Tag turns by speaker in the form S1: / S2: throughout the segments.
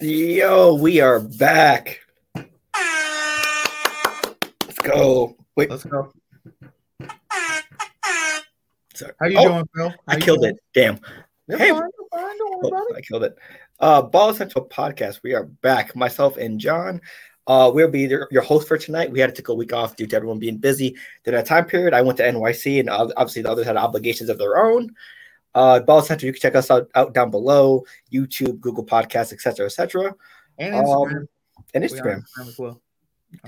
S1: Yo, we are back. Let's go. Wait,
S2: Let's go.
S1: sorry.
S2: How you
S1: Oh,
S2: doing, Phil? How
S1: I killed
S2: doing?
S1: it. Damn.
S2: You're
S1: Hey.
S2: fine, fine. Don't worry
S1: Oh,
S2: about it.
S1: I killed it. Uh, Baller Central podcast. We are back. Myself and John. Uh, we'll be your, your host for tonight. We had to take a week off due to everyone being busy during that time period. I went to NYC, and obviously the others had obligations of their own. Uh, Baller Central. You can check us out, out down below: YouTube, Google Podcasts, etc., etc.,
S2: And
S1: um,
S2: Instagram.
S1: and Instagram.
S2: Instagram as well.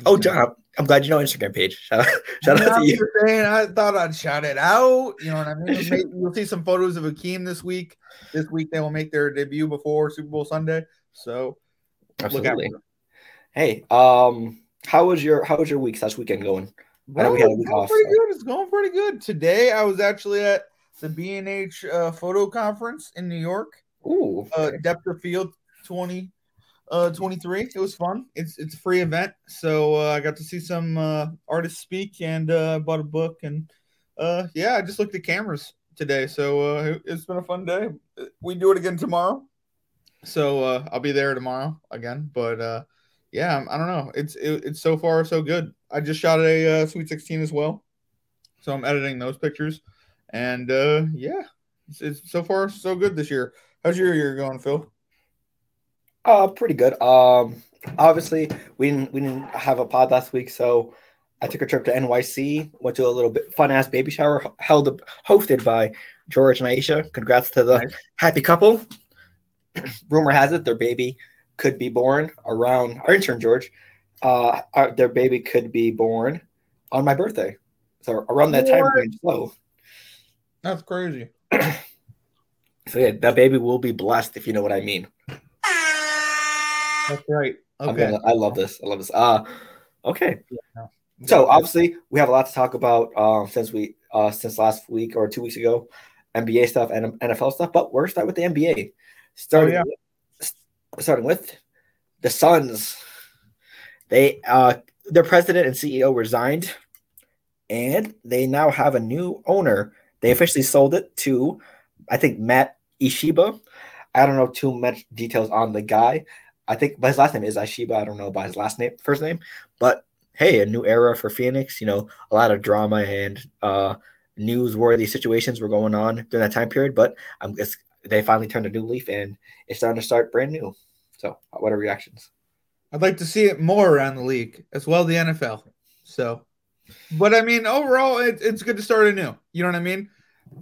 S1: Oh, John, I'm glad you know Instagram page. Shout out, shout out to you.
S2: saying, I thought I'd shout it out. You know what I mean? You'll see some photos of Akeem this week. This week they will make their debut before Super Bowl Sunday. So
S1: Absolutely. Hey, um, how was your how was your week slash weekend going?
S2: Well,
S1: we had a week off,
S2: pretty
S1: so-
S2: good. It's going pretty good. Today I was actually at the B and H uh, photo conference in New York.
S1: Ooh,
S2: uh of Field 20 uh 23 it was fun. It's it's a free event. So uh, i got to see some uh artists speak and uh bought a book and uh yeah i just looked at cameras today. So uh it- it's been a fun day. We do it again tomorrow. So uh i'll be there tomorrow again. But uh yeah i don't know. It's it, it's so far so good. I just shot a uh, sweet 16 as well. So i'm editing those pictures and uh yeah it's, it's so far so good this year how's your year going phil
S1: uh, pretty good. Um, obviously we didn't we didn't have a pod last week, so I took a trip to NYC. Went to a little bit fun ass baby shower held hosted by George and Aisha. Congrats to the
S2: Nice.
S1: happy couple. Rumor has it their baby could be born around our intern George. Uh, our, their baby could be born on my birthday, so around that time range. So.
S2: That's crazy.
S1: So yeah, that baby will be blessed if you know what I mean.
S2: That's right. Okay.
S1: gonna, I love this. I love this. Uh okay. So obviously we have a lot to talk about um, since we uh, since last week or two weeks ago, NBA stuff and NFL stuff. But we're starting with the NBA. Starting,
S2: yeah.
S1: with, starting with the Suns. They uh, their president and CEO resigned, and they now have a new owner. They officially sold it to, I think Mat Ishbia. I don't know too much details on the guy. I think but his last name is Ishbia. I don't know about his last name, first name, but hey, a new era for Phoenix. You know, a lot of drama and uh, newsworthy situations were going on during that time period. But I'm they finally turned a new leaf and it's starting to start brand new. So, what are reactions?
S2: I'd like to see it more around the league as well, the NFL. So, but I mean, overall, it, it's good to start anew. You know what I mean?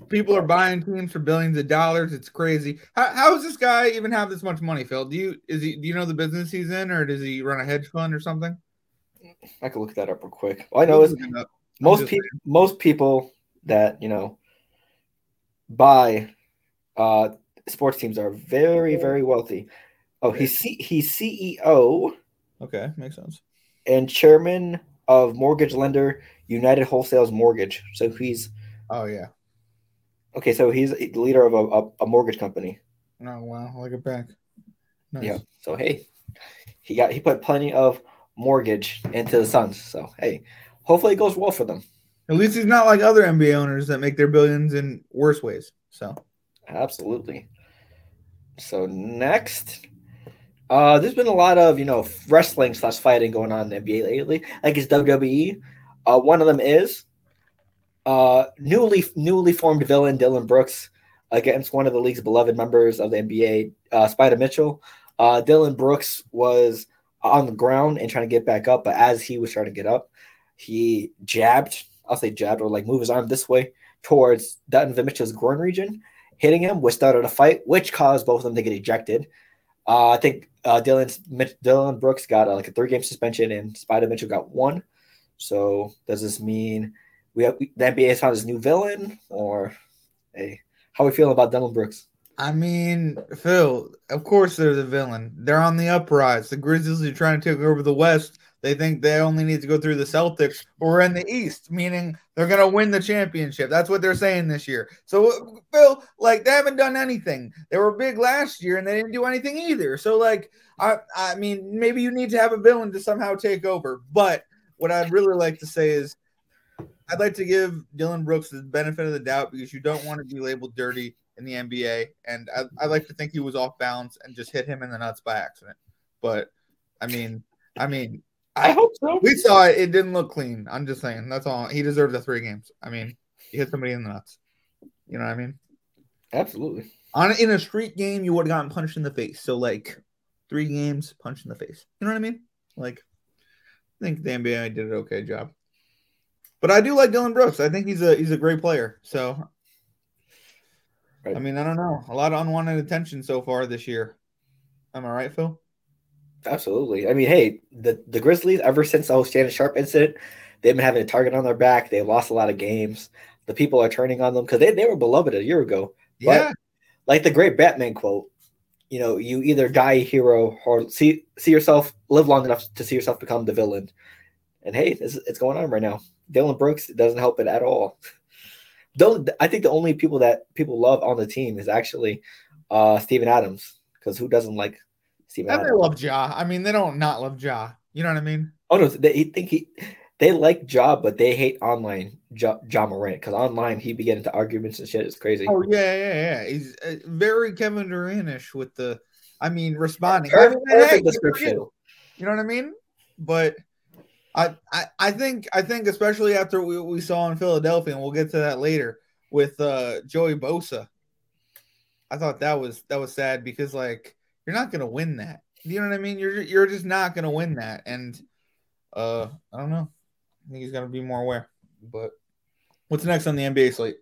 S2: People are buying teams for billions of dollars. It's crazy. How, how does this guy even have this much money, Phil? Do you is he? Do you know the business he's in, or does he run a hedge fund or something?
S1: I can look that up real quick. All I know is most people most people that you know buy uh sports teams are very very wealthy. Oh, he's C- he's CEO
S2: Okay, makes sense.
S1: and chairman of mortgage lender United Wholesale's Mortgage. So he's
S2: Oh yeah.
S1: okay. So he's the leader of a, a, mortgage company.
S2: Oh wow, like it back. Nice.
S1: Yeah. So hey, he got he put plenty of mortgage into the Suns. So hey, hopefully it goes well for them.
S2: At least he's not like other NBA owners that make their billions in worse ways. So
S1: Absolutely. So next, uh, there's been a lot of you know wrestling slash fighting going on in the NBA lately. Like it's WWE. Uh, one of them is uh newly newly formed villain Dillon Brooks against one of the league's beloved members of the NBA, uh, Spida Mitchell. Uh, Dillon Brooks was on the ground and trying to get back up, but as he was trying to get up, he jabbed. I'll say jabbed or like move his arm this way towards Donovan Mitchell's groin region, hitting him, which started a fight, which caused both of them to get ejected. Uh, I think uh, Dillon Dillon Brooks got uh, like a three game suspension, and Spida Mitchell got one. So does this mean we have the NBA has found this new villain, or hey, how are we feeling about Dillon Brooks?
S2: I mean, Phil, of course they're the villain. They're on the uprise. The Grizzlies are trying to take over the West. They think they only need to go through the Celtics or in the East, meaning they're going to win the championship. That's what they're saying this year. So, uh, Phil, like they haven't done anything. They were big last year and they didn't do anything either. So, like, I, I mean, maybe you need to have a villain to somehow take over. But what I'd really like to say is I'd like to give Dillon Brooks the benefit of the doubt because you don't want to be labeled dirty in the NBA, and I, I like to think he was off balance and just hit him in the nuts by accident. But I mean, I mean,
S1: I hope so.
S2: we saw it; it didn't look clean. I'm just saying that's all. He deserved the three games. I mean, he hit somebody in the nuts. You know what I mean?
S1: Absolutely.
S2: On in a street game, you would have gotten punched in the face. So like three games, punch in the face. You know what I mean? Like, I think the NBA did an okay job. But I do like Dillon Brooks. I think he's a he's a great player. So,
S1: Right.
S2: I mean, I don't know. A lot of unwanted attention so far this year. Am I right, Phil?
S1: Absolutely. I mean, hey, the, the Grizzlies, ever since the whole Shannon Sharpe incident, they've been having a target on their back. They lost a lot of games. The people are turning on them because they, they were beloved a year ago.
S2: Yeah.
S1: Like the great Batman quote, you know, you either die a hero or see see yourself live long enough to see yourself become the villain. And hey, this, it's going on right now. Dillon Brooks doesn't help it at all. Don't I think the only people that people love on the team is actually uh Steven Adams because who doesn't like
S2: And they love Ja. I mean, they don't not love Ja. You know what I mean?
S1: Oh no, they think he they like Ja, but they hate online Ja, ja Morant because online he be getting into arguments and shit. It's crazy.
S2: Oh yeah, yeah, yeah. He's uh, very Kevin Durant-ish with the, I mean, responding.
S1: Perfect,
S2: I mean, hey,
S1: perfect
S2: good for
S1: description.
S2: you. You know what I mean? But I, I, I think, I think, especially after we, we saw in Philadelphia, and we'll get to that later with uh, Joey Bosa. I thought that was that was sad because like you're not gonna win that. You know what I mean? You're you're just not gonna win that, and uh, I don't know. I think he's gonna be more aware. But what's next on the NBA slate?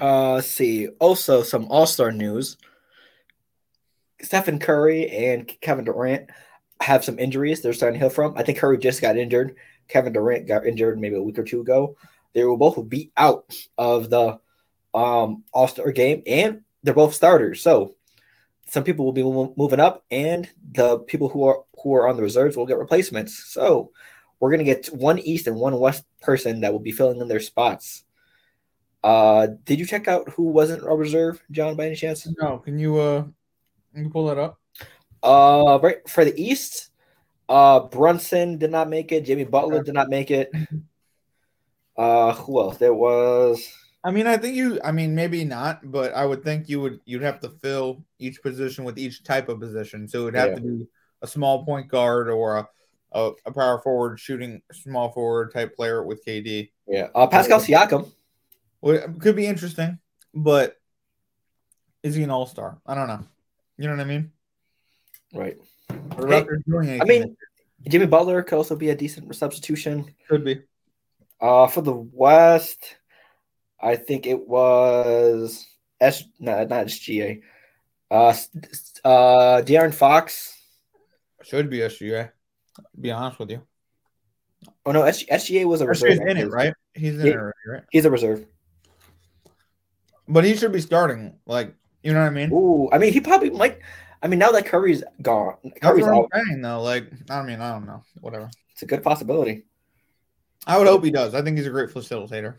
S1: Uh, see. Also, some All Star news. Stephen Curry and Kevin Durant have some injuries they're starting to heal from. I think Curry just got injured. Kevin Durant got injured maybe a week or two ago. They will both be out of the um, All Star game, and they're both starters. So some people will be moving up, and the people who are who are on the reserves will get replacements. So we're gonna get one East and one West person that will be filling in their spots. Uh, did you check out who wasn't a reserve, John, by any chance?
S2: No, can you uh, can you pull that up?
S1: Uh, right for the East, uh, Brunson did not make it. Jimmy Butler did not make it. Uh, who else? There was.
S2: I mean, I think you. I mean, maybe not, but I would think you would. You'd have to fill each position with each type of position. So it would have
S1: Yeah.
S2: to be a small point guard or a, a a power forward shooting small forward type player with KD.
S1: Yeah, uh, Pascal Siakam.
S2: Well, could be interesting, but is he an all star? I don't know. You know what I mean?
S1: Right.
S2: Doing
S1: I mean, Jimmy Butler could also be a decent substitution.
S2: could be.
S1: Uh, for the West, I think it was S. Not, not SGA. Uh, uh, De'Aaron Fox.
S2: Should be SGA. Be honest with you.
S1: Oh no, S- SGA was a reserve.
S2: SGA's in it, right? He's in
S1: Yeah.
S2: it already, right?
S1: He's a reserve.
S2: But he should be starting. Like, you know what I mean?
S1: Ooh, I mean, he probably might. I mean, now that Curry's gone, Curry's out.
S2: Saying, though. Like, I mean, I don't know. Whatever.
S1: It's a good possibility.
S2: I would hope he does. I think he's a great facilitator.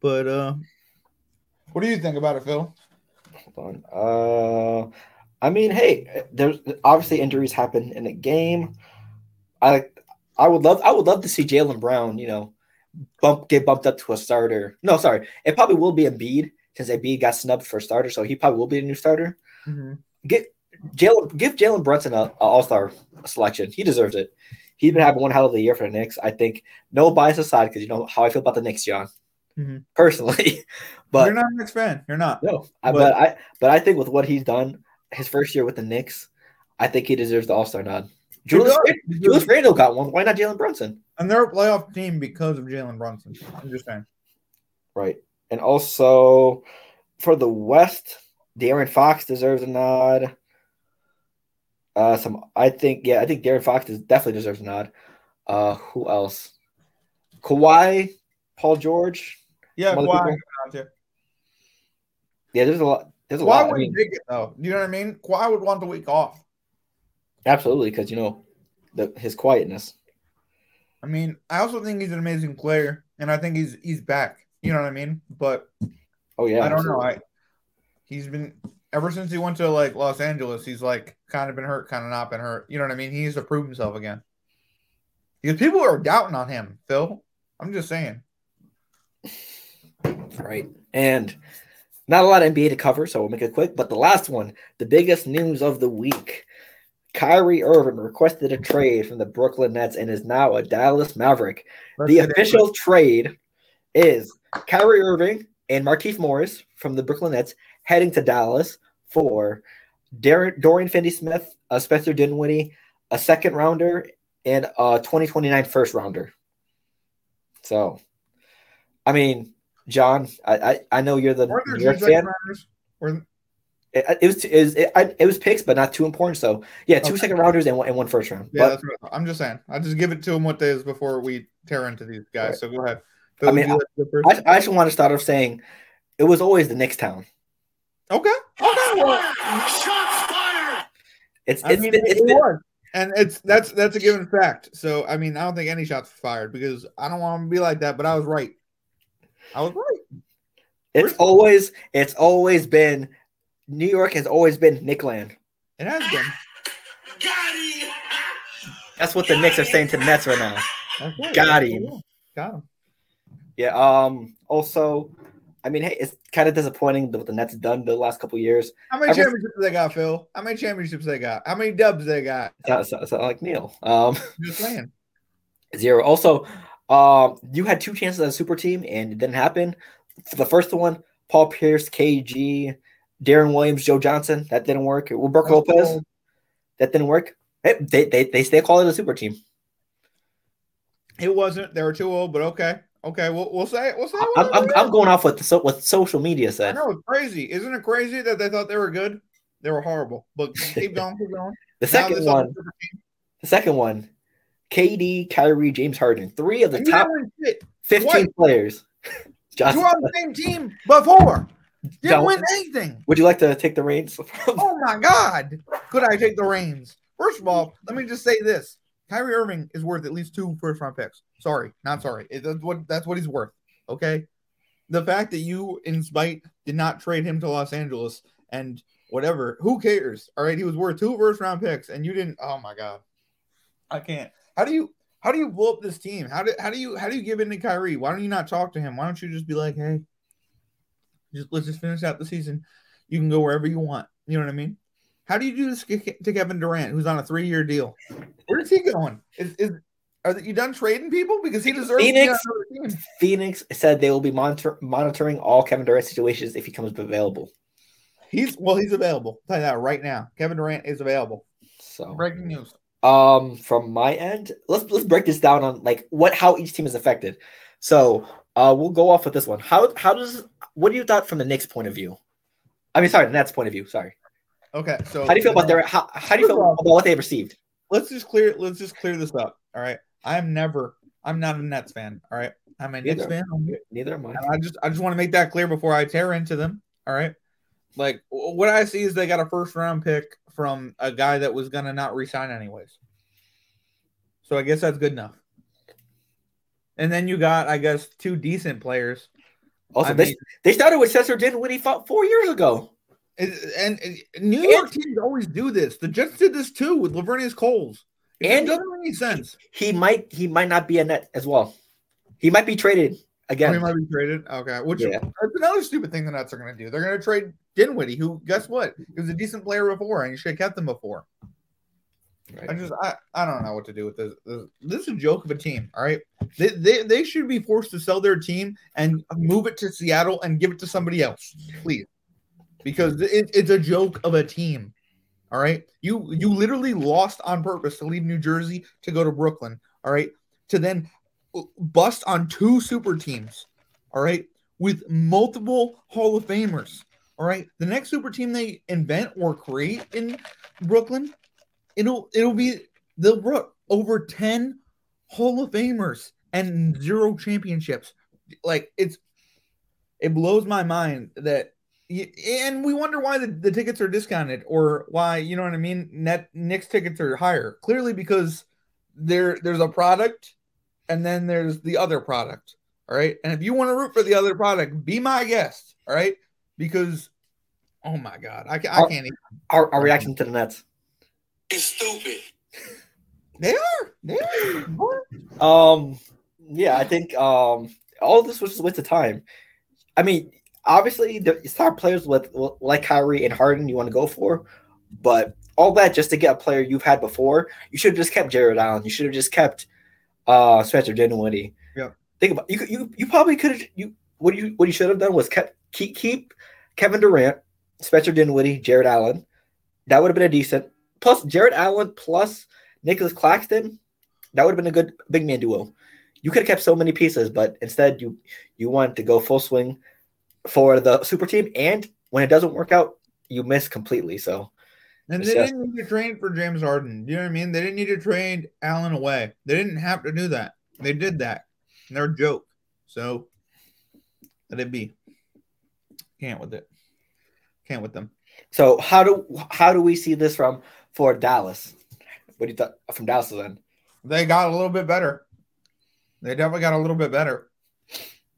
S2: But uh what do you think about it, Phil?
S1: Hold on. Uh, I mean, hey, there's obviously injuries happen in a game. I I would love I would love to see Jaylen Brown, you know, bump get bumped up to a starter. No, sorry, it probably will be Embiid since Embiid got snubbed for a starter, so he probably will be a new starter. Get Jalen, give Jalen Brunson a, a All Star selection. He deserves it. He's been having one hell of a year for the Knicks. I think no bias aside, because you know how I feel about the Knicks, John,
S2: Mhm.
S1: personally. But
S2: You're not a Knicks fan. You're not.
S1: no, I,
S2: But-
S1: but I but I think with what he's done, his first year with the Knicks, I think he deserves the All Star nod. Julius. Rand- Julius. Randle got one. Why not Jalen Brunson?
S2: And they're a playoff team because of Jalen Brunson. I'm just saying.
S1: Right, and also for the West, De'Aaron Fox deserves a nod. Uh, some I think yeah, I think De'Aaron Fox is, definitely deserves a nod. Uh, who else? Kawhi, Paul George.
S2: Yeah, Kawhi.
S1: Yeah, there's a lot. There's a
S2: Kawhi
S1: lot. I
S2: would
S1: mean,
S2: take it though. You know what I mean? Kawhi would want the week off.
S1: absolutely, because you know the his quietness.
S2: I mean, I also think he's an amazing player, and I think he's he's back. You know what I mean? But
S1: Oh yeah,
S2: I don't know. I he's been ever since he went to like Los Angeles, he's like kind of been hurt, kind of not been hurt. You know what I mean? He needs to prove himself again. Because people are doubting on him, Phil. I'm just saying.
S1: Right. And Not a lot of NBA to cover, so we'll make it quick. But the last one, the biggest news of the week. Kyrie Irving requested a trade from the Brooklyn Nets and is now a Dallas Maverick.
S2: Let's
S1: the official trade is Kyrie Irving and Markieff Morris from the Brooklyn Nets heading to Dallas for Darren, Dorian Finney-Smith, uh, Spencer Dinwiddie, a second rounder, and a 2029 first rounder. So, I mean, John, I I, I know you're the
S2: it.
S1: New York fan.
S2: rounders? Were-
S1: It, it was it was, it, I- it was picks, but not too important. So, yeah, two
S2: Okay.
S1: second rounders and one, and one first round.
S2: Yeah,
S1: But
S2: that's what I'm just saying. I just give it to them what they is before we tear into these guys.
S1: Right.
S2: So go ahead.
S1: I mean,
S2: Phil, would you like to go first?
S1: I, I just want to start off saying it was always the next town.
S2: okay. Okay. Well,
S1: It's
S2: I
S1: it's
S2: mean,
S1: been,
S2: it
S1: it's been
S2: was. And it's that's that's a given fact. So I mean, I don't think any shots fired because I don't want to be like that, but I was right. I was right.
S1: it's always it's always been New York has always been Nickland.
S2: It has been.
S1: That's what the Knicks are saying to the Nets right now.
S2: That's right.
S1: Got him.
S2: what it is. Got him.
S1: Yeah. Um. Also, I mean, hey, it's kind of disappointing what the Nets done the last couple years.
S2: How many
S1: Every-
S2: championships they got, Phil? How many championships they got? How many dubs they got?
S1: Sound, sound, sound like Neil. Um.
S2: Just saying.
S1: Zero. Also, um, you had two chances as a super team and it didn't happen. For the first one, Paul Pierce, KG, Deron Williams, Joe Johnson, that didn't work.
S2: Brook
S1: Lopez, that didn't work. Hey, they, they they still call it a super team.
S2: It wasn't. They were too old, but okay. Okay, we'll, we'll say it. We'll say it.
S1: I'm, I'm, I'm going off what so, what social media
S2: I
S1: said.
S2: know it's crazy. Isn't it crazy that they thought they were good? They were horrible. But keep going, keep going.
S1: The
S2: Now
S1: second one,
S2: other super team-
S1: the second one, KD, Kyrie, James Harden, three of the
S2: And
S1: top
S2: didn't win shit.
S1: 15
S2: What?
S1: players.
S2: You
S1: Josh,
S2: were on the same team before. Didn't
S1: Don't-
S2: win anything.
S1: would you like to take the reins?
S2: Oh my God. Could I take the reins? First of all, let me just say this. Kyrie Irving is worth at least two first round picks. Sorry, not sorry. It- that's what that's what he's worth. Okay. The fact that you, in spite, did not trade him to Los Angeles and whatever, who cares? All right, he was worth two first round picks, and you didn't. Oh my God, I can't. How do you how do you blow up this team? How do how do you how do you give in to Kyrie? Why don't you not talk to him? Why don't you just be like, hey, just let's just finish out the season. You can go wherever you want. You know what I mean? How do you do this to Kevin Durant, who's on a three-year deal? Where's he going? Is, is are you done trading people because he deserves
S1: Phoenix?
S2: to be on another team?
S1: Phoenix said they will be monitor- monitoring all Kevin Durant situations if he comes available.
S2: He's well, he's available. I'll tell you that right now. Kevin Durant is available.
S1: So,
S2: Breaking news.
S1: Um, from my end, let's let's break this down on like what how each team is affected. So, uh, we'll go off with this one. How how does what do you thought from the Knicks' point of view? I mean, sorry, the Nets' point of view. Sorry.
S2: Okay, so
S1: How do you feel about their how, how do you feel about what they received?
S2: Let's just clear. Let's just clear this up. All right, I'm never. I'm not a Nets fan. All right, I'm a Knicks fan.
S1: Neither am I.
S2: And I just I just want to make that clear before I tear into them. All right. Like what I see is they got a first round pick from a guy that was gonna not resign anyways. So I guess that's good enough. And then you got, I guess, two decent players.
S1: Also,
S2: I
S1: they,
S2: mean-
S1: they started with Cesar Dinwiddie fought four years ago.
S2: And, and, and New York teams always do this. The Jets did this too with Laveranues Coles. It
S1: And-
S2: doesn't make any sense.
S1: He might he might not be a net as well. He might be traded again.
S2: Oh, he might be traded. Okay, which
S1: Yeah.
S2: that's another stupid thing the Nets are going to do. They're going to trade Dinwiddie, who guess what? He was a decent player before, and you should have kept him before.
S1: Right.
S2: I just I, I don't know what to do with this. This, this is a joke of a team. All right, they, they they should be forced to sell their team and move it to Seattle and give it to somebody else, please, because it, it's a joke of a team. All right, you you literally lost on purpose to leave New Jersey to go to Brooklyn. All right, to then bust on two super teams. All right, with multiple Hall of Famers. All right, the next super team they invent or create in Brooklyn it'll it'll be they'll brought over 10 Hall of Famers and zero championships. Like it's it blows my mind that and we wonder why the, the tickets are discounted or why you know what I mean net Knicks tickets are higher. Clearly because there there's a product and then there's the other product. All right. And if you want to root for the other product, be my guest. All right. Because oh my god, I, ca- I
S1: Our-
S2: can't even
S1: Our, our reaction to the Nets.
S3: It's stupid.
S2: they are they are
S1: Um, yeah, I think um all this was just a waste of time. I mean, obviously the star players with like Kyrie and Harden you want to go for, but all that just to get a player you've had before, you should have just kept Jarrett Allen. You should have just kept uh Spencer Dinwiddie.
S2: Yeah.
S1: Think about you. You you probably could have you what you what you should have done was kept keep keep Kevin Durant, Spencer Dinwiddie, Jarrett Allen. That would have been a decent plus Jarrett Allen plus Nicholas Claxton. That would have been a good big man duo. You could have kept so many pieces, but instead you you wanted to go full swing for the super team, and when it doesn't work out, you miss completely. So
S2: And they
S1: just-
S2: didn't need to train for James Harden. You know what I mean? They didn't need to trade Allen away. They didn't have to do that. They did that. They're a joke. So let it be. Can't with it. Can't with them.
S1: so how do how do we see this from for Dallas? What do you thought from Dallas end?
S2: They got a little bit better. They definitely got a little bit better.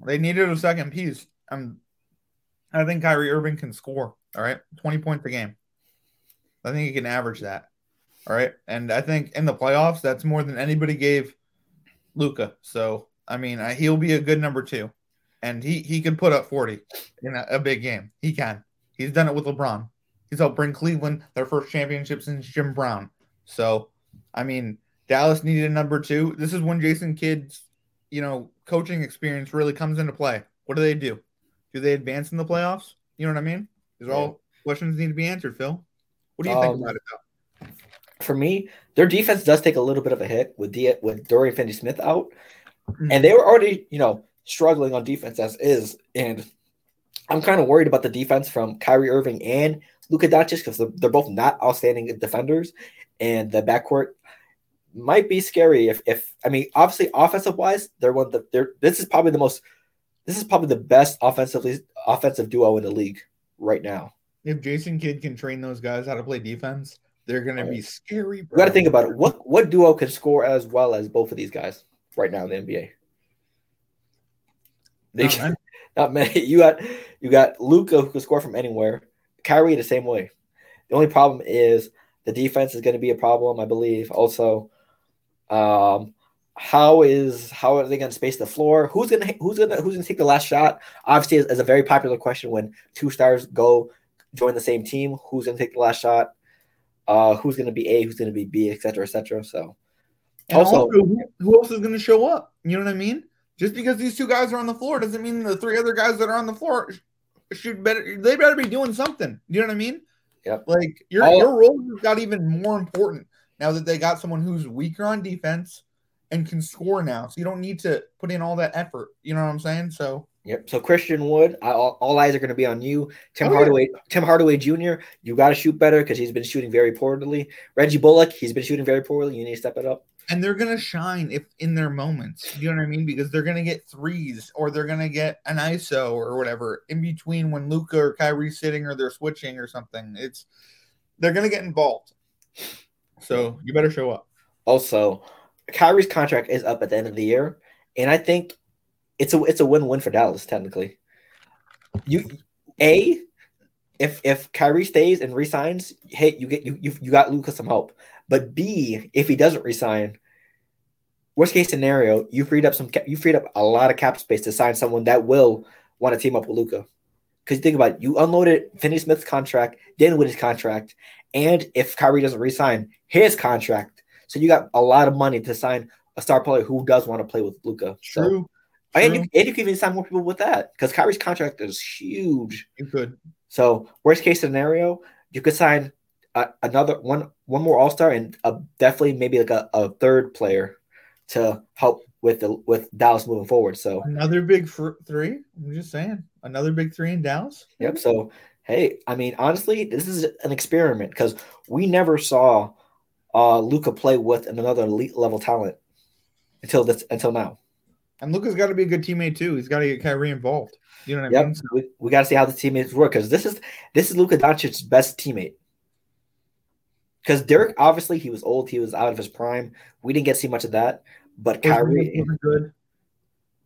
S2: They needed a second piece. Um, I think Kyrie Irving can score. All right, twenty points a game. I think he can average that. All right, and I think in the playoffs, that's more than anybody gave Luka. So I mean, he'll be a good number two, and he he can put up forty in a, a big game. He can. He's done it with LeBron. He's helped bring Cleveland their first championship since Jim Brown. So, I mean, Dallas needed a number two. This is when Jason Kidd's, you know, coaching experience really comes into play. What do they do? Do they advance in the playoffs? You know what I mean? These are all questions need to be answered, Phil. What do you think
S1: Um,
S2: about it? Though?
S1: For me, their defense does take a little bit of a hit with D- with Dorian Finney-Smith out,
S2: Mhm.
S1: and they were already you know struggling on defense as is, and I'm kind of worried about the defense from Kyrie Irving and Luka Doncic because they're, they're both not outstanding defenders, and the backcourt might be scary if if I mean obviously offensive wise they're one of the they're this is probably the most this is probably the best offensively offensive duo in the league right now.
S2: If Jason Kidd can train those guys how to play defense, they're gonna be scary.
S1: You got to think about it. What what duo can score as well as both of these guys right now in the NBA? They
S2: Not many.
S1: not many. You got you got Luka who can score from anywhere. Kyrie the same way. The only problem is the defense is going to be a problem, I believe. Also, um, how is how are they going to space the floor? Who's gonna who's gonna who's gonna take the last shot? Obviously, is, a very popular question when two stars go join the same team. Who's gonna take the last shot? Uh, who's gonna be A? Who's gonna be B? Et cetera, et cetera. So
S2: And
S1: Also-
S2: also, who, who else is going to show up? You know what I mean? Just because these two guys are on the floor doesn't mean the three other guys that are on the floor should better. They better be doing something. You know what I mean?
S1: Yep.
S2: Like your
S1: All-
S2: your role has got even more important now that they got someone who's weaker on defense and can score now. So you don't need to put in all that effort. You know what I'm saying? So
S1: Yep. So Christian Wood, I, all, all eyes are going to be on you. Tim
S2: Oh, yeah.
S1: Hardaway, Tim Hardaway Jr. You got to shoot better because he's been shooting very poorly. Reggie Bullock, he's been shooting very poorly. You need to step it up.
S2: And they're gonna shine if in their moments. You know what I mean? Because they're gonna get threes or they're gonna get an ISO or whatever in between when Luka or Kyrie's sitting or they're switching or something. It's they're gonna get involved. So you better show up.
S1: Also, Kyrie's contract is up at the end of the year, and I think it's a it's a win win for Dallas technically. You a if if Kyrie stays and resigns, hey, you get you you, you got Luka some help. But B, if he doesn't resign, worst case scenario, you freed up some you freed up a lot of cap space to sign someone that will want to team up with Luka. Because you think about it, you unloaded Finney Smith's contract, then with his contract, and if Kyrie doesn't resign, his contract. So you got a lot of money to sign a star player who does want to play with Luka. So,
S2: True.
S1: and, you, and you can even sign more people with that because Kyrie's contract is huge.
S2: You could.
S1: So worst case scenario, you could sign a, another one, one more All Star, and a, definitely maybe like a, a third player to help with the with Dallas moving forward. So
S2: Another big fr- three. I'm just saying. Another big three in Dallas.
S1: yep. So hey, I mean honestly, this is an experiment because we never saw uh Luka play with another elite level talent until this until now.
S2: And Luka's got to be a good teammate too. He's got to get Kyrie involved. You know what I
S1: Yep,
S2: mean? So-
S1: we, we got to see how the teammates work because this is this is Luka Doncic's best teammate. Because Derek, obviously, he was old, he was out of his prime. We didn't get to see much of that, but Kyrie,
S2: good.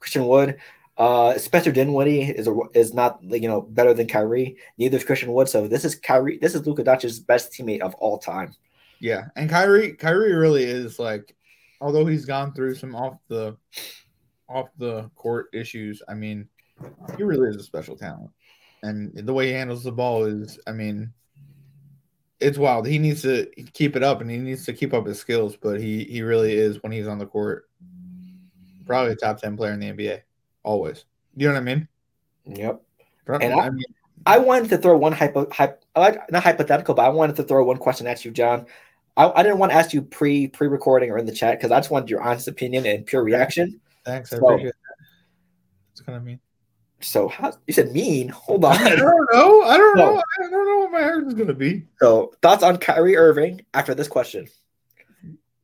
S1: Christian Wood, uh, Spencer Dinwiddie is a, is not you know better than Kyrie. Neither is Christian Wood. So this is Kyrie. This is Luka Doncic's best teammate of all time.
S2: Yeah, and Kyrie, Kyrie really is like, although he's gone through some off the, off the court issues. I mean, he really is a special talent. and the way he handles the ball is, I mean, it's wild. He needs to keep it up, and he needs to keep up his skills. But he he really is when he's on the court, probably a top ten player in the NBA, always. You know what I mean?
S1: Yep.
S2: Probably,
S1: And I-
S2: I mean,
S1: I wanted to throw one hypo, hype, not hypothetical, but I wanted to throw one question at you, John. I, I didn't want to ask you pre pre recording or in the chat because I just wanted your honest opinion and pure reaction.
S2: thanks. I
S1: So-
S2: appreciate that. It's kind of mean.
S1: So how you said mean? Hold on.
S2: I don't know. I don't
S1: No.
S2: know. I don't know what my heart is gonna be.
S1: So thoughts on Kyrie Irving after this question?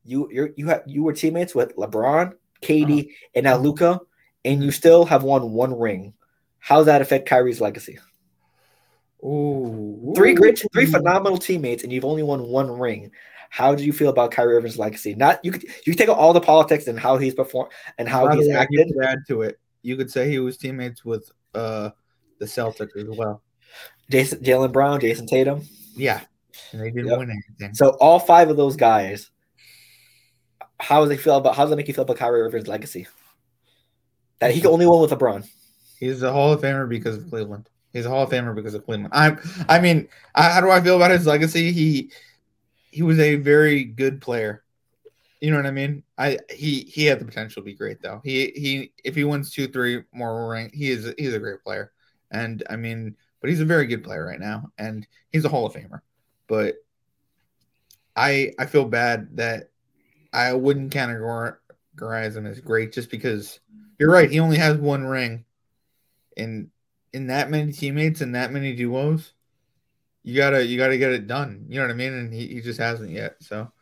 S1: You you you have you were teammates with LeBron, KD, uh-huh. and now Luka, and you still have won one ring. How does that affect Kyrie's legacy?
S2: Ooh,
S1: Three great, three phenomenal teammates, and you've only won one ring. How do you feel about Kyrie Irving's legacy? Not you could you could take all the politics and how he's performed and how he's acted.
S2: Add to it. You could say he was teammates with uh the Celtics as well.
S1: Jason Jaylen Brown, Jayson Tatum.
S2: Yeah, and they didn't
S1: Yep.
S2: win anything.
S1: So all five of those guys. How does they feel about how does that make you feel about Kyrie Irving's legacy? That he only won with LeBron.
S2: He's a Hall of Famer because of Cleveland. He's a Hall of Famer because of Cleveland. I, I mean, I, how do I feel about his legacy? He, he was a very good player. You know what I mean? I he he had the potential to be great though. He he if he wins two three more ring, he is he's a great player. And I mean, but he's a very good player right now, and he's a Hall of Famer. But I I feel bad that I wouldn't categorize him as great just because you're right. He only has one ring, and in that many teammates and that many duos, you gotta you gotta get it done. You know what I mean? And he, he just hasn't yet. So,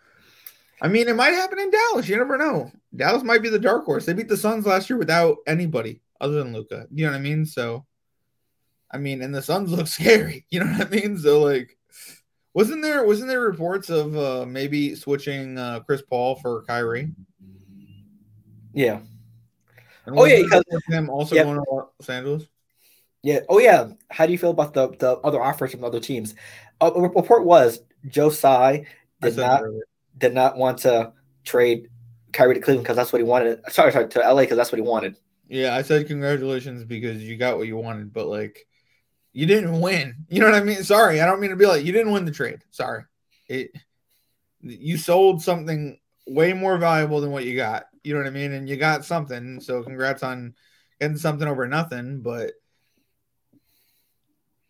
S2: I mean, it might happen in Dallas. You never know. Dallas might be the dark horse. They beat the Suns last year without anybody other than Luka. You know what I mean? So, I mean, and the Suns look scary. You know what I mean? So, like, wasn't there wasn't there reports of uh, maybe switching uh, Chris Paul for Kyrie?
S1: Yeah. Oh, yeah, because-
S2: him also
S1: Yep.
S2: going to Los Angeles.
S1: Yeah. Oh yeah. How do you feel about the, the other offers from other teams? Uh, a report was Joe Tsai did not
S2: earlier.
S1: Did not want to trade Kyrie to Cleveland because that's what he wanted. Sorry, sorry, to LA because that's what he wanted.
S2: Yeah, I said congratulations because you got what you wanted, but like you didn't win. You know what I mean? Sorry, I don't mean to be like you didn't win the trade. Sorry. It you sold something way more valuable than what you got. You know what I mean? And you got something. So congrats on getting something over nothing, but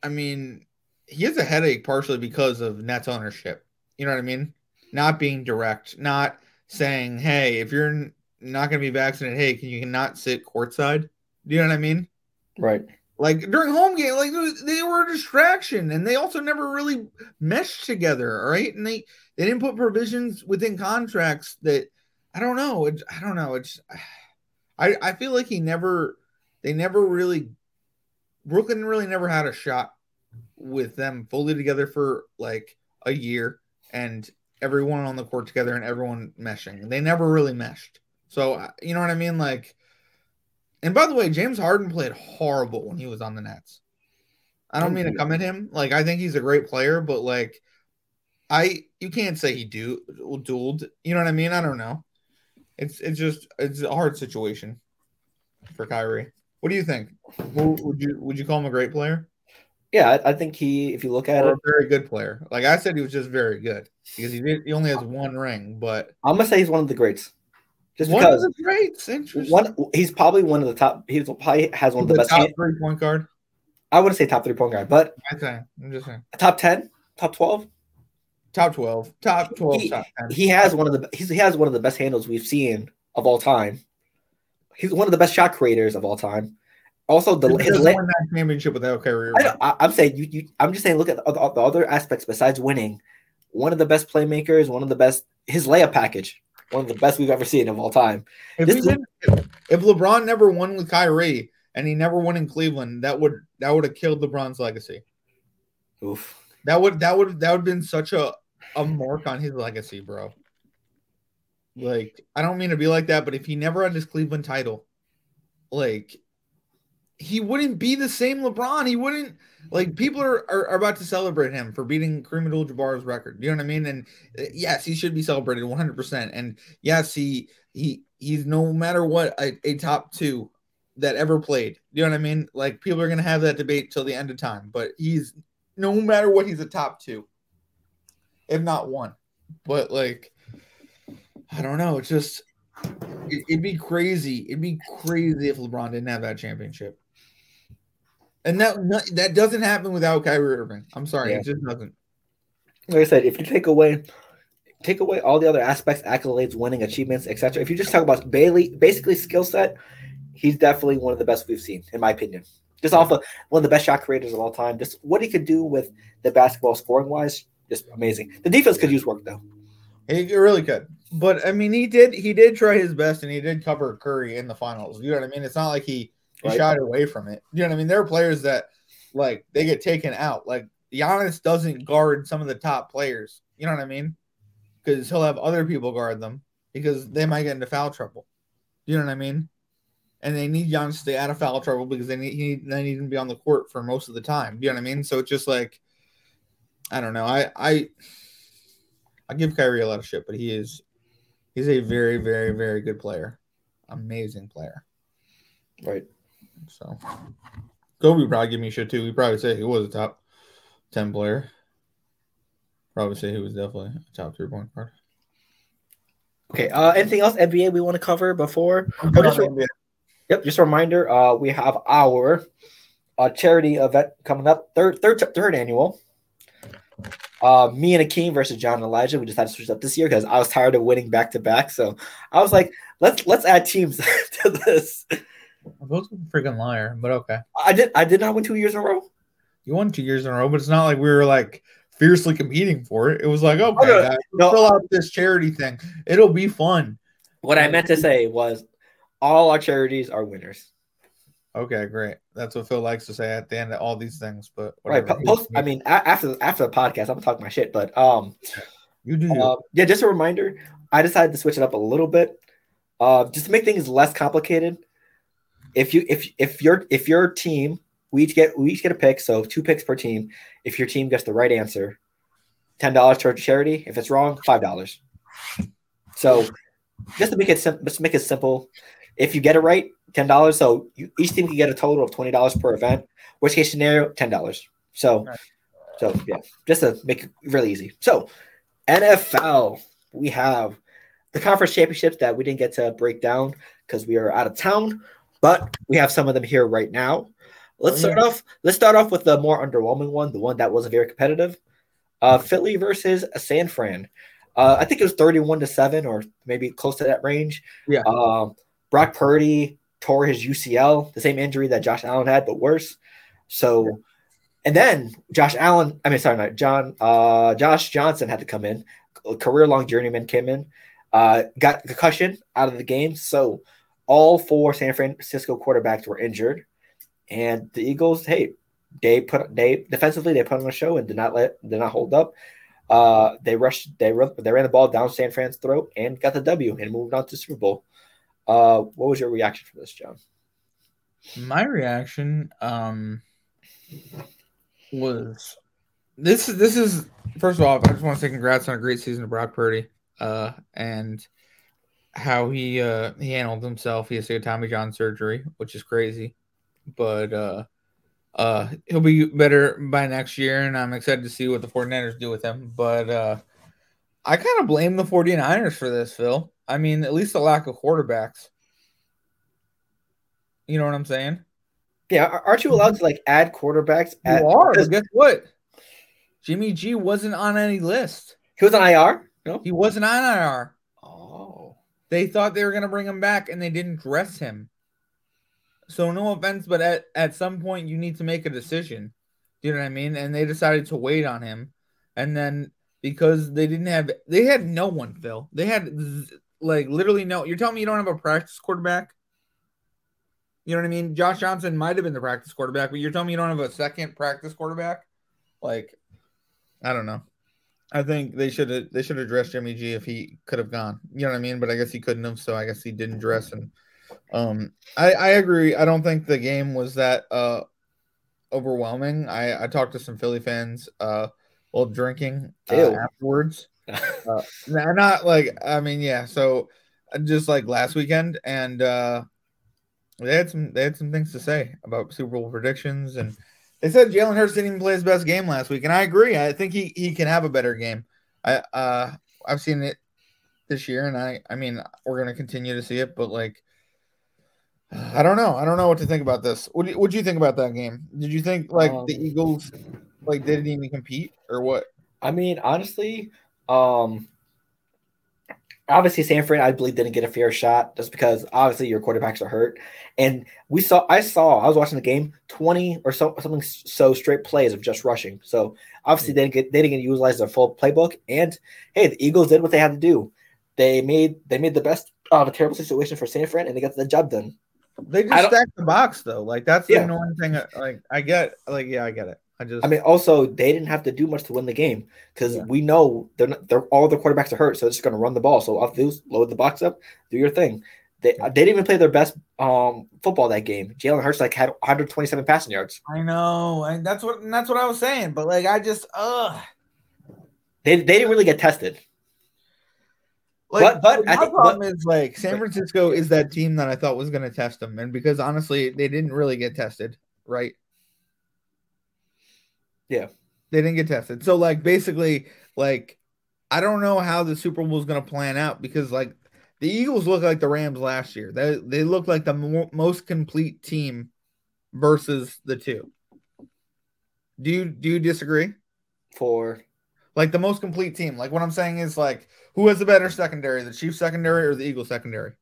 S2: I mean, he has a headache partially because of Nets ownership. You know what I mean? Not being direct, not saying, "Hey, if you're not going to be vaccinated, hey, can you not sit courtside?" Do you know what I mean?
S1: Right.
S2: Like during home game, like they were a distraction, and they also never really meshed together, all right? And they they didn't put provisions within contracts that I don't know. It, I don't know. It's I I feel like he never they never really Brooklyn really never had a shot with them fully together for like a year and everyone on the court together and everyone meshing. They never really meshed. So you know what I mean? Like, and by the way, James Harden played horrible when he was on the Nets. I don't mean to come at him. Like, I think he's a great player, but like, I you can't say he do dueled. You know what I mean? I don't know. It's it's just it's a hard situation for Kyrie. What do you think? Would you would you call him a great player
S1: Yeah, I, I think he. If you look at
S2: or
S1: it,
S2: a very good player? Like I said, he was just very good because he did. He only has one ring, but
S1: I'm gonna say he's one of the greats. Just
S2: one
S1: because
S2: of the greats. Interesting.
S1: one, he's probably one of the top. He's probably has one of the,
S2: the
S1: best.
S2: top
S1: hand-
S2: three point guard.
S1: I wouldn't say top three point guard, but
S2: think I'm just saying
S1: top ten, top twelve.
S2: top twelve, top twelve,
S1: He-
S2: top ten.
S1: He has one of the. He's, he has one of the best handles we've seen of all time. He's one of the best shot creators of all time. Also, the
S2: He
S1: his
S2: win that championship without Kyrie.
S1: I I'm saying you, you. I'm just saying. Look at the, other- the other aspects besides winning. One of the best playmakers. One of the best. His layup package. One of the best we've ever seen of all time.
S2: If,
S1: This
S2: he
S1: is-
S2: didn't- if, if LeBron never won with Kyrie and he never won in Cleveland, that would that would have killed LeBron's legacy.
S1: Oof.
S2: That would that would that would have been such a a mark on his legacy, bro. Like I don't mean to be like that, but if he never had his Cleveland title, like he wouldn't be the same LeBron. He wouldn't like people are, are, are about to celebrate him for beating Kareem Abdul-Jabbar's record. You know what I mean? And uh, yes, he should be celebrated 100. percent And yes, he he he's no matter what a, a top two that ever played. You know what I mean? Like people are gonna have that debate till the end of time, but he's no matter what, he's a top two, if not one. But like, I don't know. It's just it, it'd be crazy. It'd be crazy if LeBron didn't have that championship. And that that doesn't happen without Kyrie Irving. I'm sorry,
S1: Yeah.
S2: it just doesn't.
S1: like I said, if you take away take away all the other aspects, accolades, winning, achievements, etc. If you just talk about Bailey, basically skill set, he's definitely one of the best we've seen, in my opinion. Just off of one of the best shot creators of all time. Just what he could do with the basketball scoring wise, just amazing. The defense could use work though.
S2: He really could. But I mean, he did he did try his best and he did cover Curry in the finals. You know what I mean? It's not like he, he
S1: Right.
S2: shied away from it. You know what I mean? There are players that like they get taken out. Like Giannis doesn't guard some of the top players. You know what I mean? Because he'll have other people guard them because they might get into foul trouble. You know what I mean? And they need Giannis to stay out of foul trouble because they need he they need him to be on the court for most of the time. You know what I mean? So it's just like I don't know. I I I give Kyrie a lot of shit, but he is he's a very, very, very good player. Amazing player.
S1: Right.
S2: So Kobe would probably give me shit too. He'd probably say he was a top ten player. Probably say he was definitely a top three point guard.
S1: Okay. Uh, anything else NBA we want to cover before? Oh, just a- Yep. Just a reminder. Uh, we have our uh, charity event coming up, third third third annual. Uh, me and Akeem versus John and Elijah. We decided to switch up this year because I was tired of winning back to back. So I was like, let's let's add teams to this.
S2: Those a freaking liar, but okay.
S1: I did I did not win two years in a row.
S2: You won two years in a row, but it's not like we were like fiercely competing for it. It was like, okay,
S1: no,
S2: guys,
S1: no.
S2: fill out this charity thing. It'll be fun.
S1: What I meant to say was, all our charities are winners.
S2: Okay, great. That's what Phil likes to say at the end of all these things. But
S1: Right.
S2: whatever.
S1: po- Post. I mean, after after the podcast, I'm gonna talk my shit. But um,
S2: you do.
S1: Uh, yeah, just a reminder. I decided to switch it up a little bit, uh, just to make things less complicated. If you if if your if your team, we each get we each get a pick, so two picks per team. If your team gets the right answer, ten dollars towards charity. If it's wrong, five dollars. So, just to make it simple, just make it simple. If you get it right, ten dollars. So you, each team can get a total of twenty dollars per event. Worst case scenario, ten dollars. So,
S2: Right.
S1: so yeah, just to make it really easy. So, NFL, we have the conference championships that we didn't get to break down because we are out of town, but we have some of them here right now. Let's
S2: Oh,
S1: start off. Let's start off with the more underwhelming one, the one that wasn't very competitive. Uh, Philly versus San Fran. Uh, I think it was thirty-one to seven, or maybe close to that range.
S2: Yeah.
S1: Um, Brock Purdy tore his UCL, the same injury that Josh Allen had, but worse. So, and then Josh Allen. I mean, sorry, not John. Uh, Josh Johnson had to come in. Career-long journeyman came in. Uh, got concussion out of the game. So, all four San Francisco quarterbacks were injured, and the Eagles. Hey, they put they defensively they put on a show and did not let did not hold up. Uh, they rushed they ru- they ran the ball down San Fran's throat and got the W and moved on to Super Bowl. Uh, what was your reaction for this, John?
S2: My reaction um was this this is first of all, I just want to say congrats on a great season to Brock Purdy. Uh and how he uh he handled himself. He has to get Tommy John surgery, which is crazy. But uh uh he'll be better by next year, and I'm excited to see what the 49ers do with him. But uh I kind of blame the 49ers for this, Phil. I mean, at least the lack of quarterbacks. You know what I'm saying?
S1: Yeah, aren't you allowed to like add quarterbacks? At,
S2: You are,
S1: because
S2: guess what? Jimmy G wasn't on any list.
S1: he was on IR. No.
S2: He wasn't on IR. They thought they were gonna bring him back, and they didn't dress him. So no offense, but at, at some point you need to make a decision. Do you know what I mean? And they decided to wait on him, and then because they didn't have, they had no one. Phil, they had like literally no. You're telling me you don't have a practice quarterback? You know what I mean? Josh Johnson might have been the practice quarterback, but you're telling me you don't have a second practice quarterback? Like, I don't know. I think they should have they should have dressed Jimmy G if he could have gone. You know what I mean? But I guess he couldn't have, so I guess he didn't dress. And um, I I agree. I don't think the game was that uh overwhelming. I I talked to some Philly fans uh while drinking uh, afterwards. Uh, not like I mean, yeah. So uh, just like last weekend, and uh they had some they had some things to say about Super Bowl predictions, and they said Jalen Hurts didn't even play his best game last week, and I agree. I think he he can have a better game. I uh I've seen it this year, and I I mean we're gonna continue to see it, but like. I don't know. I don't know what to think about this. What do you, what do you think about that game? Did you think like
S1: Um,
S2: the Eagles like didn't even compete or what?
S1: I mean, honestly, um, obviously San Fran, I believe, didn't get a fair shot just because obviously your quarterbacks are hurt, and we saw, I saw, I was watching the game, twenty or so something so straight plays of just rushing. So obviously they didn't get they didn't get utilize their full playbook, and hey, the Eagles did what they had to do. They made they made the best of a terrible situation for San Fran, and they got the job done.
S2: They just stacked the box though. Like that's the
S1: Yeah.
S2: annoying thing. Like I get, like yeah, I get it. I just,
S1: I mean, also they didn't have to do much to win the game because
S2: Yeah.
S1: we know they're not, they're all the quarterbacks are hurt, so they're just going to run the ball. So off those, load the box up, do your thing. They they didn't even play their best um football that game. Jalen Hurts like had 127 passing yards.
S2: I know, and that's what and that's what I was saying. But like, I just, uh
S1: They they didn't really get tested.
S2: like,
S1: But- but
S2: my
S1: I think-
S2: problem is like San Francisco is that team that I thought was going to test them, and because honestly, they didn't really get tested, right?
S1: Yeah.
S2: they didn't get tested. So like, basically, like, I don't know how the Super Bowl is going to plan out because like the Eagles look like the Rams last year. They they look like the mo- most complete team versus the two. Do you do you disagree?
S1: For
S2: Like the most complete team. Like what I'm saying is like who has the better secondary, the Chiefs secondary or the Eagles secondary?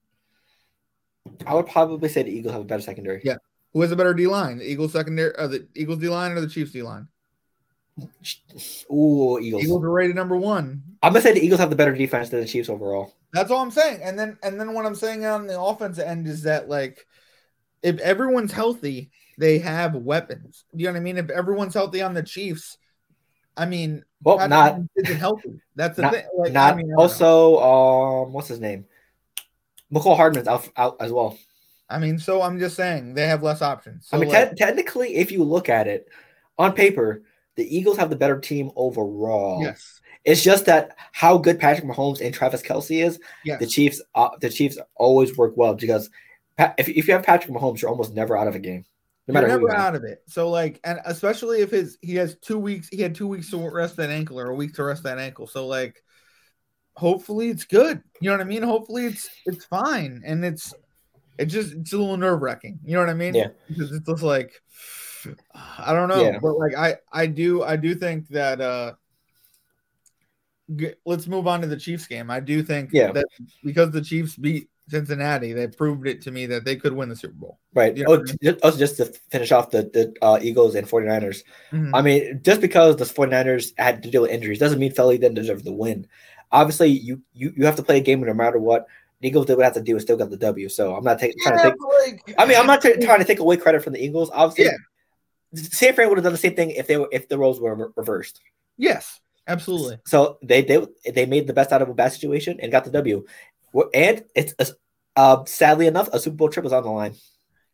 S1: I would probably say the Eagles have a better secondary.
S2: Yeah. Who has a better D line, the Eagles secondary, or uh, the Eagles D line or the Chiefs D line?
S1: Ooh, Eagles.
S2: Eagles are rated number one.
S1: I'm gonna say the Eagles have the better defense than the Chiefs overall.
S2: That's all I'm saying. And then and then what I'm saying on the offense end is that like if everyone's healthy, they have weapons. You know what I mean? If everyone's healthy on the Chiefs, I mean,
S1: Well,
S2: Patrick
S1: not
S2: isn't healthy. That's the
S1: not-
S2: thing. Like,
S1: not
S2: I mean, I don't know.
S1: also um what's his name? Mecole Hardman's out out as well.
S2: I mean, so I'm just saying they have less options. So
S1: I mean,
S2: like,
S1: te- technically, if you look at it on paper, the Eagles have the better team overall.
S2: yes,
S1: It's just that how good Patrick Mahomes and Travis Kelce is,
S2: yes,
S1: the Chiefs, uh, the Chiefs always work well because if, if you have Patrick Mahomes, you're almost never out of a game, no
S2: You're
S1: matter who
S2: never out of it. So like, and especially if his he has two weeks, he had two weeks to rest that ankle or a week to rest that ankle. So like, hopefully it's good. You know what I mean? Hopefully it's it's fine, and it's it just it's a little nerve wracking. You know what I mean?
S1: Yeah.
S2: Because it's just like I don't know,
S1: Yeah.
S2: but like I I do I do think that uh. g- Let's move on to the Chiefs game. I do think
S1: Yeah.
S2: that because the Chiefs beat Cincinnati, they proved it to me that they could win the Super Bowl.
S1: Right.
S2: You know
S1: Oh,
S2: I
S1: just, also just to finish off the, the uh, Eagles and 49ers.
S2: Mhm.
S1: I mean, just because the 49ers had to deal with injuries doesn't mean Philly didn't deserve the win. Obviously, you you, you have to play a game no matter what. The Eagles did what they have to do and still got the W. So I'm not taking trying to take.
S2: like,
S1: I mean, I'm not t- trying to take away credit from the Eagles. Obviously,
S2: Yeah.
S1: San Fran would have done the same thing if they were if the roles were re- reversed.
S2: Yes, absolutely.
S1: So they they they made the best out of a bad situation and got the W. And it's uh, sadly enough, a Super Bowl trip was on the line. It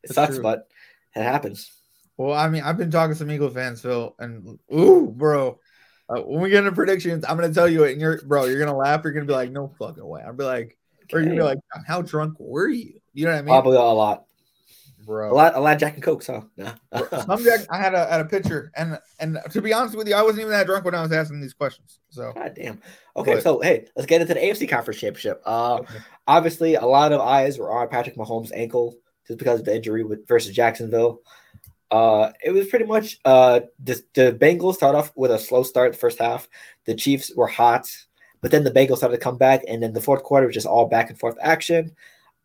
S2: That's
S1: sucks,
S2: true.
S1: but it happens.
S2: Well, I mean, I've been talking to some Eagle fans, Phil, and ooh, bro. Uh, when we get into predictions, I'm gonna tell you it, and you're, bro, you're gonna laugh. You're gonna be like, "No fucking way." I'll be like, or you're gonna be like, "How drunk were you?" You know what I mean,
S1: Probably a lot, a
S2: bro?
S1: lot, a lot of Jack and Cokes, huh?
S2: Some Jack, I had a had a picture, and and to be honest with you, I wasn't even that drunk when I was asking these questions. So
S1: God damn. Okay,
S2: But-
S1: so hey, let's get into the AFC Conference Championship. Uh,
S2: Okay.
S1: obviously, a lot of eyes were on Patrick Mahomes' ankle just because of the injury with versus Jacksonville. Uh, it was pretty much uh the, the Bengals start off with a slow start the first half. The Chiefs were hot, but then the Bengals started to come back, and then the fourth quarter was just all back and forth action.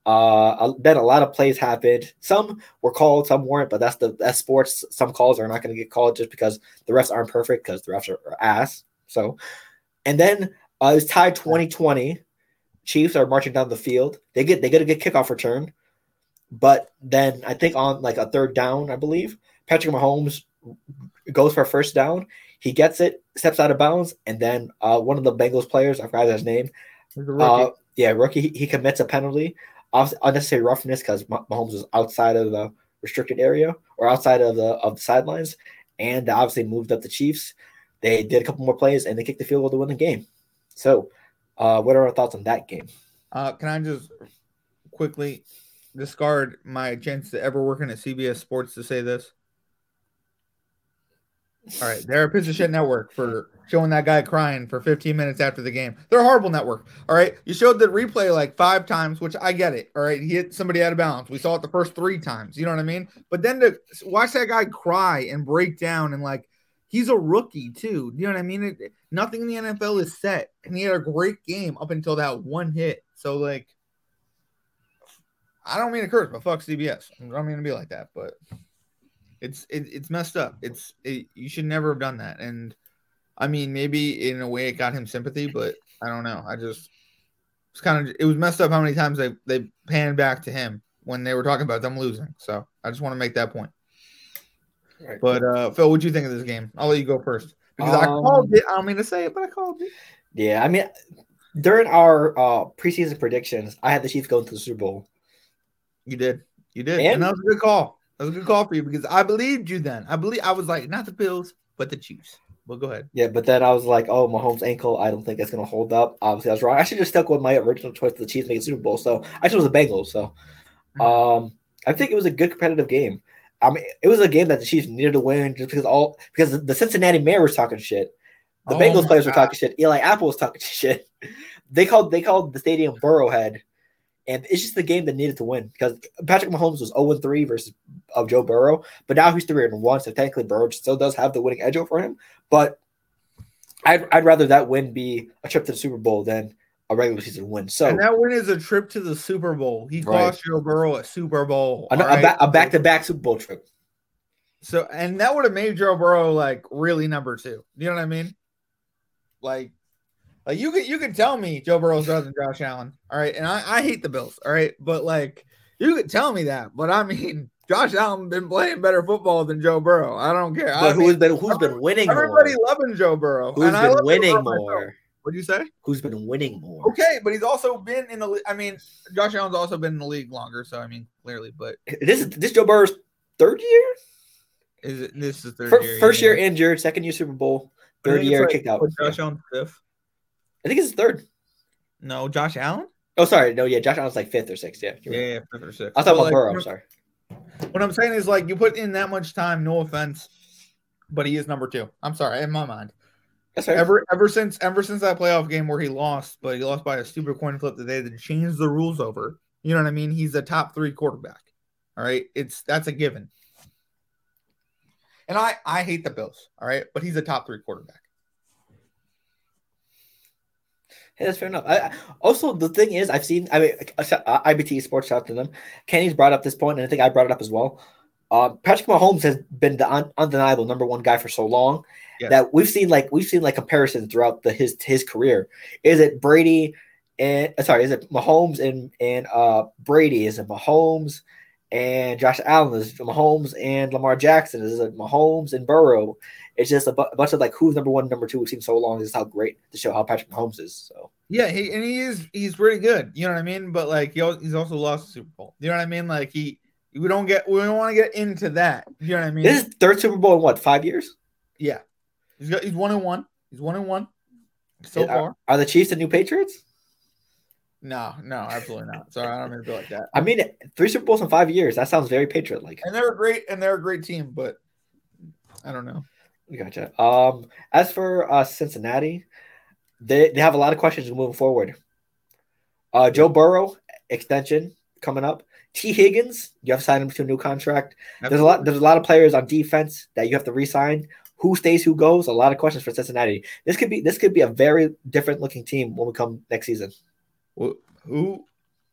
S1: Uh, then a lot of plays happened. Some were called, some weren't, but that's the that's sports. Some calls are not going to get called just because the refs aren't perfect because the refs are, are ass. So, and then uh, it's tied 2020. Chiefs are marching down the field. They get they get a good kickoff return, but then I think on like a third down, I believe Patrick Mahomes goes for a first down. He gets it, steps out of bounds, and then uh, one of the Bengals players, I forgot his name,
S2: rookie.
S1: uh, yeah, rookie, he, he commits a penalty, unnecessary roughness because Mahomes was outside of the restricted area or outside of the of the sidelines, and obviously moved up the Chiefs. They did a couple more plays and they kicked the field goal to win the game. So, uh, what are our thoughts on that game?
S2: Uh, can I just quickly? discard my chance to ever work in a CBS Sports to say this. All right, they're a piece of shit network for showing that guy crying for 15 minutes after the game. They're a horrible network. All right, you showed the replay like five times, which I get it. All right, he hit somebody out of bounds. We saw it the first three times. You know what I mean? But then to watch that guy cry and break down and like he's a rookie too. You know what I mean? It, nothing in the NFL is set, and he had a great game up until that one hit. So like, I don't mean to curse, but fuck CBS. I don't mean to be like that, but it's it, it's messed up. It's it, you should never have done that. And I mean, maybe in a way it got him sympathy, but I don't know. I just it's kind of it was messed up how many times they they panned back to him when they were talking about them losing. So I just want to make that point.
S1: Right.
S2: But uh Phil, what do you think of this game? I'll let you go first because I
S1: Um,
S2: called it. I don't mean to say it, but I called it.
S1: Yeah, I mean, during our uh, preseason predictions, I had the Chiefs going to the Super Bowl.
S2: You did, you did, and,
S1: And-
S2: that was a good call. That was a good call for you because I believed you then. I believe I was like not the Bills, but the Chiefs. Well, go ahead.
S1: Yeah, but then I was like, oh, Mahomes' ankle, I don't think it's going to hold up. Obviously, I was wrong. I should just stuck with my original choice of the Chiefs making Super Bowl. So I chose the Bengals. So um, I think it was a good competitive game. I mean, it was a game that the Chiefs needed to win just because all because the Cincinnati mayor was talking shit. The
S2: Oh
S1: Bengals players were talking shit. Eli Apple was talking shit. They called they called the stadium Burrowhead, and it's just the game that needed to win because Patrick Mahomes was 0 3 versus of Joe Burrow, but now he's 3 and 1. So technically, Burrow still does have the winning edge over him. But I'd, I'd rather that win be a trip to the Super Bowl than a regular season win. So
S2: and that win is a trip to the Super Bowl. He
S1: Right.
S2: cost Joe Burrow a Super Bowl.
S1: a,
S2: right?
S1: a, back to back Super Bowl trip.
S2: So, and that would have made Joe Burrow like really number two. You know what I mean? Like, like you could you could tell me Joe Burrow's better than Josh Allen. All right, and I, I hate the Bills. All right, but like you could tell me that, but I mean Josh Allen been playing better football than Joe Burrow. I don't care. I
S1: But
S2: mean,
S1: who's been who's been winning
S2: everybody
S1: more?
S2: loving Joe Burrow.
S1: Who's
S2: and
S1: been winning more?
S2: What'd you say?
S1: Who's been winning more?
S2: Okay, but he's also been in the. I mean, Josh Allen's also been in the league longer, so I mean, clearly. But
S1: This is this Joe Burrow's third year?
S2: is it this is third year?
S1: First
S2: yeah.
S1: year injured, second year Super Bowl, third year
S2: like-
S1: kicked out.
S2: what, Josh Allen fifth.
S1: I think it's third.
S2: No, Josh Allen.
S1: Oh, sorry. No, yeah, Josh Allen's like fifth or sixth. Yeah.
S2: Yeah,
S1: right.
S2: yeah, fifth or sixth.
S1: I talking
S2: But,
S1: about
S2: like,
S1: Burrow. I'm sorry.
S2: What I'm saying is like you put in that much time. No offense, but he is number two. I'm sorry, in my mind.
S1: That's right.
S2: Ever ever since ever since that playoff game where he lost, but he lost by a stupid coin flip that they had to change the rules over. You know what I mean? He's a top three quarterback. All right, it's that's a given. And I I hate the Bills. All right, but he's a top three quarterback.
S1: Hey, that's fair enough. I, also, the thing is, I've seen. I mean, uh, uh, IBT Sports shout out to them. Kenny's brought up this point, and I think I brought it up as well. Um, Patrick Mahomes has been the un- undeniable number one guy for so long
S2: Yes.
S1: that we've seen like we've seen like comparisons throughout the his his career. Is it Brady and uh, sorry, is it Mahomes and and uh Brady? Is it Mahomes and Josh Allen? Is it Mahomes and Lamar Jackson? Is it Mahomes and Burrow? It's just a, bu- a bunch of like who's number one, number two. We've seen so long. This is how great to show how Patrick Mahomes is. So.
S2: Yeah, he and he is he's pretty good. You know what I mean? But like he he's also lost the Super Bowl. You know what I mean? Like he we don't get we don't want to get into that. You know what I mean?
S1: This is third Super Bowl in what five years?
S2: yeah, he's got he's one and one. He's one and one so
S1: are,
S2: far.
S1: are the Chiefs the new Patriots?
S2: No, no, absolutely not. Sorry, I don't mean to feel like that.
S1: I mean, three Super Bowls in five years. That sounds very Patriot like.
S2: And they're a great and they're a great team, but I don't know.
S1: Gotcha. Um, as for uh, Cincinnati, they they have a lot of questions moving forward. Uh, Joe Burrow extension coming up. Tee Higgins, you have to sign him to a new contract. There's a lot. There's a lot of players on defense that you have to re-sign. Who stays? Who goes? A lot of questions for Cincinnati. This could be this could be a very different looking team when we come next season.
S2: Who, who?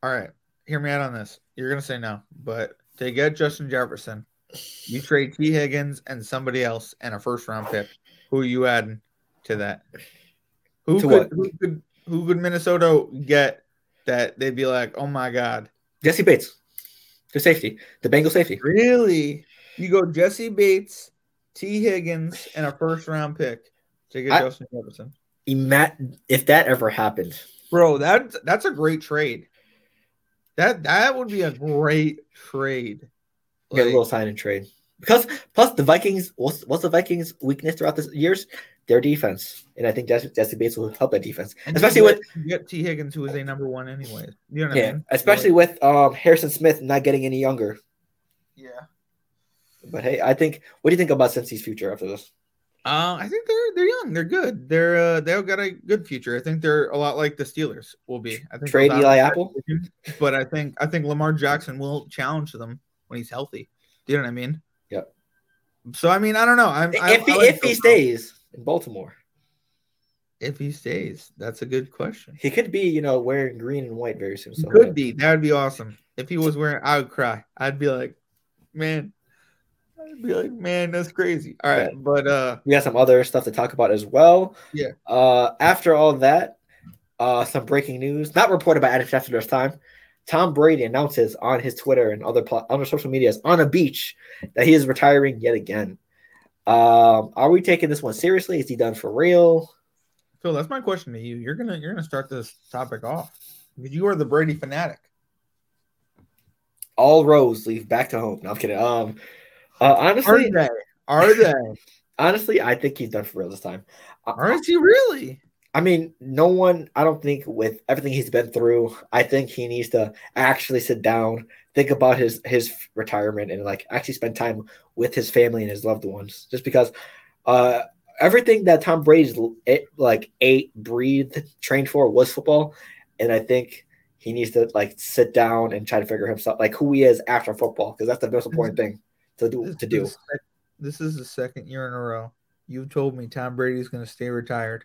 S2: All right, hear me out on this. You're gonna say no, but they get Justin Jefferson, you trade Tee Higgins and somebody else and a first round pick. Who are you adding to that? Who
S1: To
S2: could who could who could Minnesota get that they'd be like, oh my god,
S1: Jessie Bates, the safety, the Bengal safety.
S2: really? You go Jessie Bates, Tee Higgins, and a first round pick to get
S1: I-
S2: Justin Jefferson.
S1: Ima- if that ever happened,
S2: Bro, that that's a great trade. That that would be a great trade.
S1: Get a little sign and trade. Because plus the Vikings, what's what's the Vikings' weakness throughout the years? their defense, and I think Jessie, Jessie Bates will help that defense,
S2: And
S1: especially with
S2: get- you get Tee Higgins, who is a number one anyway. You know what
S1: yeah,
S2: I mean?
S1: especially with um Harrison Smith not getting any younger.
S2: yeah.
S1: But hey, I think. What do you think about Cincy's future after this?
S2: Uh, I think they're they're young. They're good. They're uh, they've got a good future. I think they're a lot like the Steelers will be. I think
S1: Trade Eli Apple?
S2: but I think I think Lamar Jackson will challenge them when he's healthy. Do you know what I mean?
S1: Yep.
S2: So I mean, I don't know. I'm, I,
S1: if he
S2: I like
S1: if he stays in Baltimore,
S2: if he stays, that's a good question.
S1: he could be you know wearing green and white very soon. So
S2: could be. That would be awesome. If he was wearing, I would cry. I'd be like, man. I'd be like, man, that's crazy. All right,
S1: Yeah.
S2: but uh,
S1: we got some other stuff to talk about as well.
S2: Yeah.
S1: Uh, after all that, uh, some breaking news, not reported by Adam Schefter this time. Tom Brady announces on his Twitter and other pl- other social medias on a beach that he is retiring yet again. Um, are we taking this one seriously? Is he done for real?
S2: Phil, that's my question to you. You're gonna you're gonna start this topic off because you are the Brady fanatic.
S1: All roads lead back to home. No, I'm kidding. Um, uh,
S2: Are
S1: honestly,
S2: they? Are they?
S1: honestly, I think he's done for real this time. I-
S2: Are he really?
S1: I mean, no one, I don't think with everything he's been through, I think he needs to actually sit down, think about his his retirement and like actually spend time with his family and his loved ones. Just because uh everything that Tom Brady's it, like ate, breathed, trained for was football. And I think he needs to like sit down and try to figure himself like who he is after football, because that's the most important thing to do to do.
S2: is the sec- This is the second year in a row you've told me Tom Brady's going to stay retired.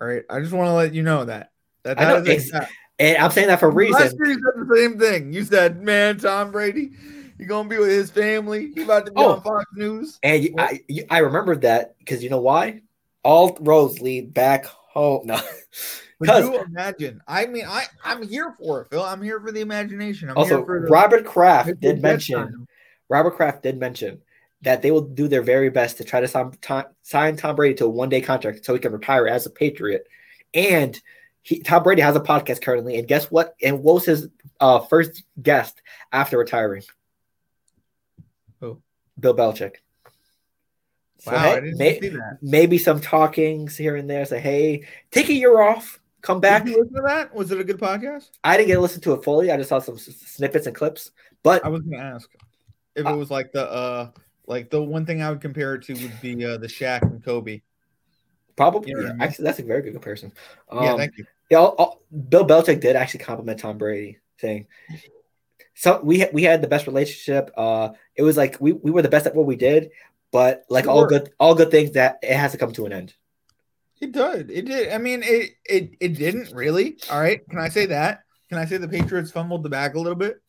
S2: All right, I just want to let you know that. That,
S1: I know,
S2: is
S1: and I'm saying that for a reason.
S2: Last year you said the same thing. You said, "Man, Tom Brady, you're gonna be with his family. He about to be
S1: Oh.
S2: on Fox News."
S1: And you, I, you, I remembered that because you know why? All roads lead back home. No, because
S2: you imagine. I mean, I I'm here for it, Phil. I'm here for the imagination. I'm
S1: also
S2: here for the
S1: Robert Kraft did mention. Robert Kraft did mention that they will do their very best to try to sign Tom, sign Tom Brady to a one day contract so he can retire as a Patriot. And he, Tom Brady has a podcast currently, and guess what? And what was his uh, first guest after retiring?
S2: Who?
S1: Bill Belichick. So,
S2: Wow,
S1: hey,
S2: I didn't
S1: may-
S2: see that.
S1: maybe some talkings here and there. Say, hey, take a year off, come back.
S2: Did you listen to that? Was it a good podcast?
S1: I didn't get to listen to it fully. I just saw some snippets and clips. But
S2: I was gonna ask if
S1: Uh,
S2: it was like the uh like the one thing I would compare it to would be uh the Shaq and Kobe.
S1: probably,
S2: You know
S1: yeah,
S2: I mean?
S1: actually, that's a very good comparison. Um,
S2: yeah, thank you.
S1: yeah, all- all- Bill Belichick did actually compliment Tom Brady, saying, "So we we had the best relationship. Uh, it was like we, we were the best at what we did, but like all good all good things that it has to come to an end."
S2: It did. It did. I mean, it it it didn't really. All right. Can I say that? Can I say the Patriots fumbled the bag a little bit?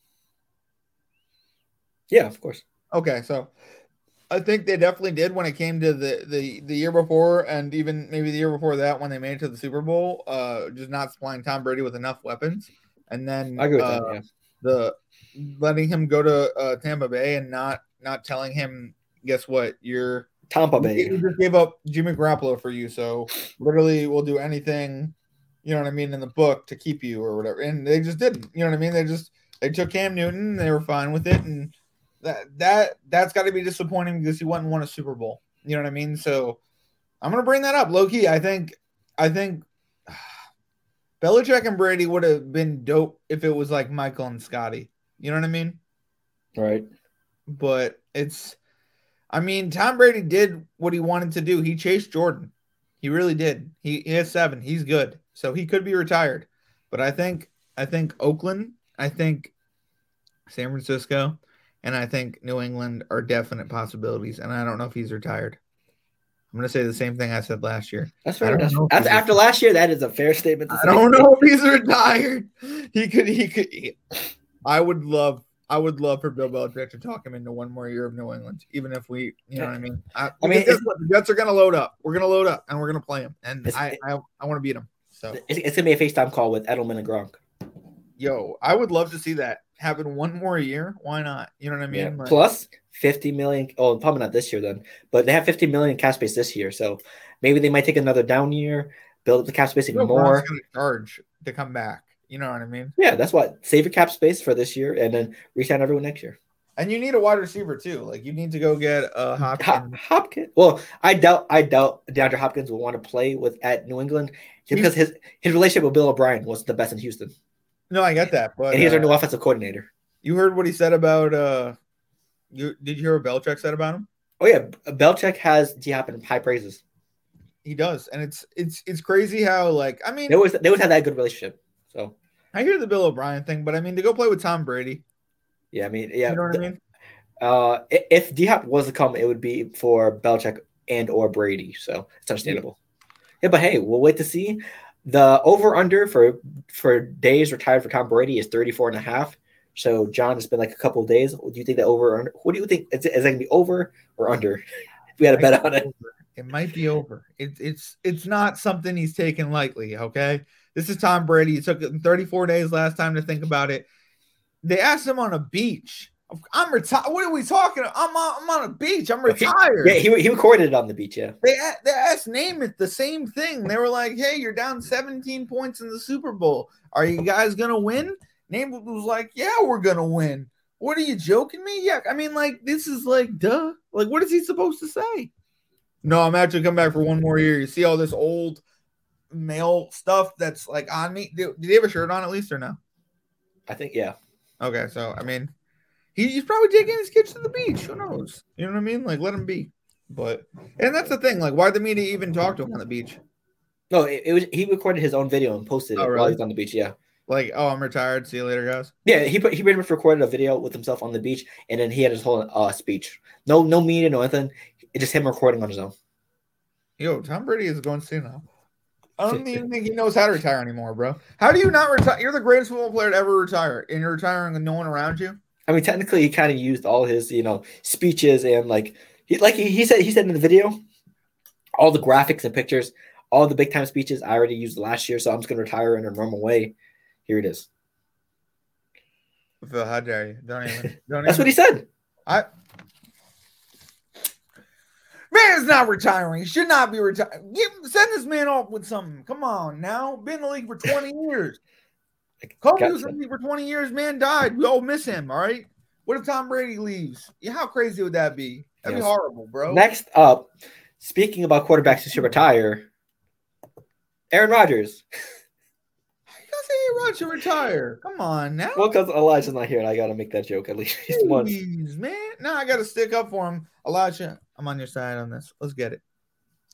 S1: Yeah, of course.
S2: Okay, so I think they definitely did when it came to the the the year before, and even maybe the year before that when they made it to the Super Bowl. Uh, just not supplying Tom Brady with enough weapons, and then
S1: I agree with
S2: uh,
S1: that. Yeah,
S2: the letting him go to uh, Tampa Bay and not not telling him, guess what, you're
S1: Tampa
S2: we
S1: Bay.
S2: just gave up Jimmy Garoppolo for you, so literally we'll do anything, you know what I mean, in the book to keep you or whatever. And they just didn't, you know what I mean? They just they took Cam Newton, they were fine with it, and that that that's got to be disappointing because he went and won a Super Bowl. You know what I mean? So I'm gonna bring that up, low key. I think I think Belichick and Brady would have been dope if it was like Michael and Scotty. You know what I mean?
S1: Right.
S2: but it's I mean, Tom Brady did what he wanted to do. He chased Jordan. He really did. He, he has seven. He's good. So he could be retired. But I think I think Oakland, I think San Francisco, and I think New England are definite possibilities. And I don't know if he's retired. I'm gonna say the same thing I said last year.
S1: That's fair. That's, after, last year, that is a fair statement. To
S2: I don't know if he's retired. He could. He could. he- I would love. I would love for Bill Belichick to talk him into one more year of New England, even if we, you know what I mean. I,
S1: I mean,
S2: mean, guess what? the Jets are going to load up. We're going to load up, and we're going to play him. And I, I, I want to beat him. So,
S1: It's, it's gonna be a FaceTime call with Edelman and Gronk.
S2: Yo, I would love to see that happen one more year. Why not? You know what I mean?
S1: Yeah.
S2: Like,
S1: Plus 50 million. Oh, probably not this year then, but they have 50 million cap space this year. So maybe they might take another down year, build up the cap space even more.
S2: Gronk's going to charge to come back. You know what I mean?
S1: Yeah, that's what save your cap space for this year and then resign everyone next year.
S2: And you need a wide receiver too. Like you need to go get a
S1: Hop-
S2: Hopkins.
S1: Hopkins. Well, I doubt I doubt DeAndre Hopkins will want to play with at New England because his his relationship with Bill O'Brien wasn't the best in Houston,
S2: No, I get that, but
S1: and he's
S2: uh,
S1: our new offensive coordinator.
S2: you heard what he said about uh you did you hear what Belichick said about him?
S1: Oh yeah, Belichick has D Hop in high praises.
S2: He does, and it's it's it's crazy how like I mean
S1: They always they always had that good relationship. So
S2: I hear the Bill O'Brien thing, but I mean to go play with Tom Brady,
S1: yeah, I mean yeah,
S2: you know what I mean?
S1: uh, if D Hop was to come, it would be for Belichick and or Brady. So it's understandable. Yeah, but hey, we'll wait to see. The over under for for days retired for Tom Brady is 34 and a half. So John, it's been like a couple of days. Do you think that over or? What do you think? Is it, is it gonna be over or under? If we had a bet on it.
S2: It might be over. It's it's it's not something he's taken lightly. Okay, this is Tom Brady. It took him 34 days last time to think about it. They asked him on a beach. I'm retired. What are we talking? I'm on, I'm on a beach. I'm retired.
S1: Yeah, he, he recorded it on the beach. Yeah.
S2: They they asked Namath the same thing. They were like, "Hey, you're down 17 points in the Super Bowl. Are you guys gonna win?" Namath was like, "Yeah, we're gonna win." What are you joking me? Yeah, I mean, like this is like, duh. Like, what is he supposed to say? No, I'm actually coming back for one more year. You see all this old male stuff that's like on me. Do, do they have a shirt on at least or no?
S1: I think yeah.
S2: Okay, so I mean, he, he's probably taking his kids to the beach. Who knows? You know what I mean? Like, let him be. But and that's the thing. Like, why'd the media even talk to him on the beach?
S1: No, it, it was he recorded his own video and posted it
S2: Oh,
S1: while
S2: really?
S1: he was on the beach. Yeah.
S2: Like, oh, I'm retired. See you later, guys.
S1: Yeah, he put, he pretty much recorded a video with himself on the beach, and then he had his whole uh, speech. No, no media, no anything. It's just him recording on his own.
S2: Yo, Tom Brady is going senile. I don't even think he knows how to retire anymore, bro. How do you not retire? You're the greatest football player to ever retire, and you're retiring with no one around you.
S1: I mean, technically, he kind of used all his, you know, speeches and like he like he, he said he said in the video, all the graphics and pictures, all the big time speeches I already used last year, so I'm just gonna retire in a normal way. Here it is.
S2: Phil, how dare you? Don't even. Don't
S1: That's
S2: even.
S1: what he said.
S2: I. Man is not retiring. He should not be retiring. Send this man off with something. Come on now. Been in the league for 20 years. Kobe was in
S1: Gotcha.
S2: the league for 20 years. Man died. We all miss him. All right. What if Tom Brady leaves? Yeah, how crazy would that be? That'd
S1: Yes.
S2: be horrible, bro.
S1: Next up, speaking about quarterbacks who should retire, Aaron Rodgers.
S2: You gotta say Aaron should retire. Come on now.
S1: Well, because Elijah's not here, and I gotta make that joke at least once.
S2: Jeez, man. Now I gotta stick up for him. Elijah, I'm on your side on this. Let's get it.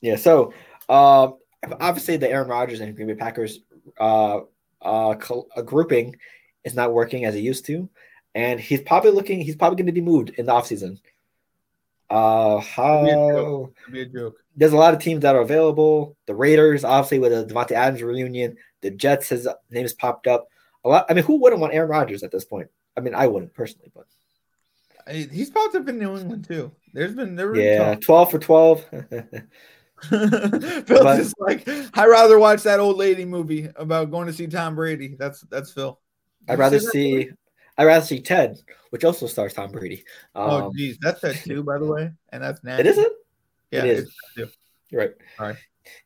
S1: Yeah. So, um, obviously, the Aaron Rodgers and Green Bay Packers uh, uh, col- uh, grouping is not working as it used to, and he's probably looking. He's probably going to be moved in the offseason. Uh, how
S2: It'd be a joke.
S1: there's a lot of teams that are available. The Raiders, obviously, with the Davante Adams reunion. The Jets, his name has popped up a lot. I mean, who wouldn't want Aaron Rodgers at this point? I mean, I wouldn't personally, but
S2: He's popped up in New England too. There's been there been
S1: yeah, twelve for twelve.
S2: Phil's
S1: But-
S2: just like I'd rather watch that old lady movie about going to see Tom Brady. That's that's Phil. Did
S1: I'd rather see.
S2: movie?
S1: I'd rather see Ted, which also stars Tom Brady.
S2: Oh
S1: Um,
S2: geez, that's that too, by the way, and that's nasty.
S1: it isn't.
S2: Yeah,
S1: it is.
S2: it's.
S1: You're right.
S2: All right.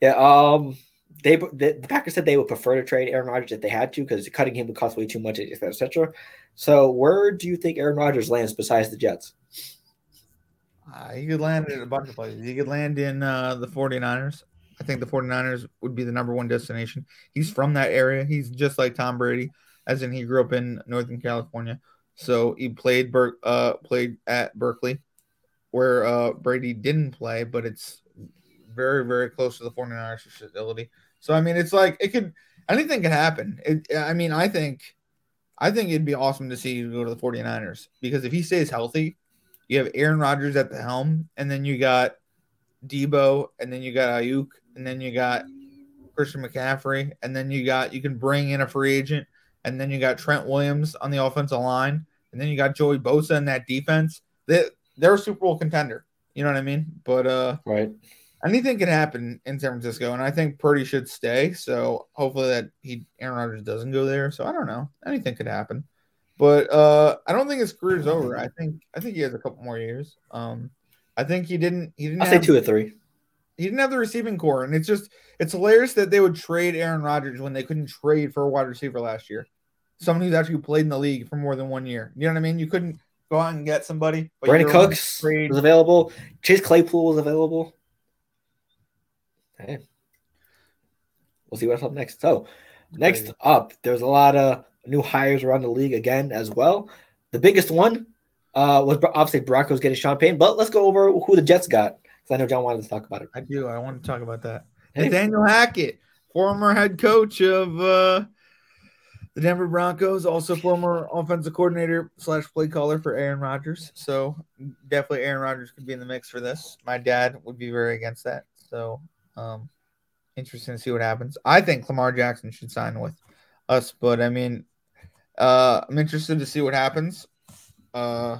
S1: Yeah. Um. They the, the Packers said they would prefer to trade Aaron Rodgers if they had to because cutting him would cost way too much, etc. cetera, et. So where do you think Aaron Rodgers lands besides the Jets?
S2: Uh, he could land in a bunch of places. He could land in uh, the 49ers. I think the 49ers would be the number one destination. He's from that area. He's just like Tom Brady, as in he grew up in Northern California. So he played Ber- uh, played at Berkeley, where uh, Brady didn't play, but it's very, very close to the 49ers facility. So I mean, it's like it could anything could happen. It, I mean, I think I think it'd be awesome to see you go to the 49ers because if he stays healthy, you have Aaron Rodgers at the helm, and then you got Debo, and then you got Aiyuk, and then you got Christian McCaffrey, and then you got you can bring in a free agent, and then you got Trent Williams on the offensive line, and then you got Joey Bosa in that defense. They they're a Super Bowl contender. You know what I mean? But uh
S1: Right.
S2: anything can happen in San Francisco, and I think Purdy should stay. So hopefully that he Aaron Rodgers doesn't go there. So I don't know. Anything could happen. But uh I don't think his career is over. I think I think he has a couple more years. Um I think he didn't he didn't
S1: I'll say two or three.
S2: he didn't have the receiving core, and it's just it's hilarious that they would trade Aaron Rodgers when they couldn't trade for a wide receiver last year. Someone who's actually played in the league for more than one year. You know what I mean? You couldn't go out and get somebody. but Brandin
S1: Cooks
S2: afraid-
S1: was available. Chase Claypool was available. Hey. We'll see what's up next. So, next up, there's a lot of new hires around the league again as well. The biggest one uh, was obviously Broncos getting Sean Payton, but let's go over who the Jets got because I know John wanted to talk about it.
S2: I do. I want to talk about that.
S1: Hey.
S2: Nathaniel Hackett, former head coach of uh, the Denver Broncos, also former offensive coordinator slash play caller for Aaron Rodgers. So definitely Aaron Rodgers could be in the mix for this. My dad would be very against that. So um, interesting to see what happens. I think Lamar Jackson should sign with us, but I mean, uh, I'm interested to see what happens. Uh,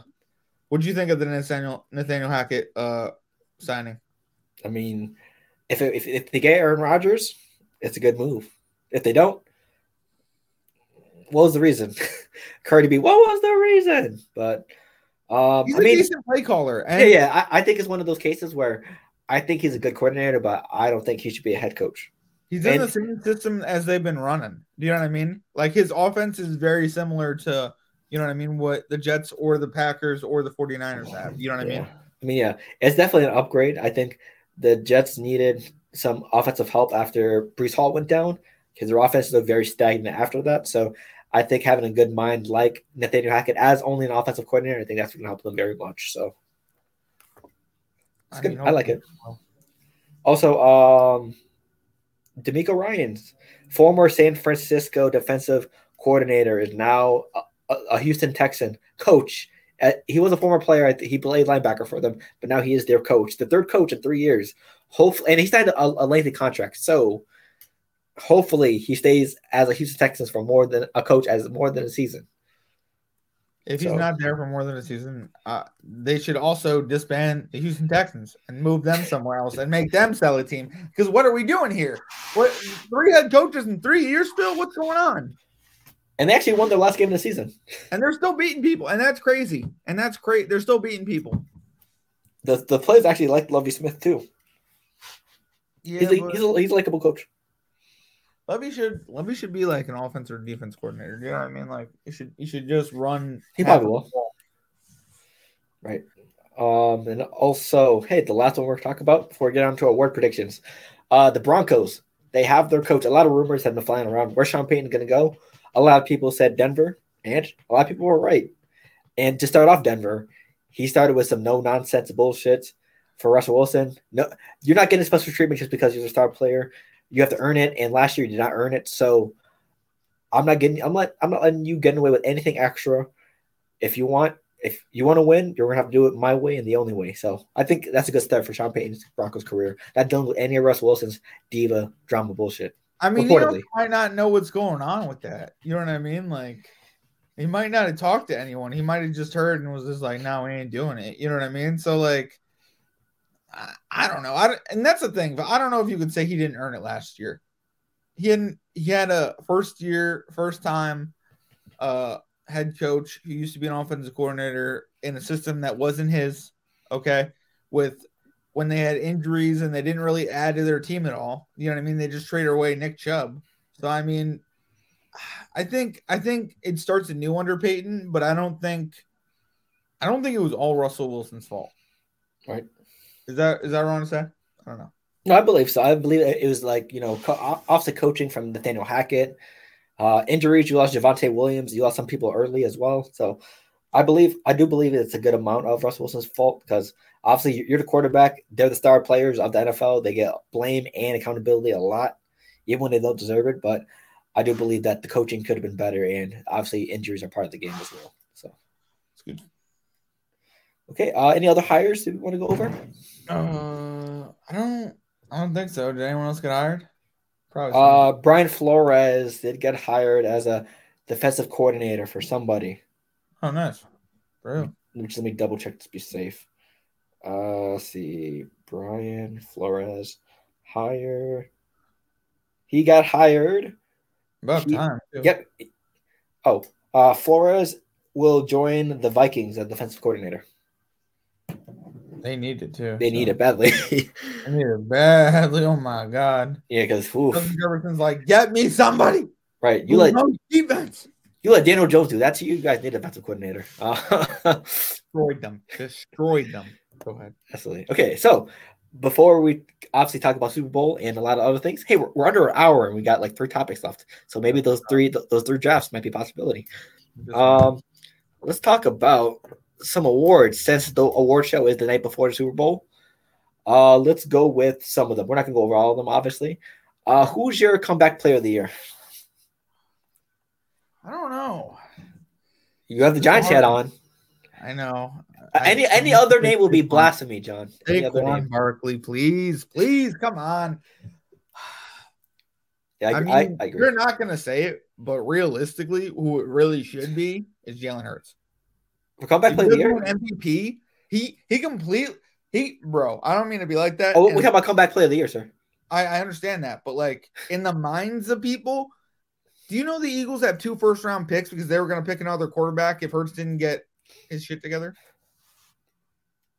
S2: what do you think of the Nathaniel Nathaniel Hackett uh, signing?
S1: I mean, if, if, if they get Aaron Rodgers, it's a good move. If they don't, what was the reason? Cardi B, what was the reason? But um,
S2: He's
S1: I
S2: a
S1: mean,
S2: decent play caller. And
S1: yeah, yeah, I, I think it's one of those cases where I think he's a good coordinator, but I don't think he should be a head coach.
S2: He's in
S1: And-
S2: the same system as they've been running. Do you know what I mean? Like his offense is very similar to, you know what I mean, what the Jets or the Packers or the 49ers have. You know what I mean?
S1: I mean, yeah, it's definitely an upgrade. I think the Jets needed some offensive help after Breece Hall went down because their offense looked very stagnant after that. So I think having a good mind like Nathaniel Hackett as only an offensive coordinator, I think that's going to help them very much. So it's good. I like it. Also, um, DeMeco Ryans former San Francisco defensive coordinator is now a, a, Houston Texan coach. Uh, he was a former player. He played linebacker for them, but now he is their coach, the third coach in three years. Hopefully, and he signed a, a lengthy contract. So hopefully, he stays as a Houston Texans for more than a coach as more than a season.
S2: If he's
S1: So-
S2: not there for more than a season, uh, they should also disband the Houston Texans and move them somewhere else and make them sell a team. Because what are we doing here? What three head coaches in three years still? What's going on?
S1: And they actually won their last game of the season.
S2: And they're still beating people, and that's crazy. And that's great. They're still beating people.
S1: The the players actually like Lovie Smith too.
S2: Yeah,
S1: He's a,
S2: but-
S1: he's a, he's a likable coach.
S2: Levy should Levy should be like an offense or defense coordinator. You know what I mean? Like you should you should just run.
S1: He probably
S2: ball.
S1: Right. Um, and also, hey, the last one we're talking about before we get on to award predictions. Uh, the Broncos, they have their coach. A lot of rumors have been flying around. Where's Sean Payton is going to go? A lot of people said Denver, and a lot of people were right. And to start off Denver, he started with some no nonsense bullshit for Russell Wilson. No, you're not getting special treatment just because you're a star player. You have to earn it, and last year you did not earn it. So I'm not getting. I'm not. I'm not letting you get away with anything extra. If you want, if you want to win, you're gonna have to do it my way and the only way. So I think that's a good start for Sean Payton's Broncos career. Not dealing with any of Russell Wilson's diva drama bullshit.
S2: I mean, he
S1: Reportedly.
S2: might not know what's going on with that. You know what I mean? Like he might not have talked to anyone. He might have just heard and was just like, "No, we ain't doing it." You know what I mean? So like, I, don't know. I and that's the thing. But I don't know if you could say he didn't earn it last year. He hadn't. He had a first year, first time uh head coach who used to be an offensive coordinator in a system that wasn't his. Okay, with when they had injuries and they didn't really add to their team at all. You know what I mean? They just traded away Nick Chubb. So I mean, I think I think it starts anew under Payton, but I don't think I don't think it was all Russell Wilson's fault.
S1: Right.
S2: Is that is that wrong to say? I don't know.
S1: No, I believe so. I believe it was like you know, co- offset coaching from Nathaniel Hackett. Uh, injuries, you lost Javonte Williams. You lost some people early as well. So I believe, I do believe it's a good amount of Russell Wilson's fault because obviously you're- you're the quarterback. They're the star players of the NFL. They get blame and accountability a lot, even when they don't deserve it. But I do believe that the coaching could have been better, and obviously injuries are part of the game as well. So
S2: It's good.
S1: okay, uh, any other hires that we want to go over?
S2: Uh, I don't I don't think so. Did anyone else get hired? Probably.
S1: Uh, Brian Flores did get hired as a defensive coordinator for somebody.
S2: oh, nice. Bro.
S1: Which let me double check to be safe. Uh, let's see, Brian Flores hired. He got hired.
S2: About
S1: He-
S2: time. too.
S1: Yep. Oh, uh, Flores will join the Vikings as defensive coordinator.
S2: They need it too.
S1: They need it badly.
S2: They need it badly. Oh my god.
S1: yeah, because
S2: Jefferson's like, get me somebody.
S1: right, you let
S2: defense.
S1: You let Daniel Jones do that to you. You guys need a defensive coordinator. Uh,
S2: Destroyed them. Destroyed them. Go ahead.
S1: absolutely. Okay, so before we obviously talk about Super Bowl and a lot of other things, hey, we're, we're under an hour and we got like three topics left. So maybe those three th- those three drafts might be a possibility. Um, let's talk about some awards since the award show is the night before the Super Bowl. Uh, let's go with some of them. We're not gonna go over all of them, obviously. Uh, who's your comeback player of the year?
S2: I don't know.
S1: You have the Giants hat on.
S2: I know.
S1: Uh, any any other name will be blasphemy, John. Any other name?
S2: Barkley, please, please, come on.
S1: Yeah, I,
S2: I mean,
S1: I, I agree.
S2: you're not gonna say it, but realistically, who it really should be is Jalen Hurts.
S1: Comeback
S2: If
S1: player of the year.
S2: MVP. He he complete he bro. I don't mean to be like that.
S1: Oh, we talk about comeback player of the year, sir.
S2: I, I understand that, but like in the minds of people, do you know the Eagles have two first round picks because they were gonna pick another quarterback if Hurts didn't get his shit together?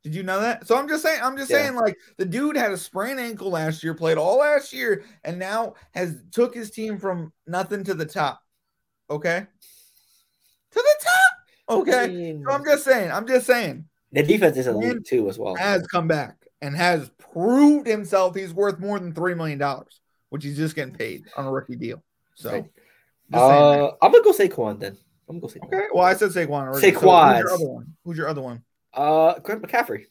S2: Did you know that? So I'm just saying, I'm just
S1: Yeah.
S2: saying, like the dude had a sprained ankle last year, played all last year, and now has took his team from nothing to the top. Okay. To the top.
S1: I
S2: Okay.
S1: mean,
S2: So I'm just saying, I'm just saying,
S1: the defense is elite
S2: Man,
S1: too, as well.
S2: has come back and has proved himself he's worth more than three million dollars, which he's just getting paid on a rookie deal. So
S1: Right. Uh, I'm gonna go Saquon then. I'm gonna go Saquon.
S2: okay. Well, I said Saquon already. So who's your other one? Who's your other one?
S1: Uh, Grant McCaffrey,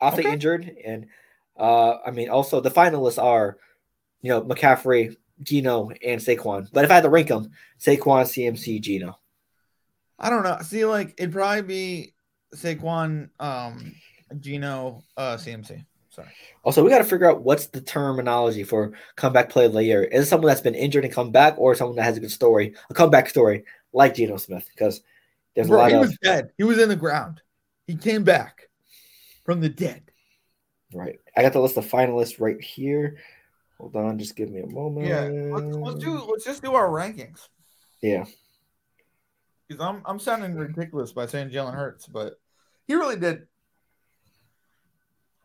S1: awfully
S2: Okay.
S1: injured, and uh, I mean, also the finalists are, you know, McCaffrey, Geno, and Saquon. But if I had to rank them, Saquon, CMC, Geno.
S2: I don't know. See, like it'd probably be Saquon, um, Geno, uh, CMC. Sorry.
S1: Also, we got to figure out what's the terminology for comeback player of the year. Is it someone that's been injured and come back, or someone that has a good story, a comeback story like Geno Smith? Because there's a lot
S2: he
S1: of
S2: was dead. He was in the ground. He came back from the dead.
S1: right. I got the list of finalists right here. Hold on, just give me a moment.
S2: Yeah. Let's, let's do. Let's just do our rankings.
S1: Yeah.
S2: Because I'm I'm sounding ridiculous by saying Jalen Hurts, but he really did.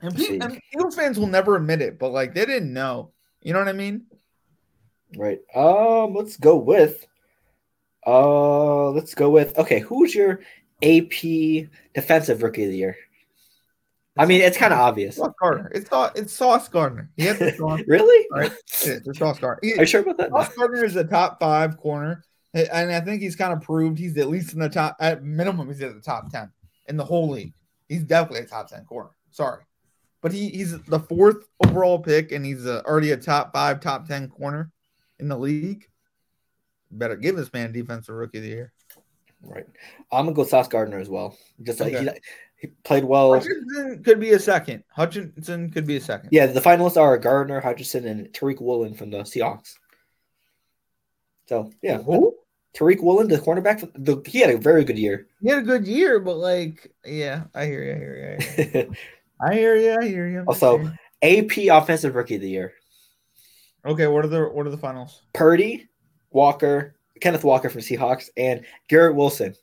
S2: And, people, and Eagles fans will never admit it, but like they didn't know. You know what I mean?
S1: Right. Um, let's go with uh let's go with okay, who's your AP defensive rookie of the year? I mean, it's kind of obvious.
S2: Sauce Gardner. It's it's Sauce Gardner. He has to Sauce.
S1: Really?
S2: All right. It's Sauce Gardner. He-
S1: Are you sure about that?
S2: Sauce Gardner is a top five corner, and I think he's kind of proved he's at least in the top. At minimum, he's at the top ten in the whole league. He's definitely a top ten corner. Sorry, but he, he's the fourth overall pick, and he's uh already a top five, top ten corner in the league. Better give this man defensive rookie of the year.
S1: Right. I'm gonna go Sauce Gardner as well. Just like
S2: Okay.
S1: he, he played well.
S2: Hutchinson could be a second. Hutchinson could be a second.
S1: Yeah, the finalists are Gardner, Hutchinson, and Tariq Woolen from the Seahawks. So yeah,
S2: Who?
S1: Tariq Woolen, the cornerback, the, he had a very good year.
S2: He had a good year, but like, yeah, I hear you. I hear you. I hear you. I hear you. I hear you.
S1: Also-. AP offensive rookie of the year:
S2: okay. What are the what are the finals?
S1: Purdy, Walker, Kenneth Walker from Seahawks, and Garrett Wilson.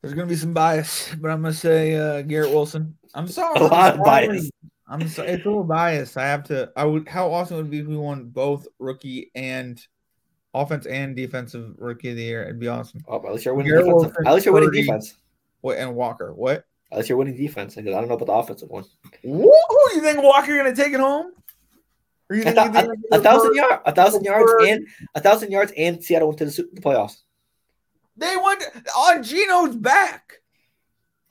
S2: There's gonna be some bias, but I'm gonna say uh, Garrett Wilson. I'm sorry.
S1: A lot of bias.
S2: I'm sorry. It's a little biased. I have to. I would. How awesome would it be if we won both rookie and offense and defensive rookie of the year? It'd be awesome.
S1: Oh, at least you're winning defense. At least you're winning defense.
S2: What and Walker? What?
S1: At least you're winning defense. I don't know about the offensive one.
S2: Woo! You think Walker gonna take it home? Or you
S1: A,
S2: think,
S1: thou- a- a thousand yards, a thousand yards, and a thousand yards, and Seattle went to the, the playoffs.
S2: They went on Geno's back.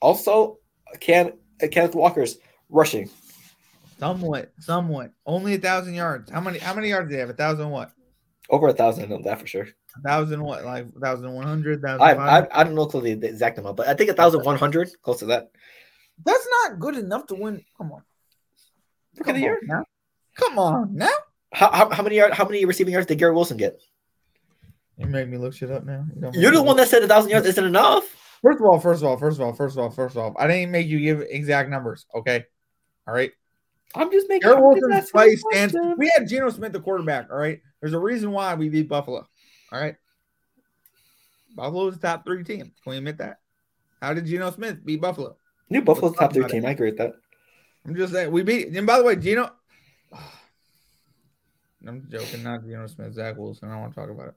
S1: Also, Cam, uh, Kenneth Walker's rushing
S2: Somewhat, somewhat. Only a thousand yards. How many? How many yards do they have? A thousand what?
S1: over a thousand. I know that for sure.
S2: A thousand what? Like a thousand one hundred?
S1: I, I I don't know the, the exact amount, but I think a thousand one hundred, close to that.
S2: That's not good enough to win. Come on.
S1: Rookie of
S2: Come
S1: the year.
S2: on now. Come on now.
S1: How, how, how many yards? How many receiving yards did Garrett Wilson get?
S2: You made me look shit up now. You
S1: You're the one
S2: look-
S1: that said a thousand yards isn't enough.
S2: First of all, first of all, first of all, first of all, first of all, I didn't make you give exact numbers. Okay. All right.
S1: I'm just making.
S2: Garrett
S1: I'm just
S2: Wilson's
S1: asking
S2: play
S1: a
S2: stands. We had Geno Smith, the quarterback. All right. There's a reason why we beat Buffalo. All right. Buffalo's a top three team. Can we admit that? How did Geno Smith beat Buffalo?
S1: New Buffalo's top three
S2: about
S1: team. I agree with that.
S2: I'm just saying we beat. And by the way, Geno, I'm joking. Not Geno Smith, Zach Wilson. I don't want to talk about it.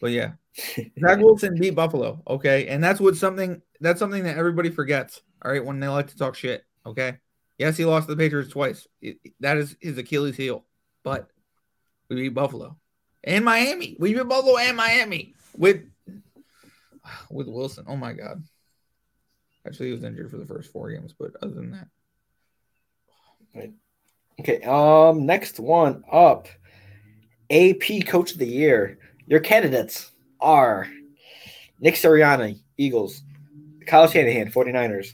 S2: But yeah, Zach Wilson beat Buffalo. Okay, and that's what something that's something that everybody forgets. All right, when they like to talk shit. Okay, yes, he lost to the Patriots twice. That is his Achilles heel. But we beat Buffalo and Miami. We beat Buffalo and Miami with with Wilson. Oh my god. Actually, he was injured for the first four games, but other than that,
S1: Okay. Um. Next one up. AP Coach of the Year. Your candidates are Nick Sirianni, Eagles, Kyle Shanahan, 49ers,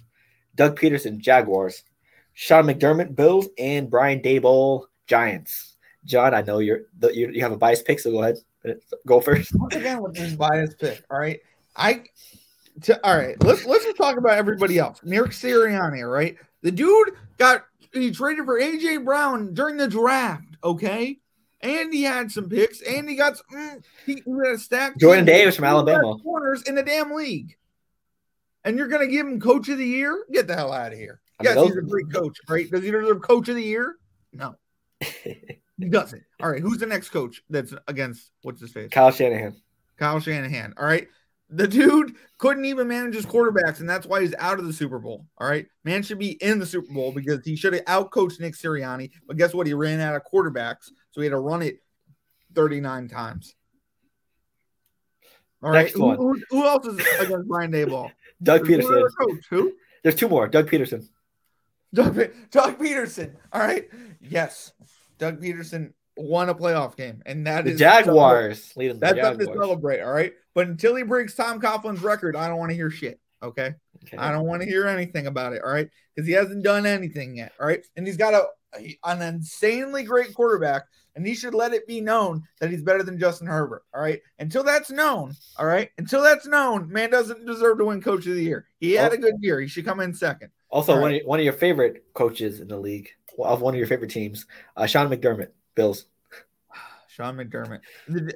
S1: Doug Pederson, Jaguars, Sean McDermott, Bills, and Brian Daboll, Giants. John, I know you're you, you have a biased pick, so go ahead. Go first.
S2: once again with this bias pick. All right, I. To, all right, let's let's just talk about everybody else. Nick Sirianni, right? The dude got he traded for AJ Brown during the draft. Okay, and he had some picks, and he got mm, he, he had a stack.
S1: Jordan Davis from Alabama.
S2: corners in the damn league, and you're gonna give him Coach of the Year? Get the hell out of here!
S1: I mean,
S2: Yes, he's a great coach, right? Does he deserve Coach of the Year? No, he doesn't. All right, who's the next coach that's against what's his face?
S1: Kyle Shanahan.
S2: Kyle Shanahan. All right. The dude couldn't even manage his quarterbacks, and that's why he's out of the Super Bowl. All right. Man should be in the Super Bowl because he should have outcoached Nick Sirianni. But guess what? He ran out of quarterbacks, so he had to run it 39 times. All right.
S1: Next
S2: Who,
S1: one.
S2: who, who else is against Brian Daboll?
S1: Doug
S2: There's Pederson. coach. Who?
S1: There's two more. Doug Pederson.
S2: Doug, Doug Pederson. All right. Yes. Doug Pederson won a playoff game, and that
S1: The
S2: is
S1: Jaguars.
S2: That's up to celebrate, all right. But until he breaks Tom Coughlin's record, I don't want to hear shit. Okay,
S1: Okay.
S2: I don't want to hear anything about it. All right, because he hasn't done anything yet. All right, and he's got a an insanely great quarterback, and he should let it be known that he's better than Justin Herbert. All right, until that's known, all right, until that's known, man doesn't deserve to win Coach of the Year. He had oh. a good year. He should come in second.
S1: Also,
S2: All
S1: one, of, your- one of your favorite coaches in the league, of one of your favorite teams, uh, Sean McDermott, Bills.
S2: Sean McDermott.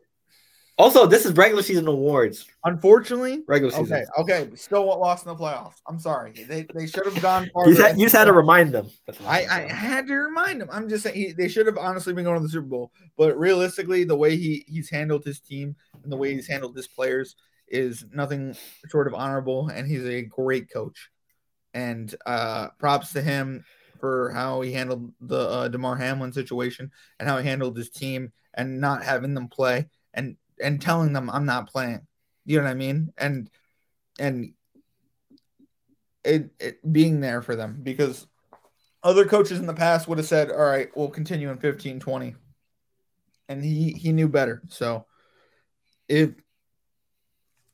S1: Also, this is regular season awards.
S2: Unfortunately,
S1: Regular season.
S2: okay, okay, still lost in the playoffs. I'm sorry. They they should have gone.
S1: You,
S2: farther.
S1: just had, you just had to remind them.
S2: I, I had to remind them. I'm just saying he, they should have honestly been going to the Super Bowl. But realistically, the way he he's handled his team and the way he's handled his players is nothing short of honorable. And he's a great coach. And uh, props to him for how he handled the uh, Damar Hamlin situation and how he handled his team and not having them play and and telling them I'm not playing. You know what I mean? And and it, it being there for them because other coaches in the past would have said, "All right, we'll continue in 15 20." And he he knew better. So if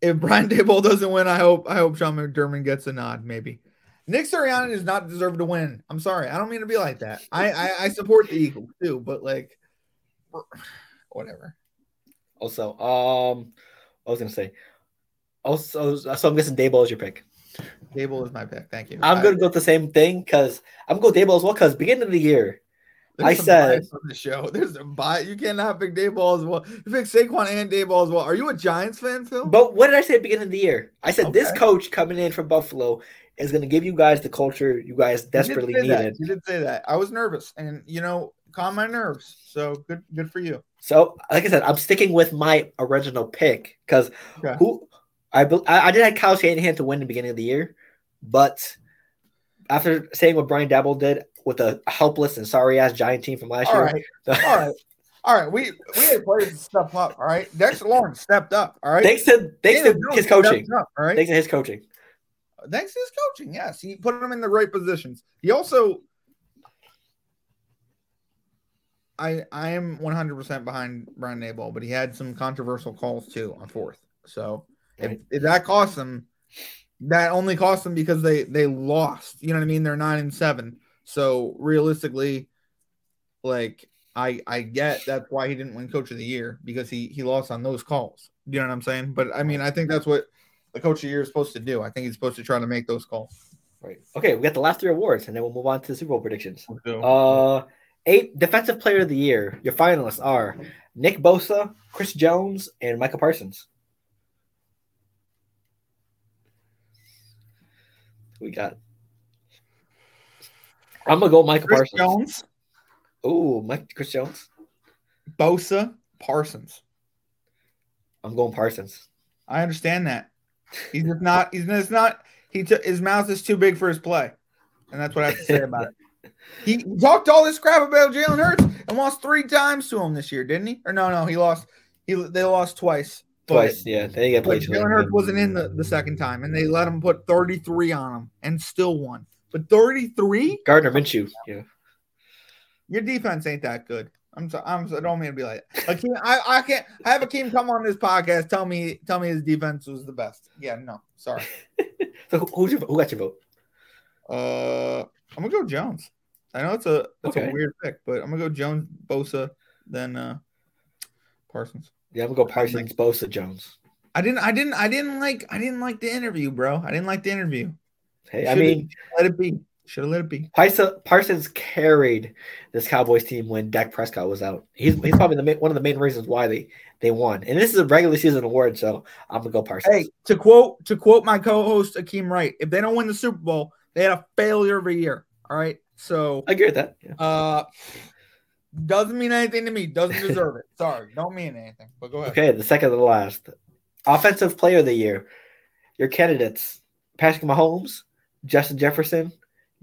S2: if Brian Daboll doesn't win, I hope I hope Sean McDermott gets a nod maybe. Nick Sirianni does not deserve to win. I'm sorry. I don't mean to be like that. I I, I support the Eagles too, but like whatever.
S1: Also, um, I was gonna say. Also, so I'm guessing Daboll is your pick.
S2: Daboll is my pick. Thank you.
S1: I'm
S2: I-
S1: gonna go with the same thing because I'm gonna go Daboll as well. Because beginning of the year, I said-
S2: on the show. There's a bias. You cannot pick Daboll as well. You pick Saquon and Daboll as well. Are you a Giants fan, Phil?
S1: but what did I say at the beginning of the year? I said this coach coming in from Buffalo is gonna give you guys the culture you guys
S2: You
S1: desperately
S2: that.
S1: needed.
S2: You did say that. I was nervous, and you know, calm my nerves. So good, good for you.
S1: So, like I said, I'm sticking with my original pick because
S2: Okay.
S1: who I, I I did have Kyle Shanahan to win in the beginning of the year, but after saying what Brian Daboll did with a helpless and sorry ass Giant team from last
S2: All
S1: year,
S2: right, all right, all right. We we had players step up. All right, Dexter Lawrence stepped up. All right,
S1: thanks to thanks to his coaching,
S2: Up, all right,
S1: thanks to his coaching.
S2: Thanks to his coaching. Yes, he put him in the right positions. He also, I I am 100 percent behind Brian Daboll, but he had some controversial calls too on fourth. So if,
S1: Right.
S2: if that cost them, that only cost them because they they lost. You know what I mean? They're nine and seven. So realistically, like I I get that's why he didn't win Coach of the Year because he he lost on those calls. You know what I'm saying? But I mean, I think that's what the Coach of the Year is supposed to do. I think he's supposed to try to make those calls.
S1: Right. Okay, we got the last three awards, and then we'll move on to the Super Bowl predictions. Uh, eight defensive player of the year. Your finalists are Nick Bosa, Chris Jones, and Micah Parsons. We got. I'm gonna go Michael
S2: Chris
S1: Parsons.
S2: Jones.
S1: Ooh, Mike Chris Jones.
S2: Bosa, Parsons.
S1: I'm going Parsons.
S2: I understand that. He's just not. He's just not. He took his mouth is too big for his play, and that's what I have to say about it. He talked all this crap about Jalen Hurts and lost three times to him this year, didn't he? Or no, no, he lost. He they lost twice. But-
S1: Twice, yeah. They got
S2: But
S1: played.
S2: Jalen Hurts wasn't in the, the second time, and they let him put 33 on him and still won. But 33,
S1: Gardner Minshew. Yeah.
S2: your defense ain't that good. I'm so, I'm so, I don't mean to be like Akeem, I I can't I have Akeem come on this podcast tell me tell me his defense was the best. Yeah, no, sorry.
S1: So who, who's your, who got your vote?
S2: Uh, I'm gonna go Jones. I know it's a it's
S1: Okay.
S2: a weird pick, but I'm gonna go Jones, Bosa, then uh Parsons.
S1: Yeah, I'm gonna go Parsons, Bosa, Jones.
S2: I didn't I didn't I didn't like I didn't like the interview, bro. I didn't like the interview.
S1: Hey, I mean,
S2: Let it be. Should have let it be.
S1: Parsons, carried this Cowboys team when Dak Prescott was out. He's, he's probably the main, one of the main reasons why they they won. And this is a regular season award, so I'm gonna go Parsons.
S2: Hey, to quote to quote my co-host Akeem Wright, if they don't win the Super Bowl, they had a failure of a year. All right. So
S1: I agree with that. Yeah.
S2: uh doesn't mean anything to me. Doesn't deserve it. Sorry. Don't mean anything. But go ahead.
S1: Okay, the second to the last. Offensive player of the year. Your candidates Patrick Mahomes, Justin Jefferson,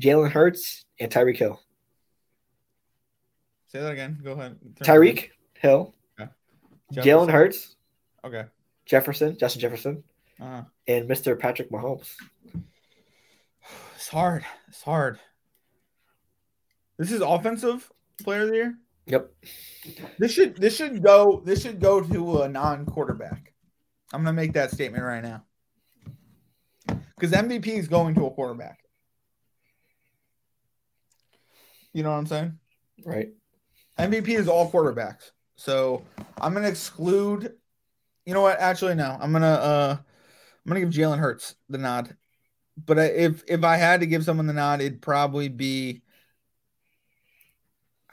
S1: Jalen Hurts, and Tyreek Hill.
S2: Say that again. Go ahead.
S1: Tyreek Hill. Jalen Hurts,
S2: Okay.
S1: Jefferson, Justin Jefferson,
S2: Uh-huh.
S1: and Mr. Patrick Mahomes.
S2: It's hard. It's hard. This is offensive player of the year.
S1: Yep.
S2: This should this should go this should go to a non-quarterback. I'm gonna make that statement right now. Because MVP is going to a quarterback. You know what I'm saying?
S1: Right.
S2: MVP is all quarterbacks. So I'm gonna exclude. You know what? Actually, no. I'm gonna uh, I'm gonna give Jalen Hurts the nod. But if if I had to give someone the nod, it'd probably be.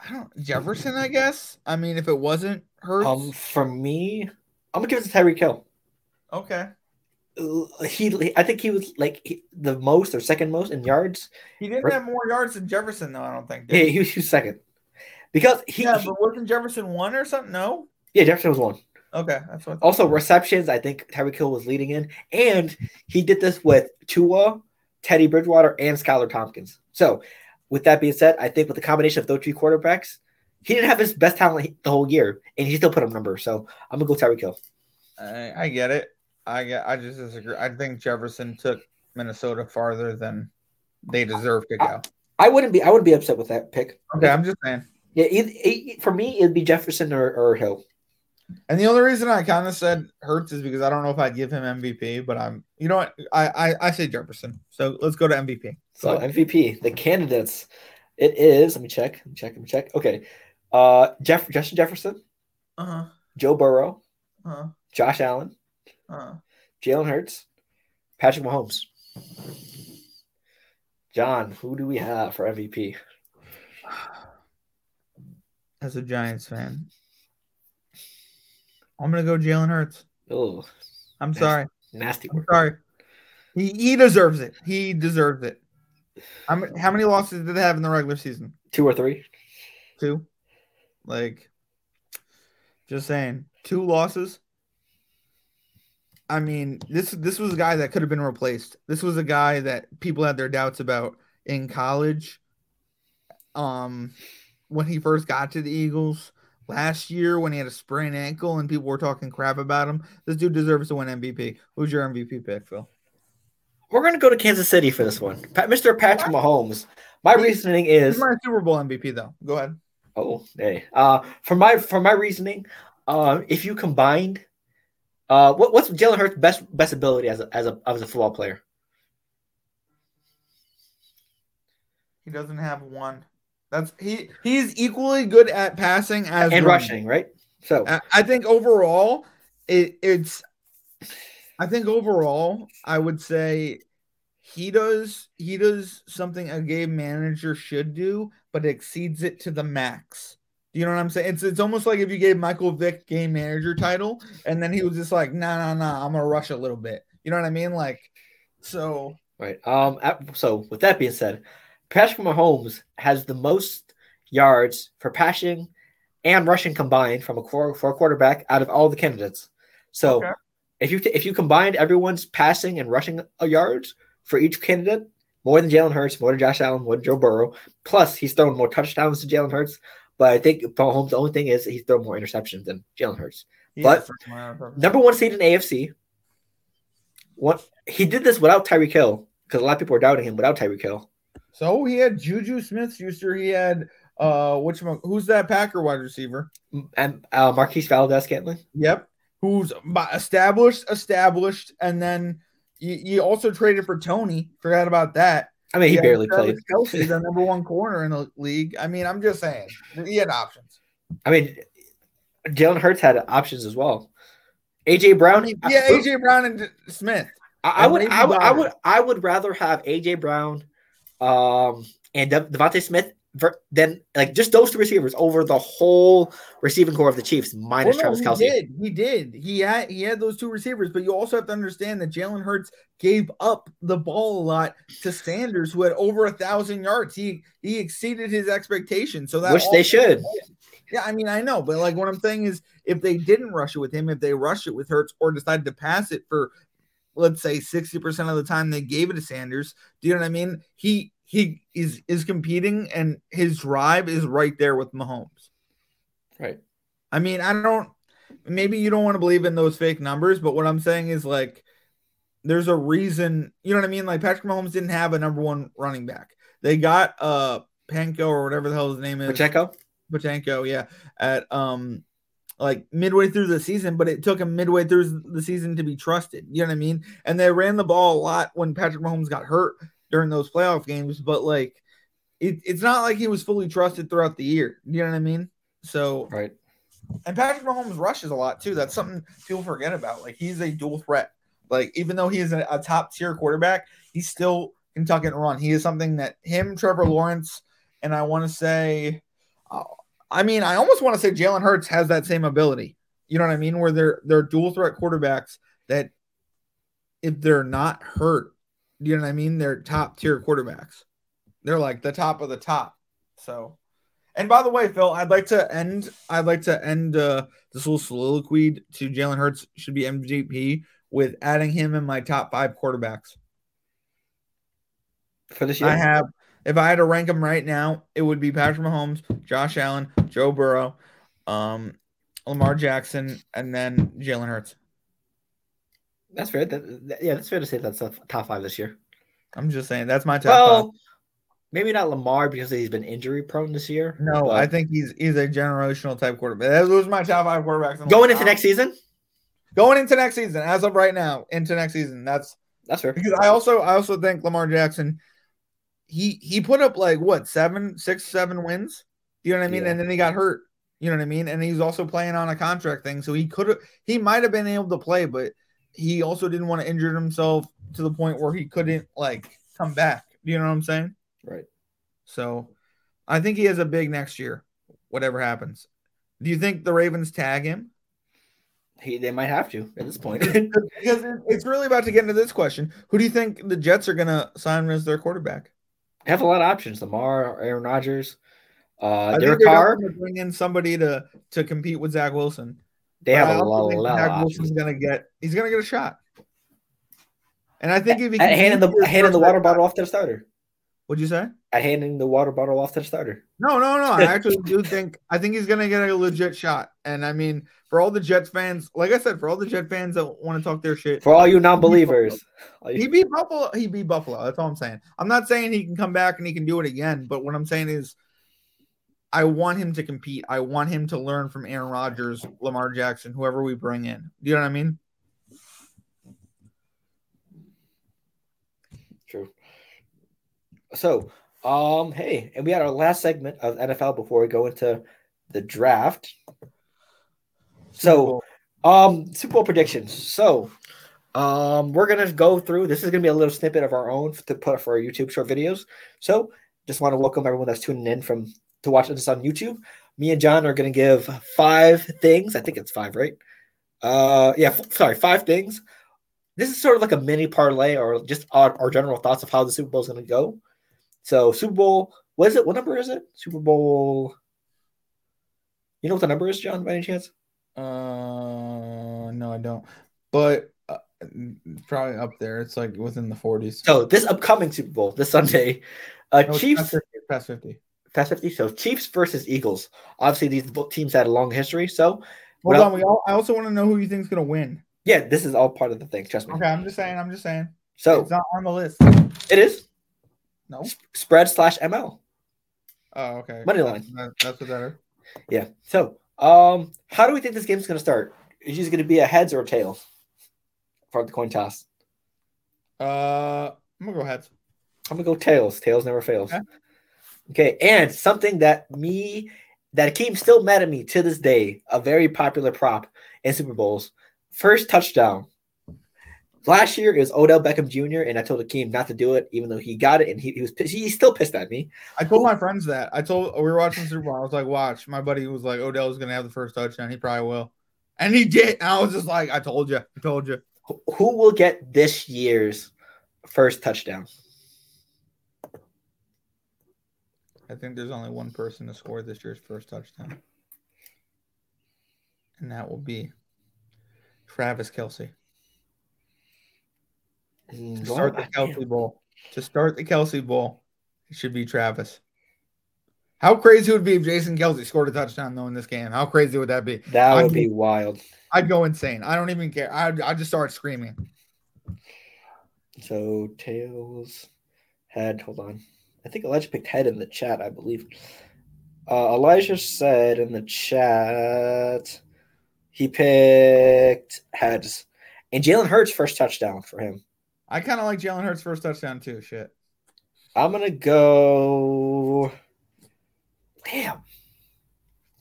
S2: I don't Jefferson. I guess. I mean, if it wasn't Hurts,
S1: Um, for me, I'm gonna give it to Tyreek Hill.
S2: okay.
S1: He, I think he was like he- the most or second most in yards.
S2: He didn't have more yards than Jefferson, though. I don't think.
S1: Yeah,
S2: he?
S1: he was, he was second because he,
S2: yeah, but wasn't Jefferson one or something? No.
S1: yeah Jefferson was one.
S2: Okay, that's what.
S1: Also receptions, I think Tyreek Hill was leading in, and he did this with Tua, Teddy Bridgewater, and Skylar Tompkins. So, with that being said, I think with the combination of those three quarterbacks, he didn't have his best talent the whole year, and he still put up numbers. So I'm gonna go Tyreek Hill.
S2: I, I get it. I. I just disagree. I think Jefferson took Minnesota farther than they deserve to go.
S1: I wouldn't be I wouldn't be upset with that pick.
S2: Okay, I'm just saying.
S1: Yeah, it, it, for me it'd be Jefferson or, or Hill.
S2: And the only reason I kind of said Hurts is because I don't know if I'd give him MVP, but I'm. You know what? I I, I say Jefferson. So let's go to MVP.
S1: So MVP, the candidates, it is. Let me check. Let me check. Let me check. Okay, uh, Jeff Justin Jefferson,
S2: Uh huh.
S1: Joe Burrow,
S2: uh-huh.
S1: Josh Allen,
S2: huh.
S1: Jalen Hurts, Patrick Mahomes. John, who do we have for MVP?
S2: As a Giants fan, I'm gonna go Jalen Hurts.
S1: Oh,
S2: I'm
S1: Nice.
S2: sorry.
S1: nasty
S2: I'm sorry. He he deserves it. He deserves it. Many, how many losses did they have in the regular season?
S1: Two or three?
S2: Two. Like, just saying, two losses. I mean, this this was a guy that could have been replaced. This was a guy that people had their doubts about in college. Um, when he first got to the Eagles last year, when he had a sprained ankle and people were talking crap about him, this dude deserves to win MVP. Who's your MVP pick, Phil?
S1: We're gonna go to Kansas City for this one. Mr. Patrick Mahomes. My reasoning is
S2: He's my Super Bowl MVP, though. Go ahead.
S1: Oh, hey. Uh, for my for my reasoning, uh, if you combined, uh, what, what's Jalen Hurts' best best ability as a as a as a football player?
S2: He doesn't have one. That's he. He's equally good at passing as
S1: and
S2: running.
S1: rushing, right? So
S2: I- I think overall, it, it's. I think overall, I would say he does he does something a game manager should do, but exceeds it to the max. Do you know what I'm saying? It's it's almost like if you gave Michael Vick game manager title, and then he was just like, nah, nah, nah, I'm gonna rush a little bit. You know what I mean? Like, so
S1: right. Um. So with that being said, Patrick Mahomes has the most yards for passing and rushing combined from a core for a quarterback out of all the candidates. So
S2: Okay.
S1: if you if you combined everyone's passing and rushing yards for each candidate, more than Jalen Hurts, more than Josh Allen, more than Joe Burrow. Plus, he's thrown more touchdowns to Jalen Hurts. But I think Paul Holmes, the only thing is he's thrown more interceptions than Jalen Hurts.
S2: He
S1: But-
S2: is first one out of-
S1: Number one seed in AFC. What he did this without Tyreek Hill because a lot of people were doubting him without Tyreek Hill.
S2: So he had Juju Smith Schuster. He had uh which one who's that Packer wide receiver?
S1: And uh, Marquez Valdes Scantling.
S2: Yep. Who's established, established, and then you, you also traded for Tony. Forgot about that.
S1: I mean, he
S2: Yeah,
S1: barely
S2: Travis
S1: played.
S2: Kelce, the number one corner in the league. I mean, I'm just saying he had options.
S1: I mean, Jalen Hurts had options as well. AJ Brown.
S2: Yeah, AJ Brown and Smith.
S1: I, I
S2: and
S1: would, I would, I would, I would rather have AJ Brown, um, and De- DeVonta Smith than like just those two receivers over the whole receiving core of the Chiefs minus
S2: Well, no,
S1: Travis
S2: he
S1: Kelce.
S2: did. He did. He had he had those two receivers, but you also have to understand that Jalen Hurts gave up the ball a lot to Sanders, who had over a thousand yards. He he exceeded his expectations. So that
S1: Which they should.
S2: Yeah, I mean, I know, but like what I'm saying is, if they didn't rush it with him, if they rushed it with Hurts, or decided to pass it for, let's say, sixty percent of the time they gave it to Sanders, do you know what I mean? He he is is competing, and his drive is right there with Mahomes.
S1: Right.
S2: I mean, I don't. Maybe you don't want to believe in those fake numbers, but what I'm saying is like, there's a reason. You know what I mean? Like Patrick Mahomes didn't have a number one running back. They got uh Panko or whatever the hell his name is.
S1: Pacheco.
S2: Pacheco, yeah, at um like midway through the season, but it took him midway through the season to be trusted. You know what I mean? And they ran the ball a lot when Patrick Mahomes got hurt during those playoff games, but like it, it's not like he was fully trusted throughout the year. You know what I mean? So
S1: Right.
S2: and Patrick Mahomes rushes a lot too. That's something people forget about. Like he's a dual threat. Like even though he is a, a top tier quarterback, he's still can tuck it and run. He is something that him, Trevor Lawrence, and I want to say, uh, I mean, I almost want to say Jalen Hurts has that same ability. You know what I mean? Where they're they're dual threat quarterbacks that if they're not hurt, you know what I mean? They're top tier quarterbacks. They're like the top of the top. So, and by the way, Phil, I'd like to end. I'd like to end uh, this little soliloquy to Jalen Hurts should be MVP with adding him in my top five quarterbacks.
S1: For this year.
S2: I have, if I had to rank them right now, it would be Patrick Mahomes, Josh Allen, Joe Burrow, um, Lamar Jackson, and then Jalen Hurts.
S1: That's fair. That, that- yeah, that's fair to say that's a top five this year.
S2: I'm just saying that's my top
S1: Well,
S2: five.
S1: maybe not Lamar because he's been injury prone this year.
S2: No,
S1: but
S2: I think he's he's a generational type quarterback. Those are my top five quarterbacks. the
S1: going
S2: league.
S1: into next season.
S2: going into next season, as of right now, into next season. That's
S1: That's fair.
S2: because I also I also think Lamar Jackson, he he put up like what seven, six, seven wins. You know what I mean?
S1: Yeah.
S2: And then he got hurt. You know what I mean? And he's also playing on a contract thing, so he could have he might have been able to play, but he also didn't want to injure himself to the point where he couldn't like come back. Do you know what I'm saying?
S1: Right.
S2: So I think he has a big next year, whatever happens. Do you think the Ravens tag him?
S1: He they might have to at this point.
S2: Because it's really about to get into this question. Who do you think the Jets are going to sign as their quarterback?
S1: They have a lot of options. Lamar, Aaron Rodgers, uh, Derek Carr.
S2: bring in somebody to to compete with Zach Wilson.
S1: They
S2: But
S1: have a lot,
S2: think
S1: lot
S2: Zach Wilson's to get he's going to get a shot. And I think if he
S1: handing the handing the water bottle off to the starter.
S2: What'd you say?
S1: At handing the water bottle off to the starter.
S2: No, no, no. I actually do think I think he's gonna get a legit shot. And I mean, for all the Jets fans, like I said, for all the Jet fans that want to talk their shit,
S1: For all you non-believers,
S2: he beat Buffalo. He beat Buffalo. That's all I'm saying. I'm not saying he can come back and he can do it again, but what I'm saying is, I want him to compete. I want him to learn from Aaron Rodgers, Lamar Jackson, whoever we bring in. Do you know what I mean?
S1: True. So, um, hey, and we had our last segment of NFL before we go into the draft. So, um, Super Bowl predictions. So, um, we're gonna go through. This is gonna be a little snippet of our own to put for our YouTube short videos. So, just want to welcome everyone that's tuning in from to watch this on YouTube. Me and John are gonna give five things. I think it's five, right? Uh, yeah, f- sorry, five things. This is sort of like a mini parlay or just our, our general thoughts of how the Super Bowl is gonna go. So, Super Bowl, what is it? What number is it? Super Bowl. You know what the number is, John, by any chance?
S2: Uh, no, I don't. But uh, probably up there. It's like within the 40s.
S1: So this upcoming Super Bowl, this Sunday, uh,
S2: No,
S1: Chiefs
S2: past 50, it's past 50.
S1: So Chiefs versus Eagles. Obviously, these both teams had a long history. So
S2: Hold on. We all, I also want to know who you think's gonna win.
S1: yeah, this is all part of the thing. Trust me.
S2: Okay, I'm just saying. I'm just saying.
S1: So
S2: It's not on the list.
S1: it is
S2: No.
S1: spread slash ML
S2: Oh, okay.
S1: money line.
S2: That, that's what that is.
S1: Yeah. So um, how do we think this game's going to start? Is it going to be a heads or a tails for the coin toss?
S2: Uh, I'm gonna go heads.
S1: I'm gonna go tails. Tails never fails.
S2: Okay.
S1: Okay, and something that me that Akeem still mad at me to this day, a very popular prop in Super Bowls. First touchdown. Last year is Odell Beckham Jr. and I told Akeem not to do it, even though he got it and he, he was pissed. He's still pissed at me.
S2: I told my friends that. I told we were watching Super Bowl. I was like, watch. My buddy was like, Odell's gonna have the first touchdown. He probably will. And he did. And I was just like, I told you. I told you.
S1: Who will get this year's first touchdown?
S2: I think there's only one person to score this year's first touchdown. And that will be Travis
S1: Kelce.
S2: To start the Kelce Bowl. To start the Kelce Bowl, it should be Travis. How crazy would it be if Jason Kelce scored a touchdown though in this game? How crazy would that be?
S1: That would
S2: I'm-
S1: be wild.
S2: I'd go insane. I don't even care. I'd, I'd just start screaming.
S1: So tails, head. Hold on. I think Elijah picked head in the chat. I believe. Uh, Elijah said in the chat he picked heads, and Jalen Hurts first touchdown for him.
S2: I kind of like Jalen Hurts' first touchdown too. Shit.
S1: I'm gonna go. Damn.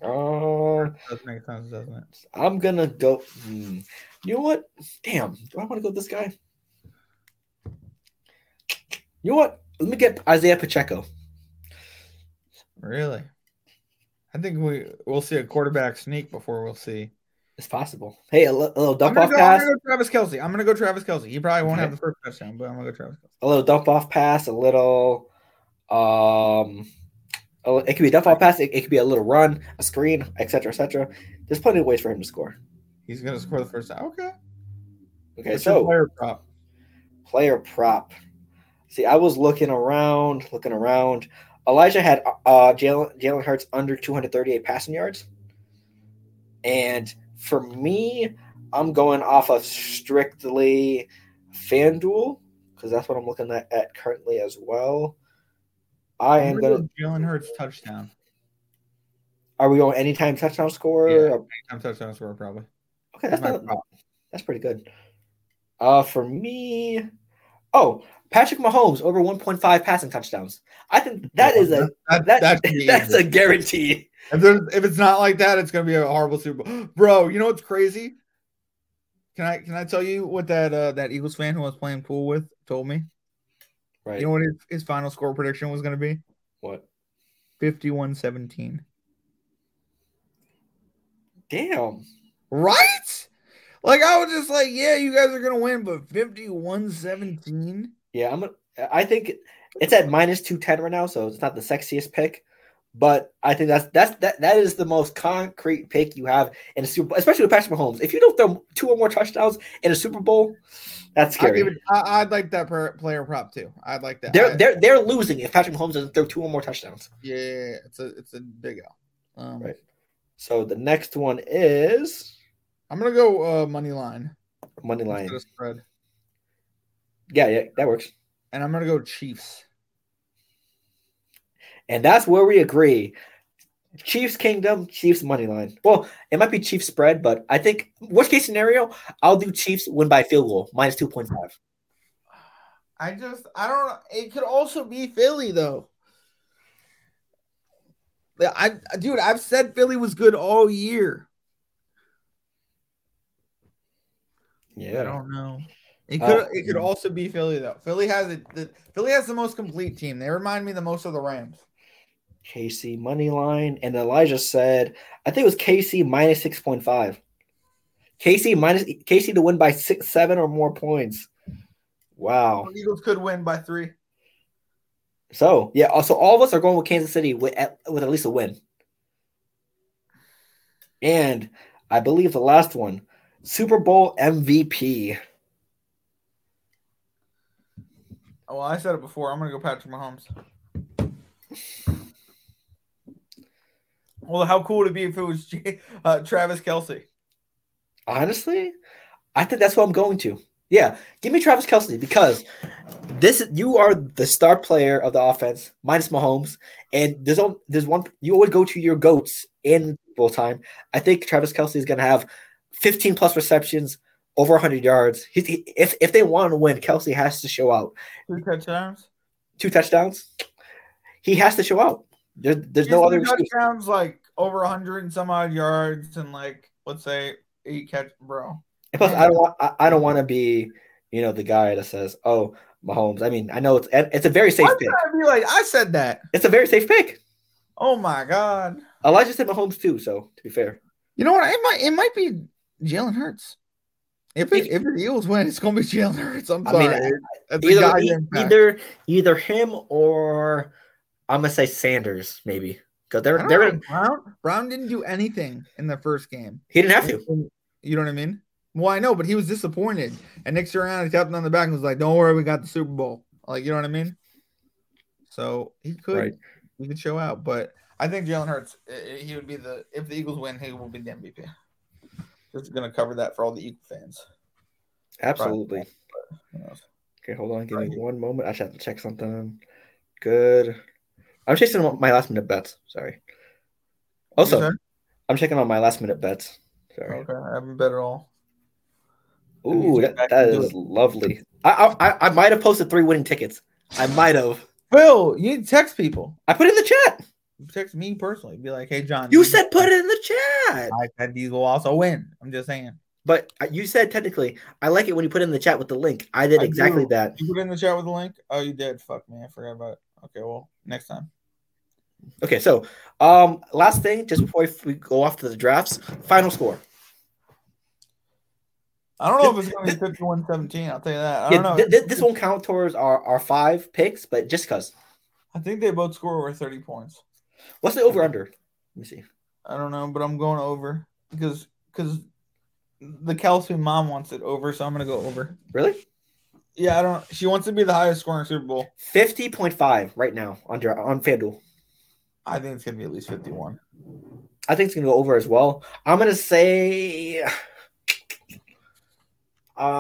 S1: Uh,
S2: Does make sense, doesn't it?
S1: I'm gonna go. hmm. You know what? Damn. Do I want to go with this guy? You know what? Let me get Isaiah Pacheco.
S2: Really? I think we we'll see a quarterback sneak before we'll see.
S1: It's possible. Hey, a, little dump off
S2: go, I'm
S1: pass.
S2: gonna go Travis Kelce. I'm gonna go Travis Kelce. He probably won't
S1: Okay.
S2: have the first touchdown, but I'm gonna go Travis Kelce.
S1: A little dump off pass. A little. Um. a- It could be a dump off pass. It, it could be a little run, a screen, etc., etc. There's plenty of ways for him to score.
S2: He's gonna score the first time. Okay.
S1: Okay,
S2: What's
S1: so
S2: player prop?
S1: player prop. See, I was looking around, looking around. Elijah had uh Jalen Jalen Hurts under 238 passing yards. And for me, I'm going off of strictly FanDuel because that's what I'm looking at, at currently as well. I
S2: I'm gonna
S1: gonna.
S2: Jalen Hurts touchdown.
S1: Are we going anytime touchdown score?
S2: Yeah. I'm touchdown score probably.
S1: Okay, that's
S2: my
S1: not, that's pretty good. Uh, for me, oh, Patrick Mahomes over 1.5 passing touchdowns. I think that is a
S2: that,
S1: that,
S2: that
S1: that's
S2: easy.
S1: a guarantee.
S2: If, there's, if it's not like that, it's gonna be a horrible Super Bowl, bro. You know what's crazy? Can I can I tell you what that uh, that Eagles fan who I was playing pool with told me?
S1: Right.
S2: You know what his, his final score prediction was gonna be?
S1: what?
S2: 51-17.
S1: Damn.
S2: Right? Like I was just like, yeah, you guys are gonna win, but 51-17.
S1: Yeah, I'm. A, I think it's at minus 210 right now, so it's not the sexiest pick. But I think that's that's that that is the most concrete pick you have in a Super Bowl, especially with Patrick Mahomes. If you don't throw two or more touchdowns in a Super Bowl, that's
S2: I'd,
S1: scary.
S2: it, I, I'd like that per, player prop too. I'd like that.
S1: they're they're they're losing if Patrick Mahomes doesn't throw two or more touchdowns.
S2: yeah, it's a it's a big L. Um,
S1: Right. So the next one is
S2: I'm gonna go uh, money line
S1: money line.
S2: spread,
S1: Yeah, yeah, that works.
S2: and I'm gonna go Chiefs.
S1: And that's where we agree. Chiefs Kingdom, Chiefs money line. Well, it might be Chiefs spread, but I think worst case scenario, I'll do Chiefs win by field goal minus two point five.
S2: I just I don't know. It could also be Philly though. Yeah, I dude, I've said Philly was good all year. I don't know. It could
S1: Uh,
S2: it could also be Philly though. Philly has it. The, Philly has the most complete team. They remind me the most of the Rams.
S1: KC money line, and Elijah said, I think it was KC minus six point five. KC minus KC to win by six, seven or more points. Wow.
S2: The Eagles could win by three.
S1: So yeah, also all of us are going with Kansas City with at, with at least a win. And I believe the last one, Super Bowl MVP.
S2: Oh, well, I said it before. I'm gonna go Patrick Mahomes. Well, how cool would it be if it was uh, Travis Kelce?
S1: Honestly, I think that's what I'm going to. Yeah, give me Travis Kelce because this you are the star player of the offense minus Mahomes, and there's on, there's one you always go to your goats in full time. I think Travis Kelce is going to have 15 plus receptions, over 100 yards. He, he- if if they want to win, Kelce has to show out.
S2: Two touchdowns.
S1: Two touchdowns, he has to show out. There, there's no
S2: Two
S1: other excuse.
S2: touchdowns, like over 100 and some odd yards, and like let's say eight catch, bro.
S1: And Plus, I don't want I, I don't want to be you know the guy that says, "Oh, Mahomes." I mean, I know it's it's a very safe
S2: I'm
S1: pick.
S2: be like I said that.
S1: It's a very safe pick.
S2: Oh my god.
S1: Elijah said Mahomes too. So to be fair,
S2: You know what? It might it might be Jalen Hurts. If it, if the Eagles win, it's gonna be Jalen Hurts. I'm
S1: I
S2: sorry.
S1: mean,
S2: That's
S1: either
S2: fact.
S1: either either him or I'm gonna say Sanders maybe because they're they're gonna,
S2: Brown Brown didn't do anything in the first game.
S1: he didn't have to.
S2: You know what I mean? Well, I know, but he was disappointed. And Nick Sirianni tapped him on the back and was like, "Don't worry, we got the Super Bowl." Like, you know what I mean? So he could
S1: Right.
S2: he could show out, but I think Jalen Hurts i- i- he would be the if the Eagles win, he will be the MVP. Just gonna cover that for all the Eagle fans.
S1: Absolutely. Okay, hold on. Give me one moment. I should have to check something. Good. I'm chasing my last minute bets. Sorry. Also? I'm checking on my last minute bets. Sorry.
S2: okay, I haven't bet at all.
S1: Ooh, that, that is lovely. I, I I- I might have posted three winning tickets. I might have.
S2: Phil, you need to text people.
S1: I put it in the chat.
S2: Text me personally. Be like, "Hey, John,
S1: You
S2: these-
S1: said put it in the chat.
S2: I said these will also win." I'm just saying.
S1: But you said technically, I like it when you put it in the chat with the link. I did
S2: I
S1: exactly
S2: do.
S1: that.
S2: You put it in the chat with the link. Oh, you did. Fuck me, I forgot about it. Okay, well, next time.
S1: Okay, so um, last thing, just before we go off to the drafts, final score.
S2: I don't know if it's going to be 51 17. I'll tell you that. I
S1: Yeah,
S2: don't know.
S1: th- th- this won't count towards our, our five picks, but just because.
S2: I think they both score over 30 points.
S1: What's the over under? Let me see.
S2: I don't know, but I'm going over because because the Kelce mom wants it over, so I'm going to go over.
S1: Really?
S2: Yeah, I don't. She wants to be the highest scoring Super Bowl.
S1: Fifty point five right now under on FanDuel.
S2: I think it's going to be at least 51.
S1: I think it's gonna go over as well. I'm gonna say, um,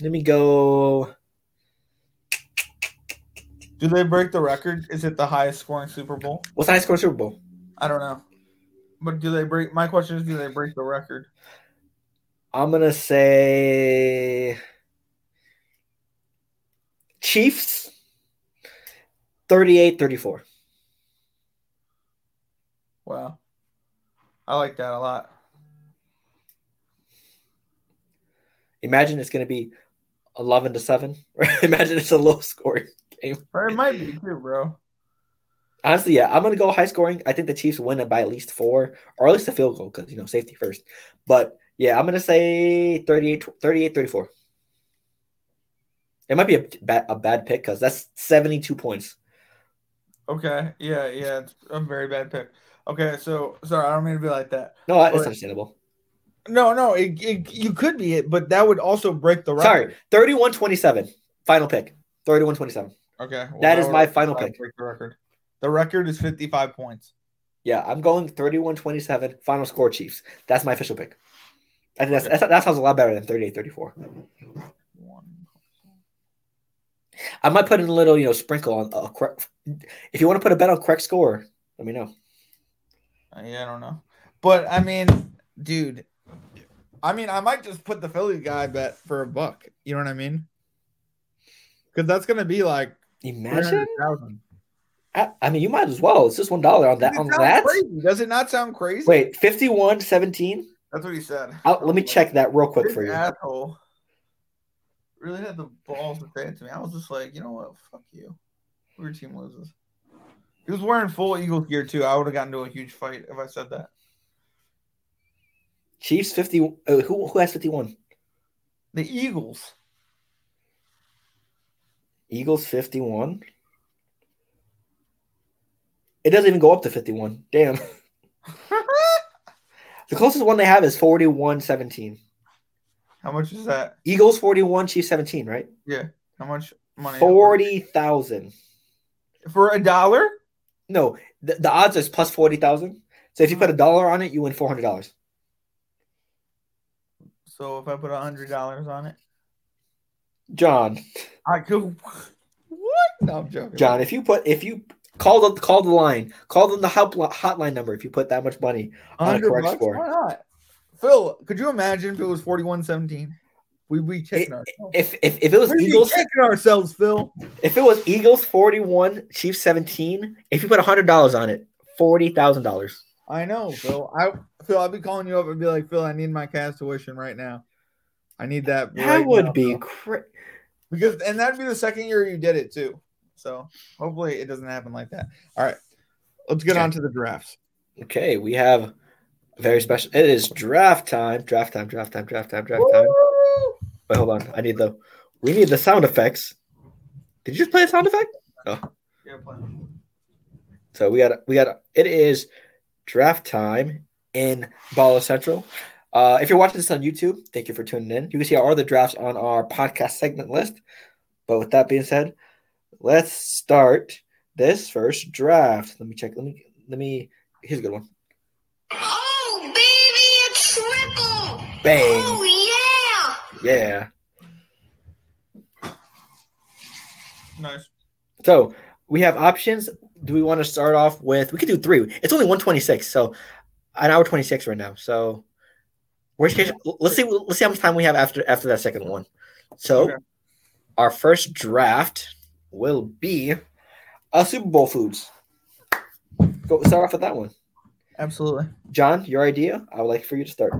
S1: let me go.
S2: Do they break the record? Is it the highest scoring Super Bowl?
S1: What's the high score Super Bowl?
S2: I don't know. But do they break? My question is, do they break the record?
S1: I'm gonna say Chiefs 38 34.
S2: Wow, I like that a lot.
S1: Imagine it's gonna be 11 to 7. Imagine it's a low scoring game.
S2: Or it might be too, bro.
S1: Honestly, yeah, I'm gonna go high scoring. I think the Chiefs win it by at least four, or at least a field goal, because you know safety first. But yeah, I'm gonna say 38, 38 34. It might be a bad a bad pick because that's 72 points.
S2: Okay, yeah, yeah, it's a very bad pick. Okay, so sorry, I don't mean to be like that.
S1: No, that's
S2: But-
S1: understandable.
S2: No, no, it, it, you could be it, but that would also break the record.
S1: Sorry, 31 27. Final pick. 31 27.
S2: Okay, well,
S1: That is my final pick.
S2: Break the record. The record is 55 points.
S1: Yeah, I'm going 31 27. Final score Chiefs. That's my official pick. I think that's, that's, that sounds a lot better than 38 34. I might put in a little, you know, sprinkle on a correct. If you want to put a bet on correct score, let me know.
S2: Uh, Yeah, I don't know, but I mean, dude, I mean, I might just put the Philly guy bet for a buck. You know what I mean? Because that's gonna be like
S1: Imagine. I, I mean, you might as well. It's just one dollar on that.
S2: Does it
S1: On that.
S2: crazy? Does it not sound crazy?
S1: Wait, 51 17.
S2: that's what he said.
S1: Let me check that real quick
S2: This
S1: for you.
S2: asshole really had the balls to say it to me. I was just like, you know what? Fuck you. Your team loses. He was wearing full Eagles gear too. I would have gotten into a huge fight if I said that.
S1: Chiefs 50. Uh, who who has 51?
S2: The Eagles.
S1: Eagles 51. It doesn't even go up to 51. Damn. The closest one they have is 41 17.
S2: How much is that?
S1: Eagles 41, Chiefs 17, right?
S2: Yeah. How much money?
S1: 40,000.
S2: for a dollar?
S1: No, the, the odds is plus 40,000. So if you put a dollar on it, you win $400.
S2: So if I put a hundred dollars on it,
S1: John,
S2: I could. What? No, I'm joking.
S1: John, if you put, if you call the, call the line, call them the help hotline number if you put that much money. On a
S2: hundred
S1: correct
S2: bucks?
S1: score.
S2: Why not? Phil, could you imagine if it was forty-one seventeen? We'd be kicking ourselves.
S1: If, if, if it was
S2: We'd
S1: Eagles,
S2: kicking ourselves, Phil.
S1: if it was Eagles 41, Chiefs 17, if you put $100 on it, $40,000.
S2: I know, Phil. I Phil, I'd be calling you up and be like, Phil, I need my cast tuition right now. I need that.
S1: That
S2: right
S1: would
S2: now,
S1: be
S2: Phil.
S1: Cra-
S2: because, and that'd be the second year you did it too. So hopefully it doesn't happen like that. All right, let's get
S1: Okay.
S2: on to the drafts.
S1: Okay, we have a very special. It is draft time. Draft time. Draft time. Draft time. Draft time. Wait, hold on. I need the. We need the sound effects. Did you just play a sound effect?
S2: Yeah, plan.
S1: So we got. We got. It is draft time in Baller Central. Uh, if you're watching this on YouTube, thank you for tuning in. You can see all the drafts on our podcast segment list. But with that being said, let's start this first draft. Let me check. Let me. Let me. Here's a good one.
S3: Oh, baby, a triple.
S1: Bang.
S3: Oh, yeah.
S1: Yeah.
S2: Nice.
S1: So we have options. Do we want to start off with? We could do three. It's only one twenty six, so an hour twenty six right now. So worst case, let's see. Let's see how much time we have after after that second one. So
S2: Okay.
S1: our first draft will be uh, Super Bowl foods. Go start off with that one,
S2: Absolutely.
S1: John. Your idea. I would like for you to start.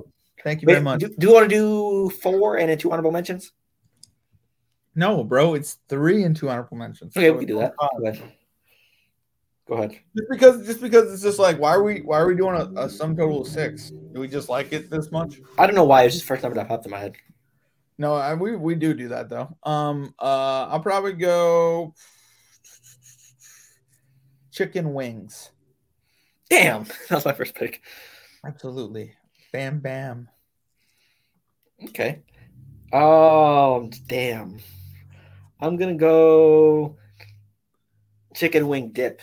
S2: Thank you
S1: Wait,
S2: very much.
S1: do, do you want to do four and then two honorable mentions?
S2: No, bro, it's three and two honorable mentions.
S1: Okay,
S2: So
S1: we can do that.
S2: five.
S1: Go ahead.
S2: Just because, just because it's just like, why are we, why are we doing a, a sum total of six? Do we just like it this much?
S1: I don't know why. It's just the first time that popped in my head.
S2: No, I, we we do do that though. Um, uh, I'll probably go chicken wings.
S1: Damn, that was my first pick.
S2: Absolutely, bam bam.
S1: Okay. Um, damn. I'm gonna go chicken wing dip.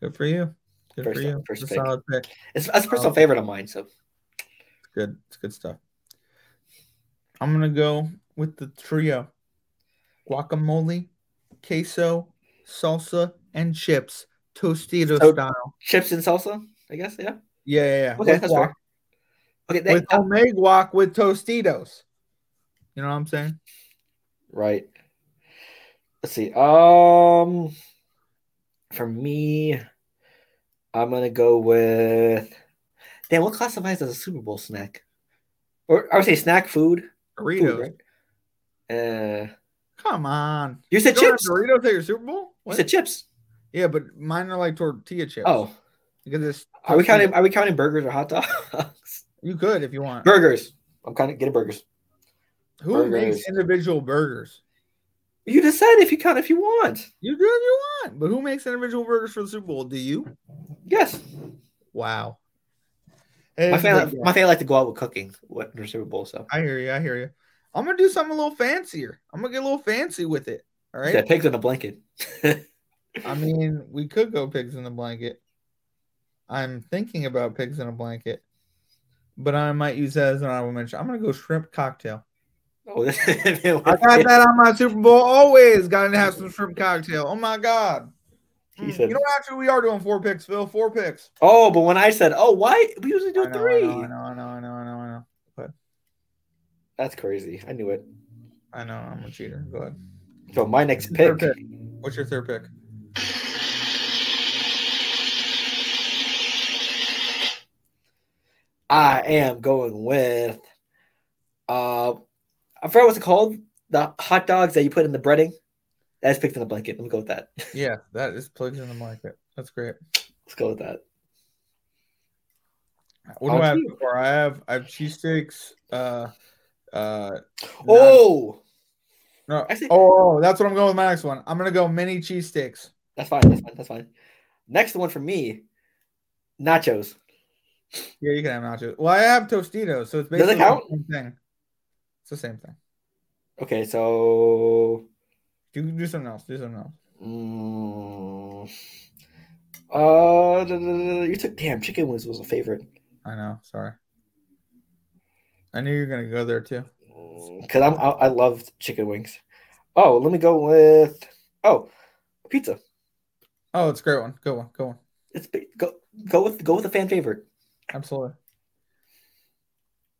S2: Good for you. Good
S1: First
S2: for you.
S1: first
S2: It's a
S1: pick.
S2: solid pick.
S1: It's that's a personal
S2: Oh.
S1: favorite of mine. So
S2: It's good. It's good stuff. I'm gonna go with the trio: guacamole, queso, salsa, and chips, Tostito
S1: So-
S2: style.
S1: chips and salsa, I guess. Yeah.
S2: Yeah, yeah, yeah.
S1: Okay,
S2: With
S1: that's
S2: guac.
S1: Okay.
S2: With
S1: That,
S2: homemade guac with Tostitos. You know what I'm saying?
S1: right. Let's see. Um, for me, I'm gonna go with. Damn, what classifies as a Super Bowl snack? Or I would say snack food.
S2: Doritos.
S1: Food, right? Uh,
S2: Come on.
S1: you said
S2: You
S1: chips.
S2: Doritos at your Super Bowl?
S1: You
S2: What?
S1: said chips.
S2: Yeah, but mine are like tortilla chips.
S1: Oh,
S2: because it's
S1: are we counting? Are we counting burgers or hot dogs?
S2: You could if you want.
S1: burgers. I'm kind of getting burgers.
S2: Who
S1: burgers.
S2: makes individual burgers?
S1: You just said if you count if you want.
S2: You do if you want, but who makes individual burgers for the Super Bowl? Do you?
S1: Yes.
S2: Wow.
S1: My family, my family like to go out with cooking with the Super Bowl. So
S2: I hear you. I hear you. I'm gonna do something a little fancier. I'm gonna get a little fancy with it. All right.
S1: yeah, pigs in a blanket.
S2: I mean, we could go pigs in a blanket. I'm thinking about pigs in a blanket, but I might use that as an honorable mention. I'm gonna go shrimp cocktail.
S1: Oh,
S2: I got that on my Super Bowl. Always got to have some shrimp cocktail. Oh my god.
S1: He
S2: Mm,
S1: said-
S2: you know, actually, we are doing four picks, Phil. Four picks.
S1: Oh, but when I said, "Oh, why we usually do
S2: I know,
S1: three,"
S2: I know, I know, I know, I know, I know, I know.
S1: that's crazy. I knew it.
S2: I know. I'm a cheater. Go ahead.
S1: So my next
S2: What's your
S1: pick.
S2: What's your third pick?
S1: I am going with. Uh, I forgot what's it called. The hot dogs that you put in the breading. That's picked in the blanket. Let me go with that.
S2: Yeah, that is plugged in the market. That's great.
S1: Let's go with that.
S2: What do I have
S1: to you.
S2: so far? I have I have cheesesteaks. Uh, uh.
S1: Oh,
S2: no.
S1: actually-
S2: oh, oh, that's what I'm going with my next one. I'm gonna go mini cheesesteaks.
S1: that's fine. That's fine. That's fine. Next one for me, nachos.
S2: Yeah, you can have nachos. Well, I have Tostitos, so it's basically the same thing. It's the same thing.
S1: Okay, so
S2: can do something else. Do something else.
S1: mm, uh, you took damn chicken wings was a favorite
S2: I know. Sorry. I knew you were gonna go there too.
S1: because I'm I, I loved chicken wings. Oh, let me go with oh pizza.
S2: Oh, it's a great one. Good one. Good one.
S1: It's go go with go with a fan favorite.
S2: Absolutely.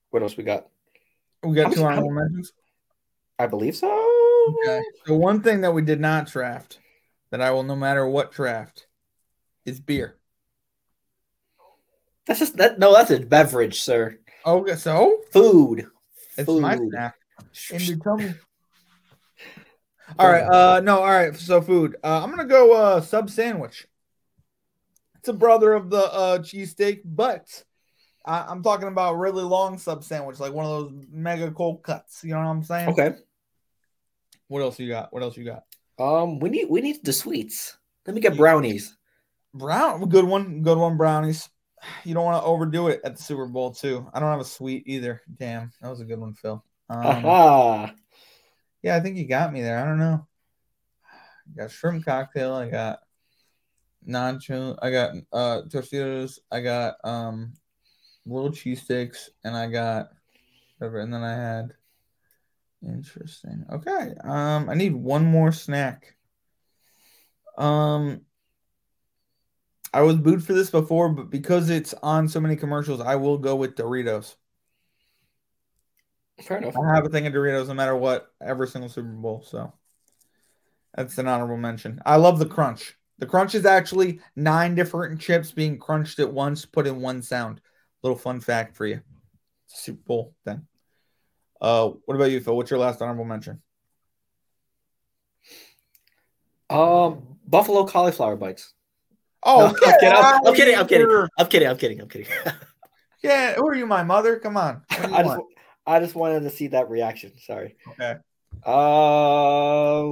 S1: What else we got?
S2: We got
S1: How
S2: two honorable mentions.
S1: I believe so.
S2: Okay. The one thing that we did not draft, that I will no matter what draft, is beer.
S1: That's just that. No, that's a beverage, sir.
S2: Okay, so
S1: Food.
S2: it's
S1: Food.
S2: my snack. And you tell me. All right. Uh no, all right. So food. Uh I'm gonna go uh sub sandwich. It's a brother of the uh cheesesteak, but I, I'm talking about really long sub sandwich, like one of those mega cold cuts. You know what I'm saying?
S1: Okay.
S2: What else you got? What else you got?
S1: Um, we need we need the sweets. Let me get brownies.
S2: Brown, good one, good one. Brownies. You don't want to overdo it at the Super Bowl too. I don't have a sweet either. Damn, that was a good one, Phil. Um,
S1: Aha.
S2: yeah, I think you got me there. I don't know. I got shrimp cocktail. I got nacho. I got uh Tostitos. I got um little cheese sticks, and I got whatever. And then I had interesting. Okay. Um, I need one more snack. Um, I was booed for this before, but because it's on so many commercials, I will go with Doritos.
S1: Fair enough.
S2: I have a thing of Doritos no matter what, every single Super Bowl. So that's an honorable mention. I love the crunch. The crunch is actually nine different chips being crunched at once, put in one sound. Little fun fact for you. Super Bowl thing. Uh, what about you, Phil? What's your last honorable mention?
S1: Um, buffalo cauliflower bites.
S2: Oh,
S1: No, I'm, kidding. I'm,
S2: out
S1: I'm kidding. I'm kidding. I'm kidding. I'm kidding. I'm kidding.
S2: Yeah, who are you, my mother? Come on. What do you
S1: I just. I just wanted to see that reaction. Sorry.
S2: Okay.
S1: Uh,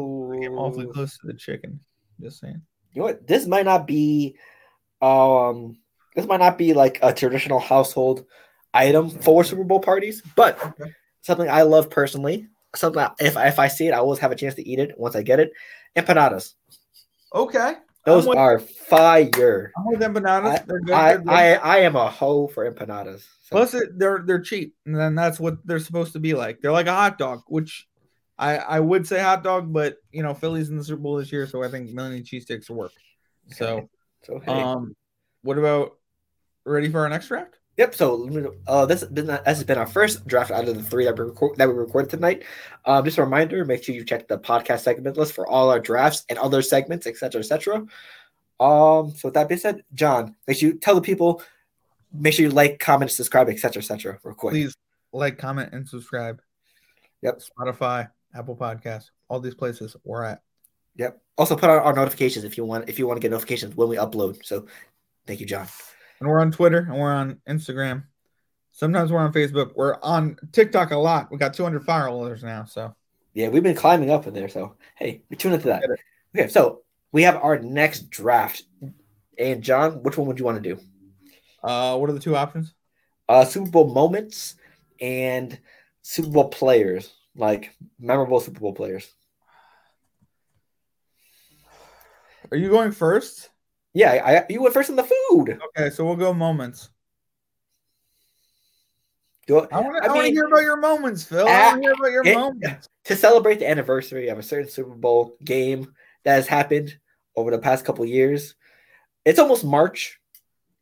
S2: Get awfully close to the chicken. Just saying.
S1: you know what? This might not be, um, this might not be like a traditional household item for Super Bowl parties, but
S2: Okay.
S1: something I love personally. Something if if I see it, I always have a chance to eat it once I get it. Empanadas.
S2: Okay.
S1: Those
S2: with-
S1: are fire.
S2: I'm with empanadas. They're good.
S1: I,
S2: they're good.
S1: I I am a hoe for empanadas. So-
S2: Plus, it, they're they're cheap, and then that's what they're supposed to be like. They're like a hot dog, which I I would say hot dog, but you know Philly's in the Super Bowl this year, so I think million cheesesteaks will work. So,
S1: so hey.
S2: um, what about ready for our next draft?
S1: Yep. So uh, this has been this has been our first draft out of the three that we record that we recorded tonight. Um, just a reminder: make sure you check the podcast segment list for all our drafts and other segments, etc., etc. Um. So with that being said, John, make sure you tell the people. Make sure you like, comment, subscribe, etc., etc. Real quick.
S2: Please like, comment, and subscribe.
S1: Yep.
S2: Spotify, Apple Podcasts, all these places we're at.
S1: Yep. Also, put on our notifications if you want if you want to get notifications when we upload. So, thank you, John.
S2: And we're on Twitter and we're on Instagram. Sometimes we're on Facebook. We're on TikTok a lot. We got 200 followers now. So
S1: Yeah, we've been climbing up in there. So, hey, we tune into that. Okay, so we have our next draft. And John, which one would you want to do?
S2: uh, what are the two options?
S1: Uh, Super Bowl moments and Super Bowl players, like memorable Super Bowl players.
S2: Are you going first?
S1: Yeah, I, I you went first in the food.
S2: Okay, so we'll go moments.
S1: Do it.
S2: I want
S1: I
S2: to
S1: mean-
S2: hear about your moments, Phil. I
S1: Ah,
S2: want to hear about your
S1: it-
S2: moments.
S1: to celebrate the anniversary of a certain Super Bowl game that has happened over the past couple years. It's almost March,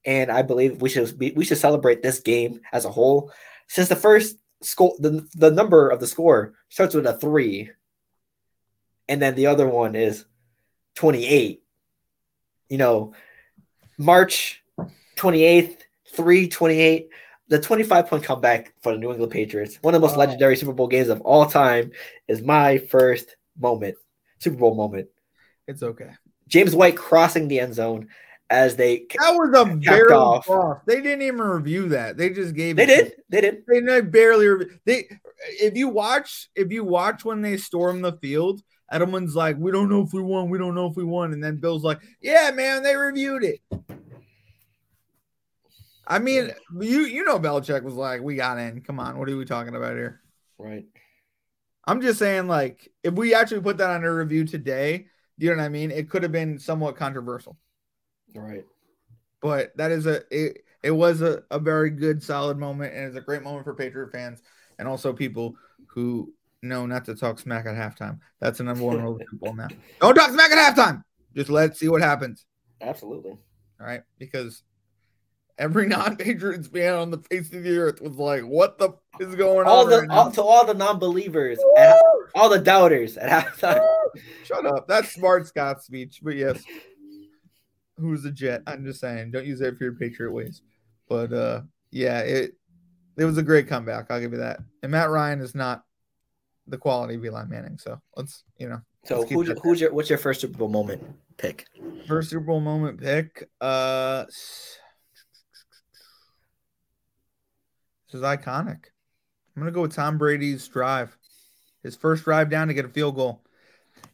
S1: and I believe we should be, we should celebrate this game as a whole. Since the first score, the, the number of the score starts with a three, and then the other one is twenty eight. You know, March twenty eighth, three twenty eight. The 25 point comeback for the New England Patriots, one of the most
S2: Oh.
S1: legendary Super Bowl games of all time, is my first moment, Super Bowl moment.
S2: It's okay.
S1: James White crossing the end zone as they
S2: That was a barely
S1: off.
S2: cross. They didn't even review that. They just gave.
S1: they
S2: it
S1: did they did
S2: They they barely. rev- They if you watch if you watch when they storm the field, Edelman's like, "We don't know if we won. We don't know if we won," and then Bill's like, "Yeah, man, they reviewed it." I mean, you you know Belichick was like, "We got in. Come on, what are we talking about here?"
S1: Right.
S2: I'm just saying, like, if we actually put that under review today, you know what I mean? It could have been somewhat controversial,
S1: Right.
S2: but that is a it. It was a, a very good, solid moment, and it's a great moment for Patriot fans and also people who know not to talk smack at halftime. That's the number one rule of football now. Don't talk smack at halftime. Just let's see what happens.
S1: Absolutely.
S2: All right, because every non-Patriots fan on the face of the earth was like, "What the f- is going
S1: All
S2: on?"
S1: the
S2: right now?"
S1: all, to all the non-believers, at, all the doubters at halftime.
S2: Shut up. That's smart Scott speech. But yes. Who's a jet? I'm just saying, don't use that for your Patriot ways. But uh yeah, it it was a great comeback. I'll give you that. And Matt Ryan is not the quality of Eli Manning. So let's you know
S1: So who's, who's your what's your first Super Bowl moment pick?
S2: first Super Bowl moment pick. Uh this is iconic. I'm gonna go with Tom Brady's drive. His first drive down to get a field goal.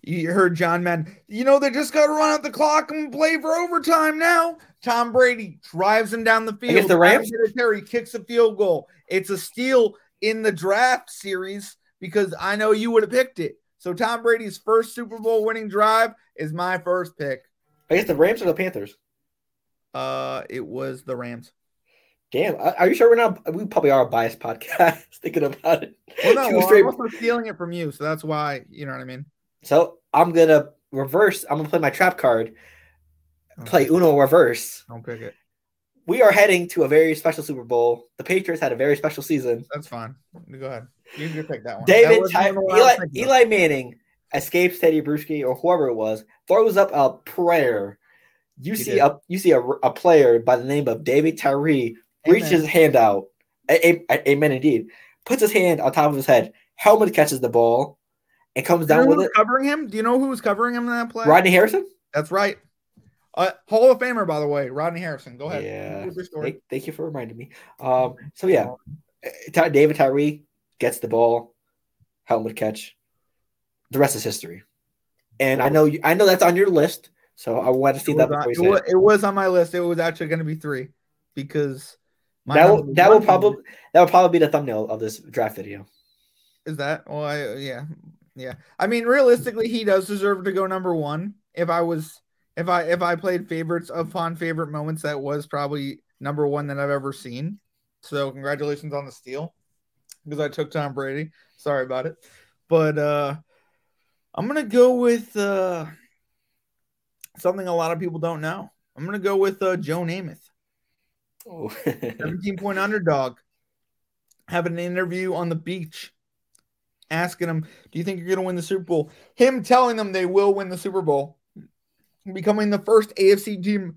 S2: You heard John Madden. You know they just got to run out the clock and play for overtime now. Tom Brady drives him down the field.
S1: Against the Rams?
S2: Terry kicks a field goal. It's a steal in the draft series because I know you would have picked it. So Tom Brady's first Super Bowl winning drive is my first pick.
S1: I guess the Rams or the Panthers.
S2: Uh, it was the Rams.
S1: Damn, are you sure we're not? We probably are a biased podcast thinking about it.
S2: Well, no, well,
S1: straight-
S2: I'm also stealing it from you, so that's why you know what I mean.
S1: So I'm gonna reverse. I'm gonna play my trap card. Play Uno reverse.
S2: Don't pick it.
S1: We are heading to a very special Super Bowl. The Patriots had a very special season.
S2: That's fine. Go ahead. You can pick that one.
S1: David,
S2: wasn't
S1: Ty-
S2: even the one I was
S1: Eli. Eli Manning escapes Tedy Bruschi or whoever it was, throws up a prayer. You
S2: He
S1: see
S2: did.
S1: a you see a, a player by the name of David Tyree reaches his hand out. A- a- a- amen, indeed. Puts his hand on top of his head. Helmet catches the ball and comes
S2: Do you know
S1: down
S2: who
S1: with
S2: was
S1: it.
S2: covering him? Do you know who was covering him in that play?
S1: Rodney Harrison.
S2: That's right. Uh, Hall of Famer, by the way, Rodney Harrison. Go ahead.
S1: Yeah.
S2: Give your story.
S1: Thank, thank you for reminding me. Um, so yeah, Ty- David Tyree gets the ball, helmet catch. The rest is history. And I know you, I know that's on your list, so I want to see
S2: It
S1: that
S2: on, it, was,
S1: it.
S2: was on my list. It was actually going to be three because my
S1: That will that will probably that will probably be the thumbnail of this draft video.
S2: is that. Well, I, yeah, yeah. I mean, realistically, he does deserve to go number one. If I was, if I if I played favorites upon favorite moments, that was probably number one that I've ever seen. So congratulations on the steal because I took Tom Brady. Sorry about it, but uh I'm gonna go with uh something a lot of people don't know. I'm gonna go with uh Joe Namath.
S1: Oh.
S2: 17 point underdog having an interview on the beach asking him do you think you're going to win the super bowl him telling them they will win the super bowl becoming the first afc team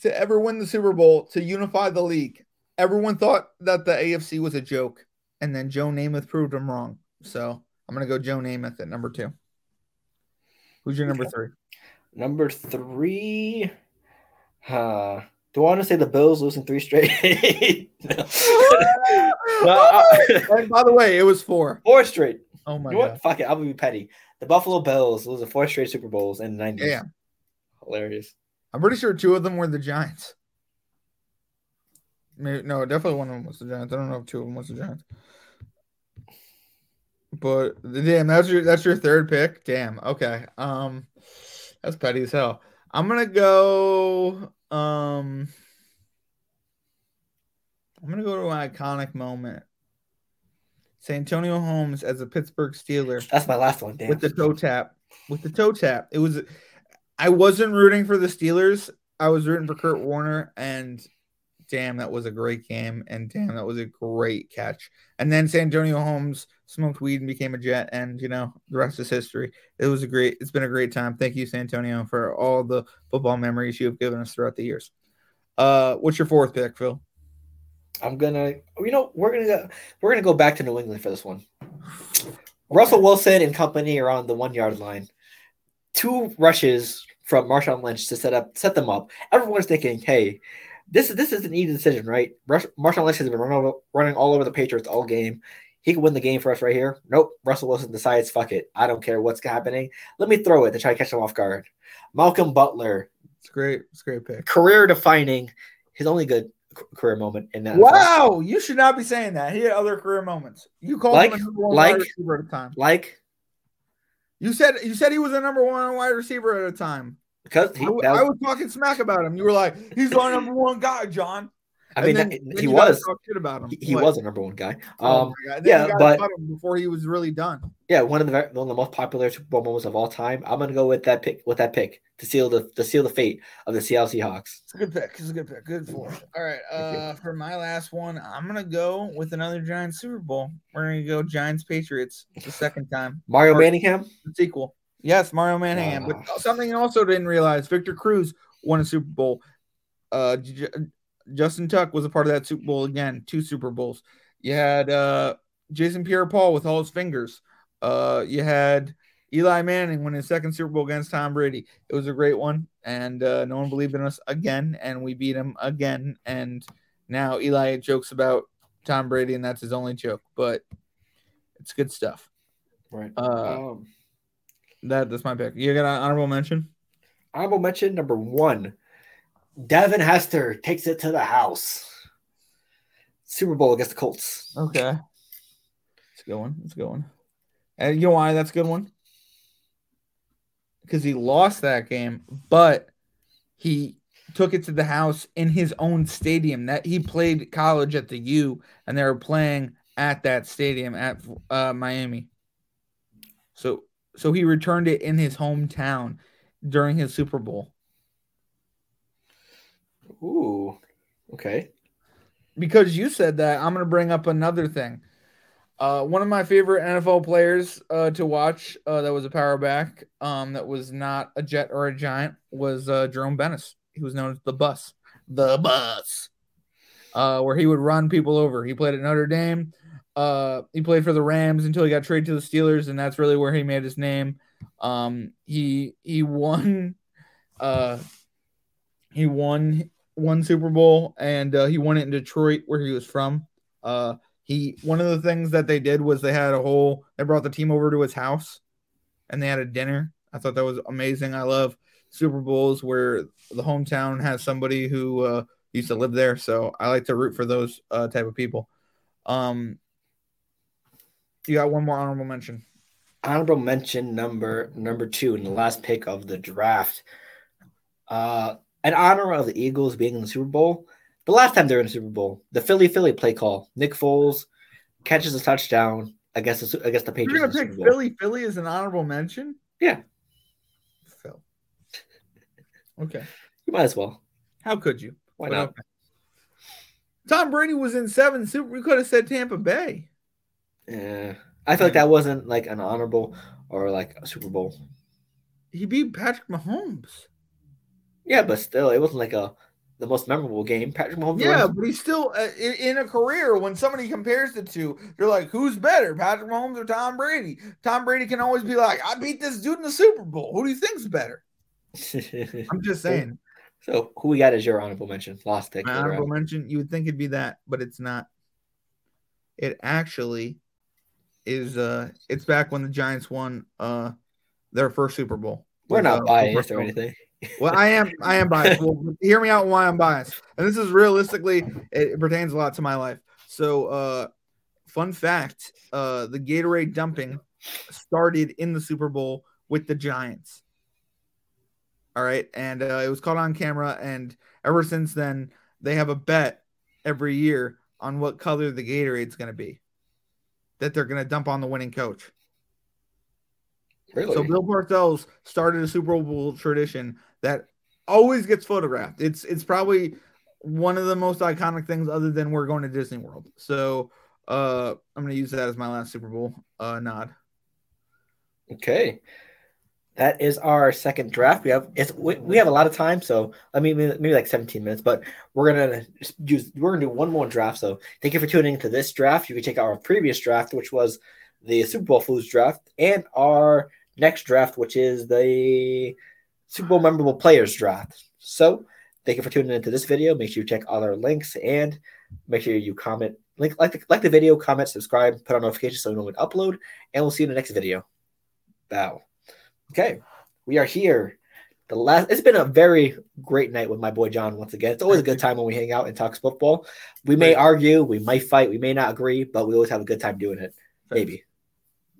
S2: to ever win the super bowl to unify the league everyone thought that the afc was a joke and then joe namath proved them wrong so i'm going to go joe namath at number two who's your number
S1: Okay.
S2: three
S1: Number three. Uh, do I want to say the Bills losing three straight? no. No, I-
S2: and by the way it was four.
S1: four straight.
S2: Oh my
S1: you know
S2: god
S1: what? Fuck it. I'm gonna be petty. The Buffalo Bills losing four straight Super Bowls in the 90s.
S2: yeah
S1: Hilarious.
S2: I'm pretty sure two of them were the Giants. Maybe, no, definitely one of them was the Giants. I don't know if two of them was the Giants. But damn, that's your that's your third pick. Damn. Okay. Um, that's petty as hell. I'm gonna go. Um, I'm gonna go to an iconic moment. Santonio Holmes as a Pittsburgh Steeler
S1: That's my last one. Damn.
S2: with the toe tap. With the toe tap. It was I wasn't rooting for the Steelers. I was rooting for Kurt Warner and damn that was a great game and damn that was a great catch. And then Santonio Holmes smoked weed and became a jet and you know the rest is history. It was a great it's been a great time. Thank you Santonio for all the football memories you have given us throughout the years. Uh what's your fourth pick, Phil?
S1: I'm gonna. You know, we're gonna go. We're gonna go back to New England for this one. Russell Wilson and company are on the one yard line. Two rushes from Marshawn Lynch to set up set them up. Everyone's thinking, "Hey, this is this is an easy decision, right?" Rush, Marshawn Lynch has been running, over, running all over the Patriots all game. He can win the game for us right here. Nope. Russell Wilson decides, "Fuck it, I don't care what's happening. Let me throw it to try to catch him off guard." Malcolm Butler,
S2: It's great. It's a great pick.
S1: career defining, his only good career moment in that.
S2: Wow, you should not be saying that. He had other career moments. You called
S1: Like-
S2: him a number one
S1: like-
S2: receiver at a time.
S1: Like
S2: You said you said he was a number one wide receiver at a time.
S1: because he,
S2: I, w-
S1: that
S2: I
S1: was-
S2: was talking smack about him. You were like, he's our number one guy, John.
S1: I mean,
S2: then-
S1: that-
S2: then
S1: he was
S2: about him.
S1: he, he was a number one guy.
S2: Oh
S1: Um,
S2: my God. Then
S1: yeah, but-
S2: before he was really done.
S1: yeah, one of the one of the most popular Super Bowl moments of all time. I'm gonna go with that pick with that pick to seal the to seal the fate of the Seattle Seahawks.
S2: It's a good pick. It's a good pick. Good for. All right. Uh, for my last one, I'm gonna go with another Giants Super Bowl. We're gonna go Giants Patriots the second time.
S1: Mario
S2: Or-
S1: Manningham.
S2: The sequel. Yes, Mario Manningham. But
S1: Ah.
S2: something I also didn't realize: Victor Cruz won a Super Bowl. Uh, Justin Tuck was a part of that Super Bowl again. Two Super Bowls. You had uh, Jason Pierre-Paul with all his fingers. Uh, you had Eli Manning win his second Super Bowl against Tom Brady. It was a great one, and uh, no one believed in us again, and we beat him again. And now Eli jokes about Tom Brady, and that's his only joke. But it's good stuff.
S1: Right.
S2: Uh,
S1: um,
S2: that that's my pick. You got an honorable mention?
S1: honorable mention number one. Devin Hester takes it to the house. Super Bowl against the Colts.
S2: Okay. It's a good one. It's a good one. And you know why that's a good one? Because he lost that game, but he took it to the house in his own stadium. That he played college at the U, and they were playing at that stadium at uh, Miami. So, so he returned it in his hometown during his Super Bowl.
S1: Ooh. Okay.
S2: because you said that, I'm going to bring up another thing. Uh, one of my favorite NFL players uh, to watch uh, that was a power back, um, that was not a jet or a giant, was uh, Jerome Bettis. He was known as the bus, the bus, uh, where he would run people over. He played at Notre Dame. Uh, he played for the Rams until he got traded to the Steelers, and that's really where he made his name. Um, he he won, uh, he won one Super Bowl, and uh, he won it in Detroit, where he was from. Uh, he one of the things that they did was they had a whole they brought the team over to his house, and they had a dinner. I thought that was amazing. I love Super Bowls where the hometown has somebody who uh, used to live there, so I like to root for those uh, type of people. Um, you got one more honorable mention.
S1: Honorable mention number number two in the last pick of the draft. Uh, in honor of the Eagles being in the Super Bowl, the last time they were in the Super Bowl, the Philly Philly play call. Nick Foles catches a touchdown against the, against the Patriots.
S2: You're gonna
S1: the
S2: pick. Philly Philly as an honorable mention?
S1: Yeah.
S2: Phil. Okay.
S1: You might as well.
S2: How could you?
S1: Why
S2: But
S1: not?
S2: okay. Tom Brady was in seven Super. We could have said Tampa Bay.
S1: Yeah, I feel like that wasn't like an honorable or like a Super Bowl.
S2: He beat Patrick Mahomes.
S1: Yeah, but still, it wasn't like a the most memorable game. Patrick Mahomes.
S2: Yeah, but he's still uh, in, in a career. When somebody compares the two, they're like, "Who's better, Patrick Mahomes or Tom Brady?" Tom Brady can always be like, "I beat this dude in the Super Bowl. Who do you think's better?" I'm just saying.
S1: so who we got as your honorable mention? Lost pick.
S2: My
S1: of the
S2: honorable mention, you would think it'd be that, but it's not. It actually is. Uh, it's back when the Giants won uh their first Super Bowl.
S1: We're not
S2: uh,
S1: biased or anything.
S2: Well, I am. I am biased. Well, hear me out. Why I'm biased, and this is realistically, it, it pertains a lot to my life. So, uh, fun fact: uh, the Gatorade dumping started in the Super Bowl with the Giants. All right, and uh, it was caught on camera, and ever since then, they have a bet every year on what color the Gatorade's going to be that they're going to dump on the winning coach.
S1: Really?
S2: So Bill Parcells started a Super Bowl tradition that always gets photographed. It's it's probably one of the most iconic things other than we're going to Disney World. So uh I'm gonna use that as my last Super Bowl uh nod.
S1: Okay. That is our second draft. We have it's we, we have a lot of time, so I mean maybe, like 17 minutes, but we're gonna use we're gonna do one more draft. So thank you for tuning into this draft. You can take our previous draft, which was the Super Bowl Foods draft, and our next draft, which is the Super Bowl memorable players draft. So thank you for tuning into this video. Make sure you check all our links and make sure you comment, link, like the, like the video, comment, subscribe, put on notifications so you know when we upload, and we'll see you in the next video. Bow. Okay, we are here the last it's been a very great night with my boy John once again. It's always a good time when we hang out and talk football. We may argue, we might fight, we may not agree, but we always have a good time doing it. Maybe.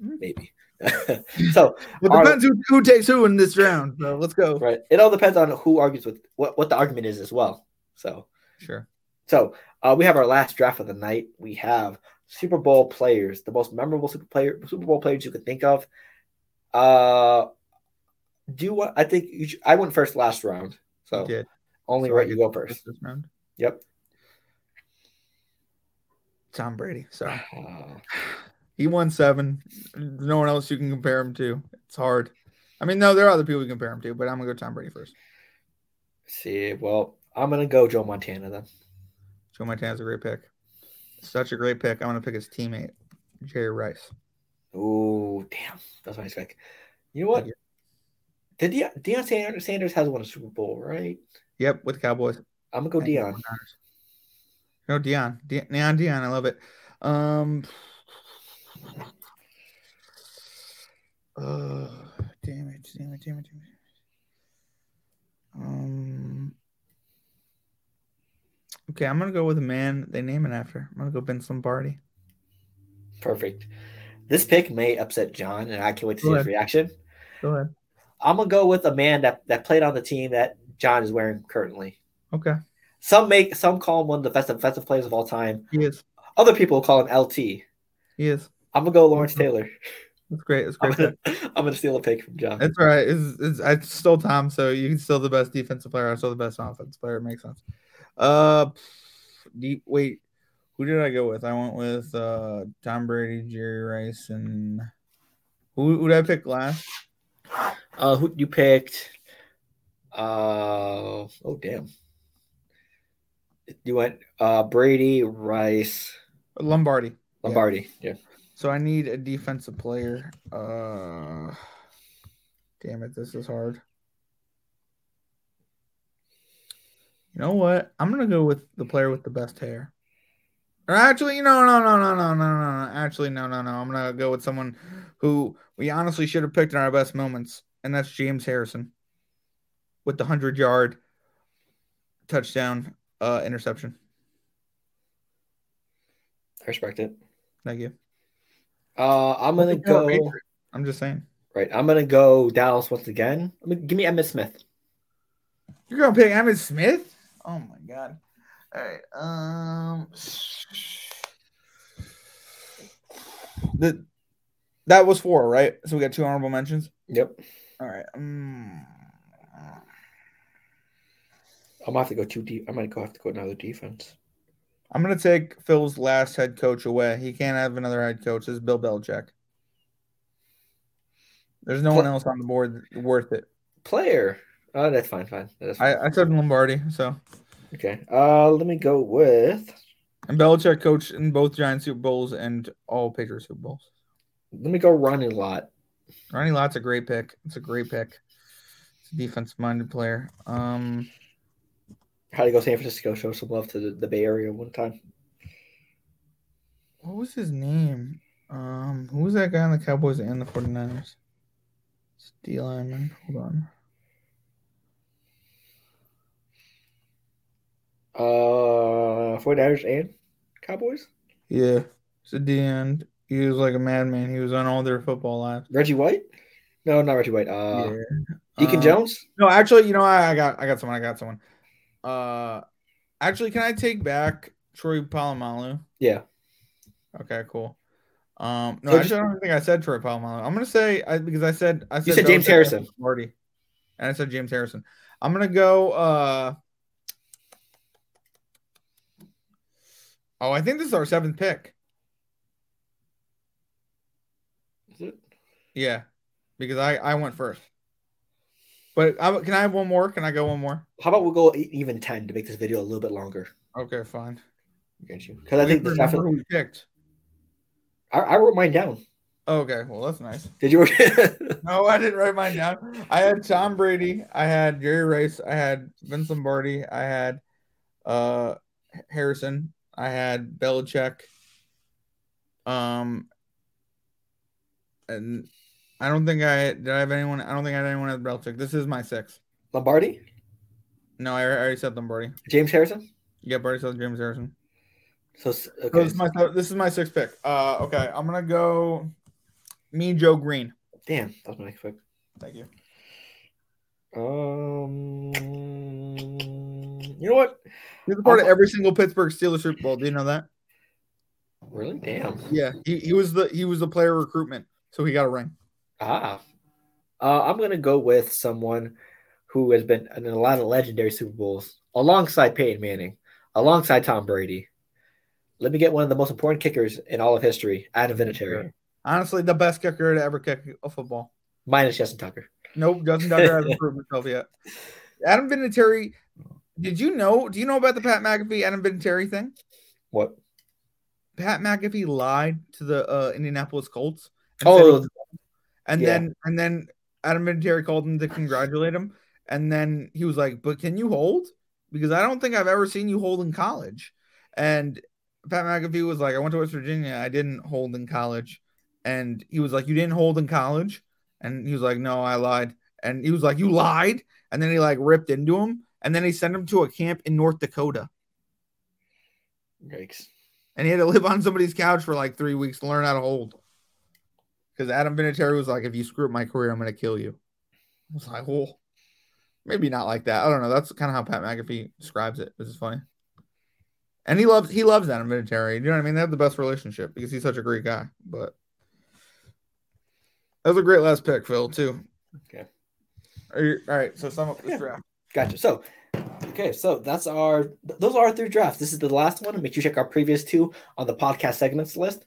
S2: Mhm.
S1: Maybe. so
S2: It
S1: Our-
S2: depends who, who takes who in this round. So let's go.
S1: right. It all depends on who argues with what, what the argument is as well. So
S2: Sure.
S1: so uh, we have our last draft of the night. We have Super Bowl players, the most memorable Super player Super Bowl players you could think of. Uh do you want I think you should, I went first last round. So
S2: You
S1: only
S2: So
S1: right you go first.
S2: This round.
S1: Yep.
S2: Tom Brady. Sorry.
S1: Uh,
S2: He won seven. There's no one else you can compare him to. It's hard. I mean, no, there are other people you can compare him to, but I'm gonna go Tom Brady first.
S1: see, well, I'm gonna go Joe Montana then.
S2: Joe Montana's a great pick. Such a great pick. I'm gonna pick his teammate, Jerry Rice.
S1: Oh, damn, that's my next pick. You know what? Did De- Deion Sanders has won a Super Bowl, right?
S2: Yep, with the Cowboys.
S1: I'm gonna go Deion.
S2: No, Deion. De- Neon Deion. I love it. Um. Uh, damn it! Damn it! Damn it! Damn it! Um. Okay, I'm gonna go with a man they name it after. I'm gonna go Vince Lombardi.
S1: Perfect. This pick may upset John, and I can't wait to see
S2: Go
S1: his reaction.
S2: Go ahead.
S1: I'm gonna go with a man that, that played on the team that John is wearing currently.
S2: Okay,
S1: Some make some call him one of the best defensive players of all time.
S2: he is.
S1: Other people call him LT.
S2: He is.
S1: I'm gonna go Lawrence Taylor.
S2: That's great. That's
S1: I'm
S2: great.
S1: gonna, I'm gonna steal a pick from John.
S2: That's right. It's, it's, I stole Tom, so you can still the best defensive player. I stole the best offensive player. It makes sense. Uh, deep. Wait, who did I go with? I went with uh Tom Brady, Jerry Rice, and who, did I pick last?
S1: Uh, who you picked? Uh, oh damn. You went uh Brady, Rice,
S2: Lombardi.
S1: Lombardi. Yeah.
S2: So I need a defensive player. Uh, damn it, this is hard. You know what? I'm gonna go with the player with the best hair. Or actually, no, no, no, no, no, no, no. Actually, no, no, no. I'm gonna go with someone who we honestly should have picked in our best moments, and that's James Harrison with the hundred yard touchdown uh, interception.
S1: I respect it.
S2: Thank you.
S1: Uh, I'm gonna go.
S2: I'm just saying.
S1: Right, I'm gonna go Dallas once again. I mean, give me Emmitt Smith.
S2: You're gonna pick Emmitt Smith? Oh my god. All right. Um the that was four, right? So we got two honorable mentions.
S1: Yep.
S2: All right. Um,
S1: I'm gonna have to go too deep. I might go have to go another defense.
S2: I'm gonna take Phil's last head coach away. He can't have another head coach. This is Bill Belichick. There's no one else on the board worth it.
S1: Player. Oh, that's fine. Fine. That's fine.
S2: I, I said Lombardi, so
S1: okay. Uh, let me go with.
S2: and Belichick coached in both Giant Super Bowls and all Patriots Super Bowls.
S1: Let me go Ronnie Lott.
S2: Ronnie Lott's a great pick. It's a great pick. It's a defense minded player. Um,
S1: How to go San Francisco? Show some love to the, the Bay Area one time.
S2: what was his name? Um, who was that guy on the Cowboys and the 49ers? It's D lineman. Hold on.
S1: Uh, 49ers and Cowboys.
S2: Yeah. It's a D end. He was like a madman. He was on all their football lives.
S1: Reggie White? No, not Reggie White. Uh,
S2: yeah.
S1: Deacon
S2: Um,
S1: Jones.
S2: No, actually, you know, I, I got I got someone. I got someone. Uh actually, can I take back Troy Polamalu?
S1: Yeah.
S2: Okay, cool. Um, no,
S1: So
S2: actually, I don't think I said Troy Polamalu. I'm gonna say I, because I said I said
S1: said James Harrison.
S2: Lombardi, and I said James Harrison. I'm gonna go. uh Oh, I think this is our seventh pick.
S1: Is it?
S2: Yeah, because I I went first. But I, can I have one more? Can I go one more?
S1: How about we go even ten to make this video a little bit longer?
S2: Okay, fine.
S1: Because I think this
S2: remember we picked.
S1: I, I wrote mine down.
S2: Okay, well that's nice.
S1: Did you?
S2: No, I didn't write mine down. I had Tom Brady, I had Jerry Rice, I had Vince Lombardi, I had uh Harrison, I had Belichick. Um and I don't think I did I have anyone I don't think I had anyone at Belichick. This is my six.
S1: Lombardi,
S2: No, I I already said Lombardi.
S1: James Harrison.
S2: Yeah, already said James Harrison.
S1: So s-
S2: So this is my this is my sixth pick. Uh, okay, I'm gonna go. Me, Joe Greene.
S1: damn, that was my next pick.
S2: Thank you.
S1: Um, you know what?
S2: He's a part of every single Pittsburgh Steelers Super Bowl. Do you know that?
S1: Really? Damn.
S2: Yeah, he, he was the he was the player recruitment, so he got a ring.
S1: Ah, uh, I'm gonna go with someone who has been in a lot of legendary Super Bowls alongside Peyton Manning, alongside Tom Brady. Let me get one of the most important kickers in all of history, Adam Vinatieri,
S2: Honestly, the best kicker to ever kick a football.
S1: minus Justin Tucker.
S2: Nope, Justin Tucker hasn't proved himself yet. Adam Vinatieri. Did you know? Do you know about the Pat McAfee Adam Vinatieri thing?
S1: What?
S2: Pat McAfee lied to the uh, Indianapolis Colts. and said he
S1: Oh,
S2: and
S1: yeah.
S2: then and then Adam Vinatieri called him to congratulate him, and then he was like, "But can you hold? Because I don't think I've ever seen you hold in college." And Pat McAfee was like, "I went to West Virginia. I didn't hold in college," and he was like, "You didn't hold in college?" And he was like, "No, I lied." And he was like, "You lied?" And then he like ripped into him, and then he sent him to a camp in North Dakota,
S1: yikes.
S2: and he had to live on somebody's couch for like three weeks to learn how to hold. Because Adam Vinatieri was like, "If you screw up my career, I'm going to kill you." I was like, "Well, maybe not like that. I don't know." That's kind of how Pat McAfee describes it, which is funny. And he loves he loves Adam Vinatieri. You know what I mean? They have the best relationship because he's such a great guy. But that was a great last pick, Phil. Too.
S1: Okay.
S2: Are you, all right. So sum up this
S1: Yeah.
S2: draft.
S1: Gotcha. So, okay, so that's our those are our three drafts. This is the last one. Make sure you check our previous two on the podcast segments list.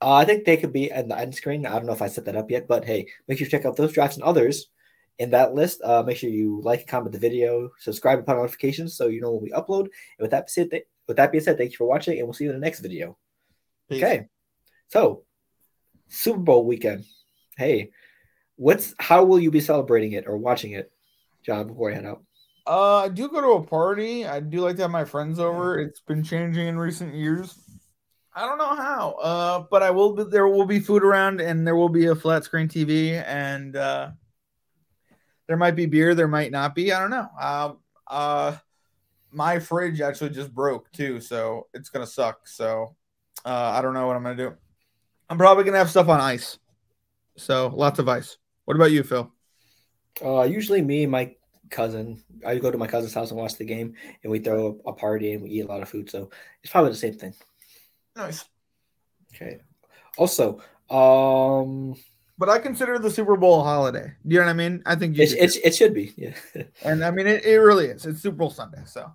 S1: Uh, I think they could be in the end screen. I don't know if I set that up yet, but hey, make sure you check out those drafts and others in that list. Uh, make sure you like, comment the video, subscribe, and put on notifications so you know when we upload. And with that said, th- with that being said, thank you for watching, and we'll see you in the next video.
S2: Peace.
S1: Okay, so Super Bowl weekend. Hey, what's how will you be celebrating it or watching it, John? Before I head out.
S2: Uh, I do go to a party. I do like to have my friends over. It's been changing in recent years. I don't know how. Uh, but I will. Be, there will be food around, and there will be a flat screen TV, and uh, there might be beer. There might not be. I don't know. Uh, uh, my fridge actually just broke too, so it's gonna suck. So, uh, I don't know what I'm gonna do. I'm probably gonna have stuff on ice. So lots of ice. What about you, Phil?
S1: Uh, usually me and my cousin, I go to my cousin's house and watch the game, and we throw a party and we eat a lot of food. So it's probably the same thing.
S2: Nice.
S1: Okay. Also, um,
S2: But I consider the Super Bowl a holiday. Do you know what I mean? I think you
S1: it's,
S2: do.
S1: it should be. Yeah.
S2: and I mean it, it really is. It's Super Bowl Sunday, so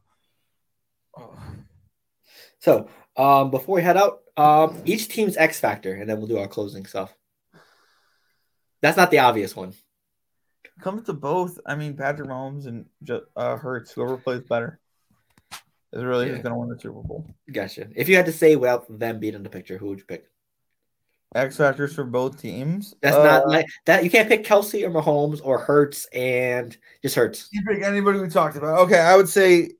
S2: oh.
S1: so, um, before we head out, um, each team's X factor, and then we'll do our closing stuff. That's not the obvious one.
S2: comes to both. I mean, Patrick Mahomes and uh, Hurts, whoever plays better, is really who's going to win the Super Bowl.
S1: Gotcha. If you had to say without them being in the picture, who would you pick?
S2: X factors for both teams.
S1: That's
S2: Uh,
S1: not like that. You can't pick Kelce or Mahomes or Hurts and just Hurts.
S2: You pick anybody we talked about. Okay, I would say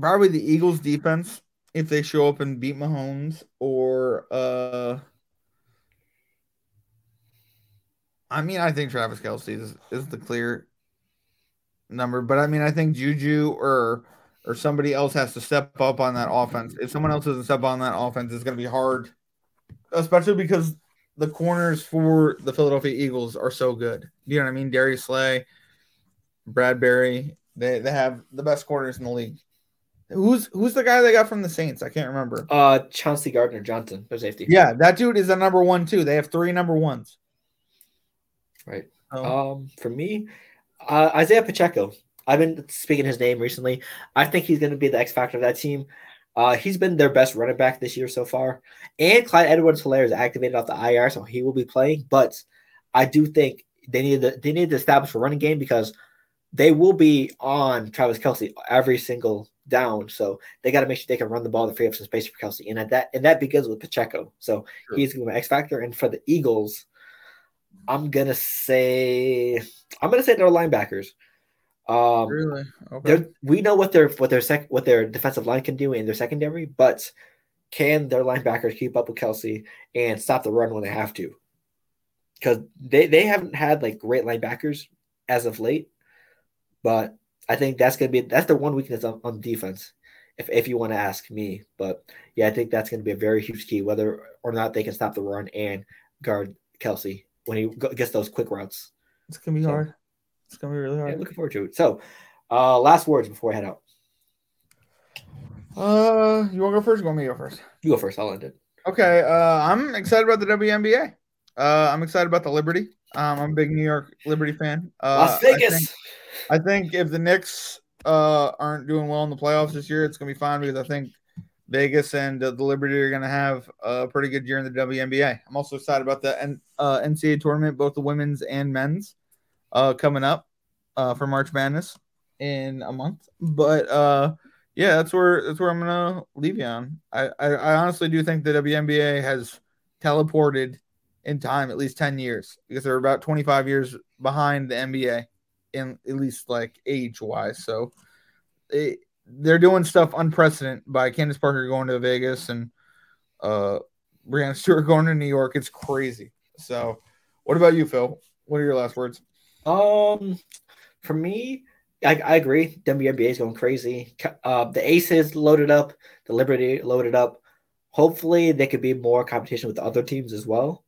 S2: probably the Eagles defense if they show up and beat Mahomes, or uh, I mean, I think Travis Kelce is, is the clear number, but I mean, I think Juju or or somebody else has to step up on that offense. If someone else doesn't step on that offense, it's going to be hard, especially because the corners for the Philadelphia Eagles are so good. You know what I mean? Darius Slay, Bradberry, they they have the best corners in the league. Who's who's the guy they got from the Saints? I can't remember.
S1: Uh, Chauncey Gardner Johnson, their safety.
S2: Yeah, that dude is a number one too. They have three number ones.
S1: Right.
S2: Oh.
S1: Um, for me, uh, Isaiah Pacheco. I've been speaking his name recently. I think he's going to be the X factor of that team. Uh, he's been their best running back this year so far. And Clyde Edwards Helaire is activated off the IR, so he will be playing. But I do think they need to, they need to establish a running game because they will be on Travis Kelce every single down. So they got to make sure they can run the ball to free up some space for Kelce. And at that and that begins with Pacheco. So
S2: Sure.
S1: he's going to be my X factor. And for the Eagles, I'm gonna say I'm gonna say they're linebackers. Um,
S2: really? Okay.
S1: we know what their what their sec what their defensive line can do in their secondary, but can their linebackers keep up with Kelce and stop the run when they have to? Because they, they haven't had like great linebackers as of late, but I think that's gonna be that's the one weakness on, on defense. If, if you want to ask me, but yeah, I think that's going to be a very huge key, whether or not they can stop the run and guard Kelce when he gets those quick routes.
S2: It's gonna be
S1: So-
S2: hard. It's gonna be really
S1: Yeah,
S2: hard.
S1: looking forward to it. So, uh, last words before I head out.
S2: Uh, you want to go first? Or you want me to go first?
S1: You go first. I'll end it.
S2: Okay. Uh, I'm excited about the WNBA. Uh, I'm excited about the Liberty. Um, I'm a big New York Liberty fan. Uh,
S1: Las Vegas.
S2: I think, I think if the Knicks uh aren't doing well in the playoffs this year, it's gonna be fine because I think Vegas and uh, the Liberty are gonna have a pretty good year in the WNBA. I'm also excited about the N- uh, NCAA tournament, both the women's and men's, uh, coming up uh, for March Madness in a month. But uh, yeah, that's where that's where I'm gonna leave you on. I, I, I honestly do think the WNBA has teleported in time at least 10 years because they're about 25 years behind the NBA in at least like age wise. So they, they're doing stuff unprecedented by Candace Parker going to Vegas and uh Breanna Stewart going to New York. It's crazy. So what about you, Phil? What are your last words?
S1: Um, for me, I, I agree. WNBA is going crazy. Uh, the Aces loaded up, the Liberty loaded up. Hopefully, they could be more competition with the other teams as well.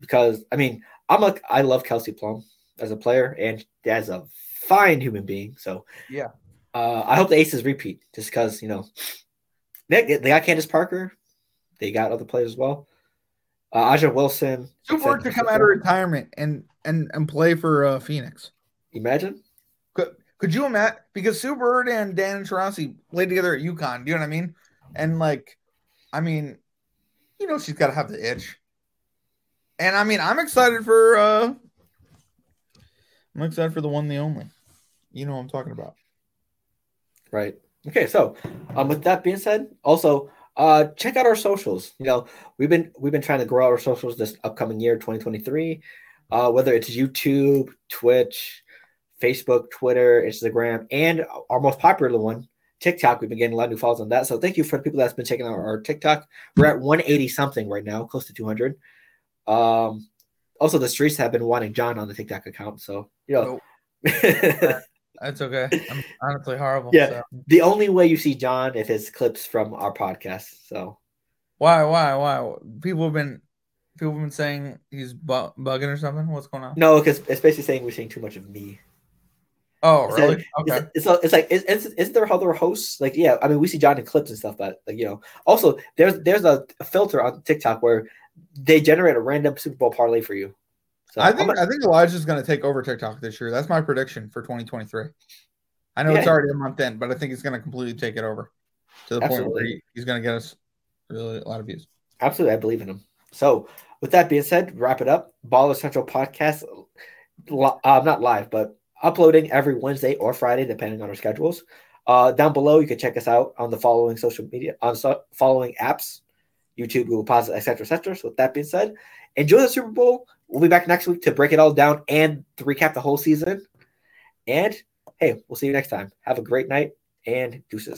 S1: Because I mean, I'm a I love Kelsey Plum as a player and as a fine human being. So
S2: Yeah.
S1: Uh, I hope the Aces repeat just because you know they, they got Candace Parker, they got other players as well. Uh, A'ja Wilson,
S2: Super work to come out of retirement and and and play for uh, Phoenix.
S1: Imagine.
S2: Could could you imagine? Because Sue Bird and Dan Taurasi played together at UConn. Do you know what I mean? And like, I mean, you know, she's got to have the itch. And I mean, I'm excited for. uh I'm excited for the one, the only. You know what I'm talking about.
S1: Right. Okay. So, um, with that being said, also, uh, check out our socials. You know, we've been we've been trying to grow our socials this upcoming year, 2023. Uh, whether it's YouTube, Twitch, Facebook, Twitter, Instagram, and our most popular one, TikTok. We've been getting a lot of new follows on that. So thank you for the people that's been checking out our TikTok. We're at 180 something right now, close to 200. Um, also the streets have been wanting John on the TikTok account. So you know,
S2: That's okay. I'm honestly horrible.
S1: Yeah.
S2: so.
S1: the only way you see John if it's clips from our podcast. So
S2: Why? Why? Why? People have been people have been saying he's bu- bugging or something. What's going on?
S1: no, because it's basically saying we're seeing too much of me.
S2: Oh,
S1: It's
S2: really?
S1: like-
S2: Okay.
S1: It's, it's, it's like is, is, is there other hosts? Like, yeah, I mean, we see John in clips and stuff, but like, you know, also there's there's a filter on TikTok where they generate a random Super Bowl parlay for you. So
S2: I think
S1: gonna-
S2: I think Elijah's going to take over TikTok this year. That's my prediction for 2023. I know it's already a month in, but I think he's going to completely take it over to the point where he, he's going to get us really a lot of views.
S1: Absolutely, I believe in him. So, with that being said, wrap it up. Baller Central podcast, uh, not live, but uploading every Wednesday or Friday, depending on our schedules. Uh, down below, you can check us out on the following social media, on so- following apps YouTube, Google Podcasts, etc., etc. So, with that being said, enjoy the Super Bowl. We'll be back next week to break it all down and to recap the whole season. And hey, we'll see you next time. Have a great night and deuces.